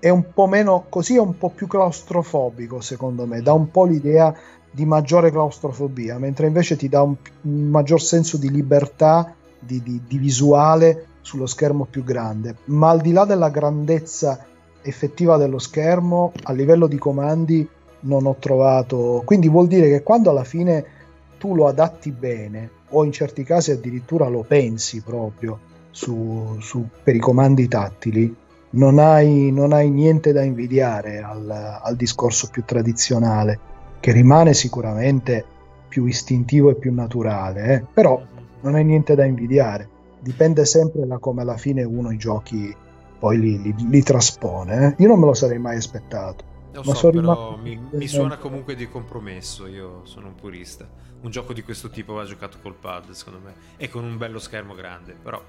è un po' meno così è un po' più claustrofobico secondo me, dà un po' l'idea di maggiore claustrofobia, mentre invece ti dà un, un maggior senso di libertà di, di, di, visuale sullo schermo più grande. Ma al di là della grandezza effettiva dello schermo, a livello di comandi non ho trovato. Quindi vuol dire che quando alla fine tu lo adatti bene, o in certi casi addirittura lo pensi proprio su, su, per i comandi tattili, non hai, non hai niente da invidiare al, al discorso più tradizionale che rimane sicuramente più istintivo e più naturale, eh? però non è niente da invidiare. Dipende sempre da come alla fine uno i giochi poi li, li, li traspone. Eh? Io non me lo sarei mai aspettato. Lo ma so, però mi, mi, suona comunque di compromesso, io sono un purista. Un gioco di questo tipo va giocato col pad, secondo me, e con un bello schermo grande, però...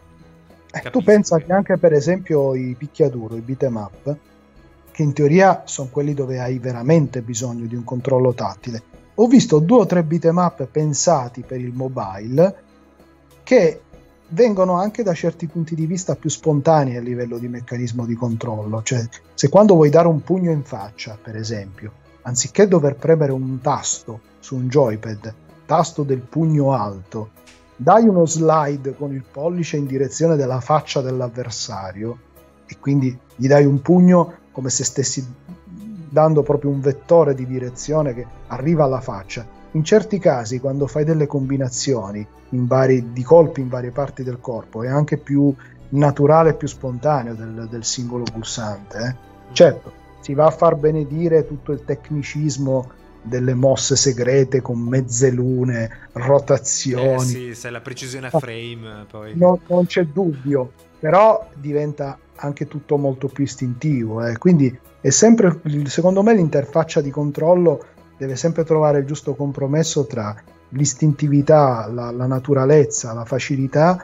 Eh, tu pensa che... che anche per esempio i picchiaduro, i beat'em up, che in teoria sono quelli dove hai veramente bisogno di un controllo tattile. Ho visto due o tre beat'em up pensati per il mobile che vengono anche da certi punti di vista più spontanei a livello di meccanismo di controllo. Cioè, se quando vuoi dare un pugno in faccia, per esempio, anziché dover premere un tasto su un joypad, tasto del pugno alto, dai uno slide con il pollice in direzione della faccia dell'avversario e quindi gli dai un pugno come se stessi dando proprio un vettore di direzione che arriva alla faccia. In certi casi, quando fai delle combinazioni vari, di colpi in varie parti del corpo, è anche più naturale e più spontaneo del, del singolo pulsante. Eh? Certo, si va a far benedire tutto il tecnicismo delle mosse segrete con mezze lune, rotazioni. Eh sì, se la precisione a frame poi. No, non c'è dubbio, però diventa anche tutto molto più istintivo. Eh. Quindi è sempre, secondo me, l'interfaccia di controllo deve sempre trovare il giusto compromesso tra l'istintività, la, la naturalezza, la facilità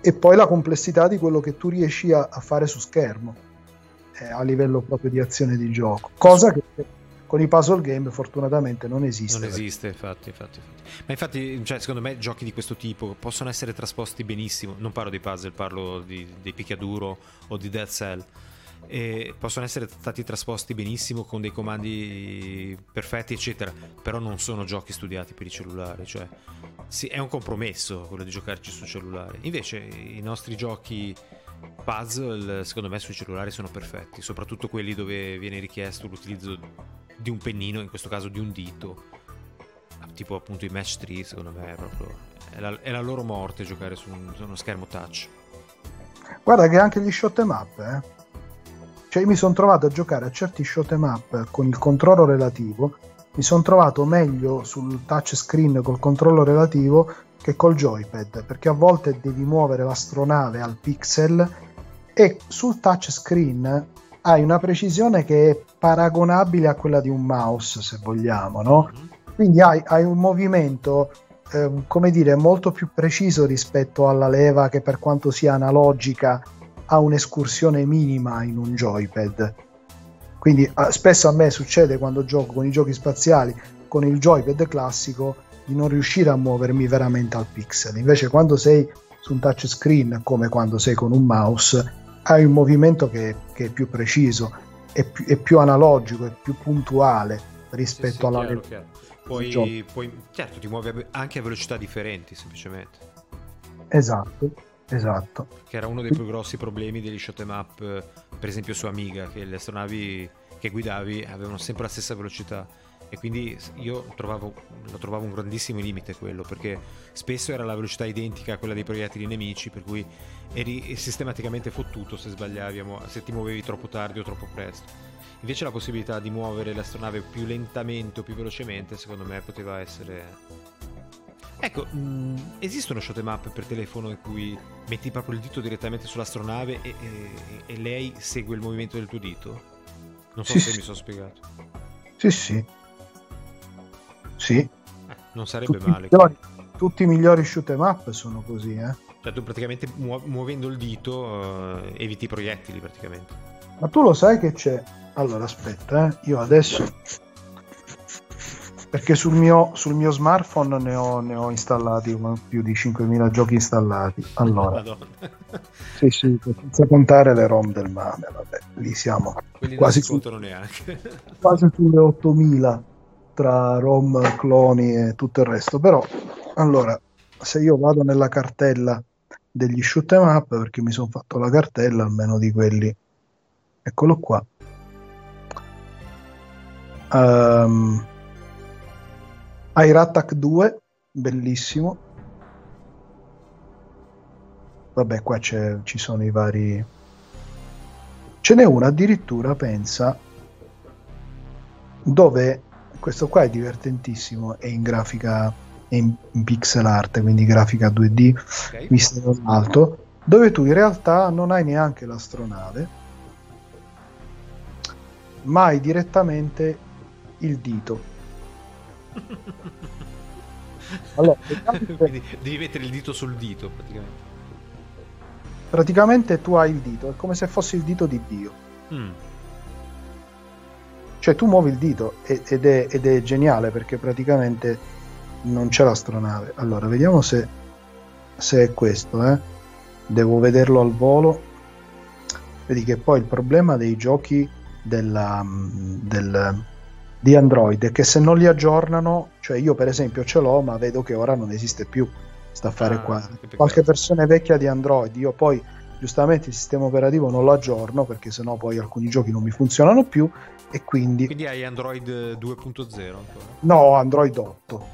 e poi la complessità di quello che tu riesci a, a fare su schermo eh, a livello proprio di azione di gioco. Cosa che con i puzzle game fortunatamente non esiste. Non esiste, infatti, infatti, infatti. Ma infatti, cioè, secondo me, giochi di questo tipo possono essere trasposti benissimo. Non parlo di puzzle, parlo di, di picchiaduro o di Dead Cell. E possono essere stati trasposti benissimo con dei comandi perfetti, eccetera. Però non sono giochi studiati per i cellulari. Cioè, sì, è un compromesso quello di giocarci su cellulare. Invece, i nostri giochi puzzle, secondo me, sui cellulari sono perfetti, soprattutto quelli dove viene richiesto l'utilizzo di un pennino, in questo caso di un dito, tipo appunto i match 3, secondo me è proprio è la, è la loro morte giocare su, un, su, uno schermo touch. Guarda che anche gli shot em up, eh. Cioè mi sono trovato a giocare a certi shot em up con il controllo relativo, mi sono trovato meglio sul touch screen col controllo relativo che col joypad, perché a volte devi muovere l'astronave al pixel e sul touch screen hai una precisione che è paragonabile a quella di un mouse, se vogliamo, no? Mm-hmm. Quindi hai, hai un movimento, eh, come dire, molto più preciso rispetto alla leva che per quanto sia analogica ha un'escursione minima in un joypad. Quindi eh, spesso a me succede quando gioco con i giochi spaziali con il joypad classico di non riuscire a muovermi veramente al pixel. Invece quando sei su un touchscreen, come quando sei con un mouse, hai un movimento che, che, è più preciso è più, è più analogico, è più puntuale rispetto sì, sì, alla chiaro, chiaro. Poi, poi, certo, ti muovi anche a velocità differenti, semplicemente. Esatto, esatto. Che era uno dei più grossi problemi degli shot em up, per esempio su Amiga, che le astronavi che guidavi avevano sempre la stessa velocità e quindi io trovavo, lo trovavo un grandissimo limite quello perché spesso era la velocità identica a quella dei proiettili nemici per cui eri sistematicamente fottuto se sbagliavi se ti muovevi troppo tardi o troppo presto invece la possibilità di muovere l'astronave più lentamente o più velocemente secondo me poteva essere Ecco, mh, mm, esistono shot em up per telefono in cui metti proprio il dito direttamente sull'astronave e, e, e lei segue il movimento del tuo dito? Non so sì, se sì. mi sono spiegato. Sì, sì. Sì. Eh, non sarebbe tutti male. Tutti i migliori shoot em up sono così, eh. Cioè tu praticamente muo- muovendo il dito uh, eviti i proiettili praticamente. Ma tu lo sai che c'è... Allora aspetta, eh. io adesso... Perché sul mio, sul mio smartphone ne ho, ne ho, installati più di 5.000 giochi installati. Allora, sì, sì, senza contare le ROM del mame, vabbè, lì siamo Quelli quasi, su, neanche. quasi sulle 8.000 tra ROM, cloni e tutto il resto. Però, allora, se io vado nella cartella degli shoot em up, perché mi sono fatto la cartella almeno di quelli, eccolo qua. Um, Attack 2, bellissimo. Vabbè, qua ci sono i vari. Ce n'è una addirittura, pensa, dove questo qua è divertentissimo, è in grafica è in, in pixel art, quindi grafica 2D okay. vista dall'alto, dove tu in realtà non hai neanche l'astronave, ma hai direttamente il dito. [LAUGHS] allora, quindi devi mettere il dito sul dito praticamente. Praticamente tu hai il dito, è come se fosse il dito di Dio. Mm. Cioè tu muovi il dito ed è, ed è geniale perché praticamente non c'è l'astronave. Allora, vediamo se, se è questo. Eh. Devo vederlo al volo. Vedi che poi il problema dei giochi della, del, di Android è che se non li aggiornano, cioè io per esempio ce l'ho, ma vedo che ora non esiste più. Sta a fare ah, qua. Qualche versione vecchia di Android, io poi giustamente il sistema operativo non lo aggiorno perché sennò poi alcuni giochi non mi funzionano più e quindi... Quindi hai Android 2.0 ancora? No, Android 8,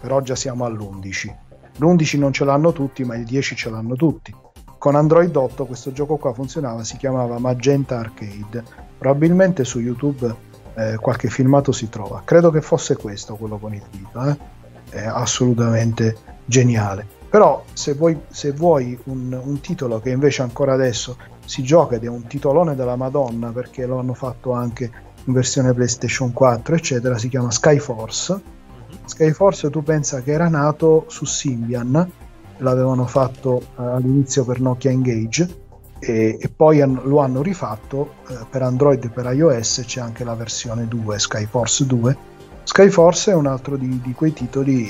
però già siamo all'11. L'11 non ce l'hanno tutti, ma il 10 ce l'hanno tutti. Con Android 8 questo gioco qua funzionava, si chiamava Magenta Arcade. Probabilmente su YouTube eh, qualche filmato si trova. Credo che fosse questo quello con il dito, eh? è assolutamente geniale. Però se vuoi, se vuoi un, un, titolo che invece ancora adesso si gioca ed è un titolone della Madonna perché lo hanno fatto anche in versione PlayStation 4, eccetera, si chiama Skyforce. Mhm. Skyforce tu pensa che era nato su Symbian, l'avevano fatto eh, all'inizio per Nokia Engage e, e poi han, lo hanno rifatto eh, per Android e per iOS, c'è anche la versione 2, Skyforce 2. Skyforce è un altro di, di quei titoli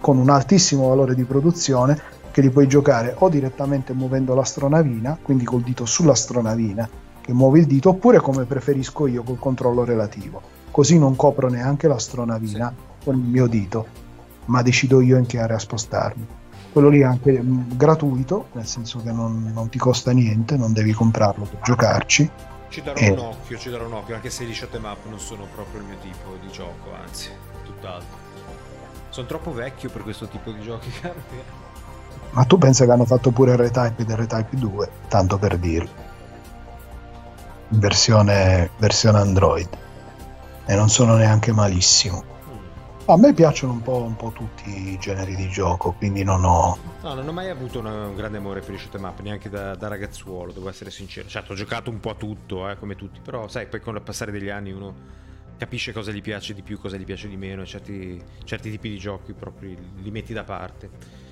con un altissimo valore di produzione che li puoi giocare o direttamente muovendo l'astronavina, quindi col dito sull'astronavina che muovi il dito, oppure come preferisco io col controllo relativo. Così non copro neanche l'astronavina sì. con il mio dito, ma decido io in che area spostarmi. Quello lì è anche mm, gratuito, nel senso che non, non, ti costa niente, non devi comprarlo per giocarci. Ci darò e... un occhio, ci darò un occhio, anche se i shot up non sono proprio il mio tipo di gioco, anzi, tutt'altro. Sono troppo vecchio per questo tipo di giochi, [LAUGHS] caro. Ma tu pensa che hanno fatto pure il R-Type ed R-Type 2, tanto per dirlo. Versione, versione Android. E non sono neanche malissimo. A me piacciono un po', un po', tutti i generi di gioco, quindi non ho... No, non ho mai avuto un grande amore per i shoot up, neanche da, da, ragazzuolo, devo essere sincero. Certo, ho giocato un po' a tutto, eh, come tutti, però sai, poi con il passare degli anni uno capisce cosa gli piace di più, cosa gli piace di meno, certi, certi tipi di giochi proprio li metti da parte.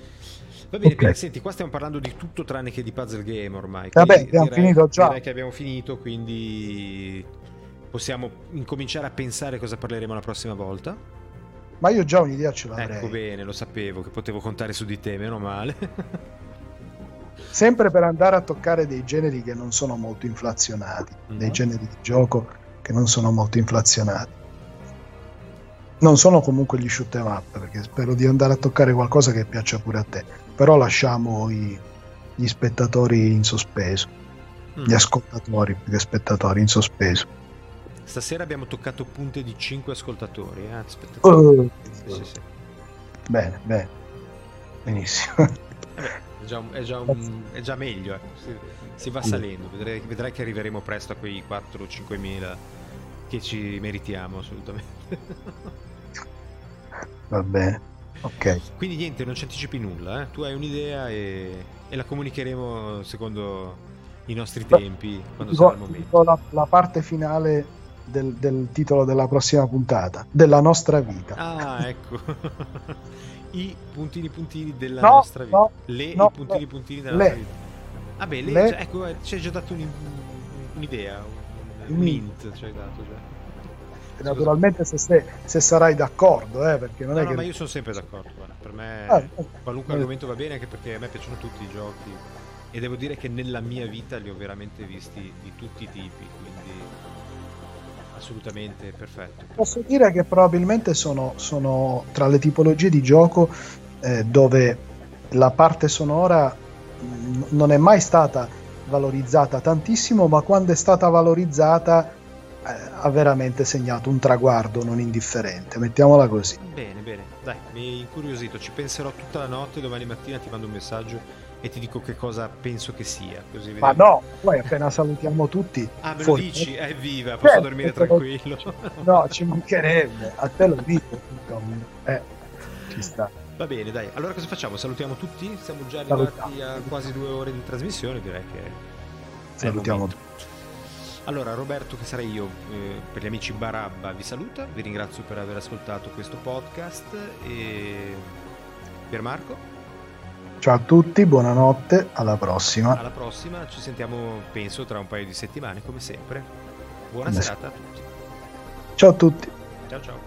Va bene, okay. senti, qua stiamo parlando di tutto tranne che di puzzle game ormai. Vabbè, abbiamo direi, finito già. Direi che abbiamo finito, quindi possiamo incominciare a pensare cosa parleremo la prossima volta. Ma io già un'idea ce l'avrei. Ecco bene, lo sapevo che potevo contare su di te, meno male. [LAUGHS] sempre per andare a toccare dei generi che non sono molto inflazionati, mm-hmm. dei generi di gioco che non sono molto inflazionati. Non sono comunque gli shoot em up, perché spero di andare a toccare qualcosa che piaccia pure a te, però lasciamo i, gli spettatori in sospeso, mm. gli ascoltatori più che spettatori in sospeso. Stasera abbiamo toccato punte di 5 ascoltatori, eh? spettatori. Uh, sì, sì. Bene, bene, benissimo. [LAUGHS] è, già, è, già un, è già, meglio, eh. si, si, va salendo, vedrai, vedrai, che arriveremo presto a quei 4-5 mila che ci meritiamo assolutamente. [LAUGHS] Va bene. Ok. Quindi niente, non ci anticipi nulla, eh? tu hai un'idea e, e, la comunicheremo secondo i nostri tempi, quando dico, sarà il momento. La, la parte finale del, del, titolo della prossima puntata, della nostra vita. Ah, ecco. [LAUGHS] I puntini puntini della no, nostra vita. No, le no, i puntini puntini della le. nostra vita. Vabbè, le, le. Cioè, ecco, ci hai già dato un'idea, un, un hint ci hai dato già naturalmente se, se, se, sarai d'accordo, eh, perché non no, è no, che... ma io sono sempre d'accordo, guarda. per me ah, qualunque eh. argomento va bene, anche perché a me piacciono tutti i giochi e devo dire che nella mia vita li ho veramente visti di tutti i tipi, quindi assolutamente perfetto. Posso dire che probabilmente sono, sono tra le tipologie di gioco eh, dove la parte sonora non è mai stata valorizzata tantissimo, ma quando è stata valorizzata ha veramente segnato un traguardo non indifferente, mettiamola così. Bene, bene, dai, mi hai incuriosito, ci penserò tutta la notte, domani mattina ti mando un messaggio e ti dico che cosa penso che sia. Così Ma no, poi appena salutiamo tutti. Ah, me lo dici? È viva, posso eh, dormire tranquillo. [LAUGHS] No, ci mancherebbe, a te lo dico. Eh, ci sta. Va bene, dai. Allora cosa facciamo? Salutiamo tutti? Siamo già arrivati Salutiamo. a quasi due ore di trasmissione, direi che... Salutiamo tutti. Allora, Roberto, che sarei io, eh, per gli amici Barabba, vi saluta, vi ringrazio per aver ascoltato questo podcast e Piermarco. Ciao a tutti, buonanotte, alla prossima. Alla prossima, ci sentiamo penso tra un paio di settimane come sempre. Buona come serata a tutti. Ciao a tutti. Ciao ciao.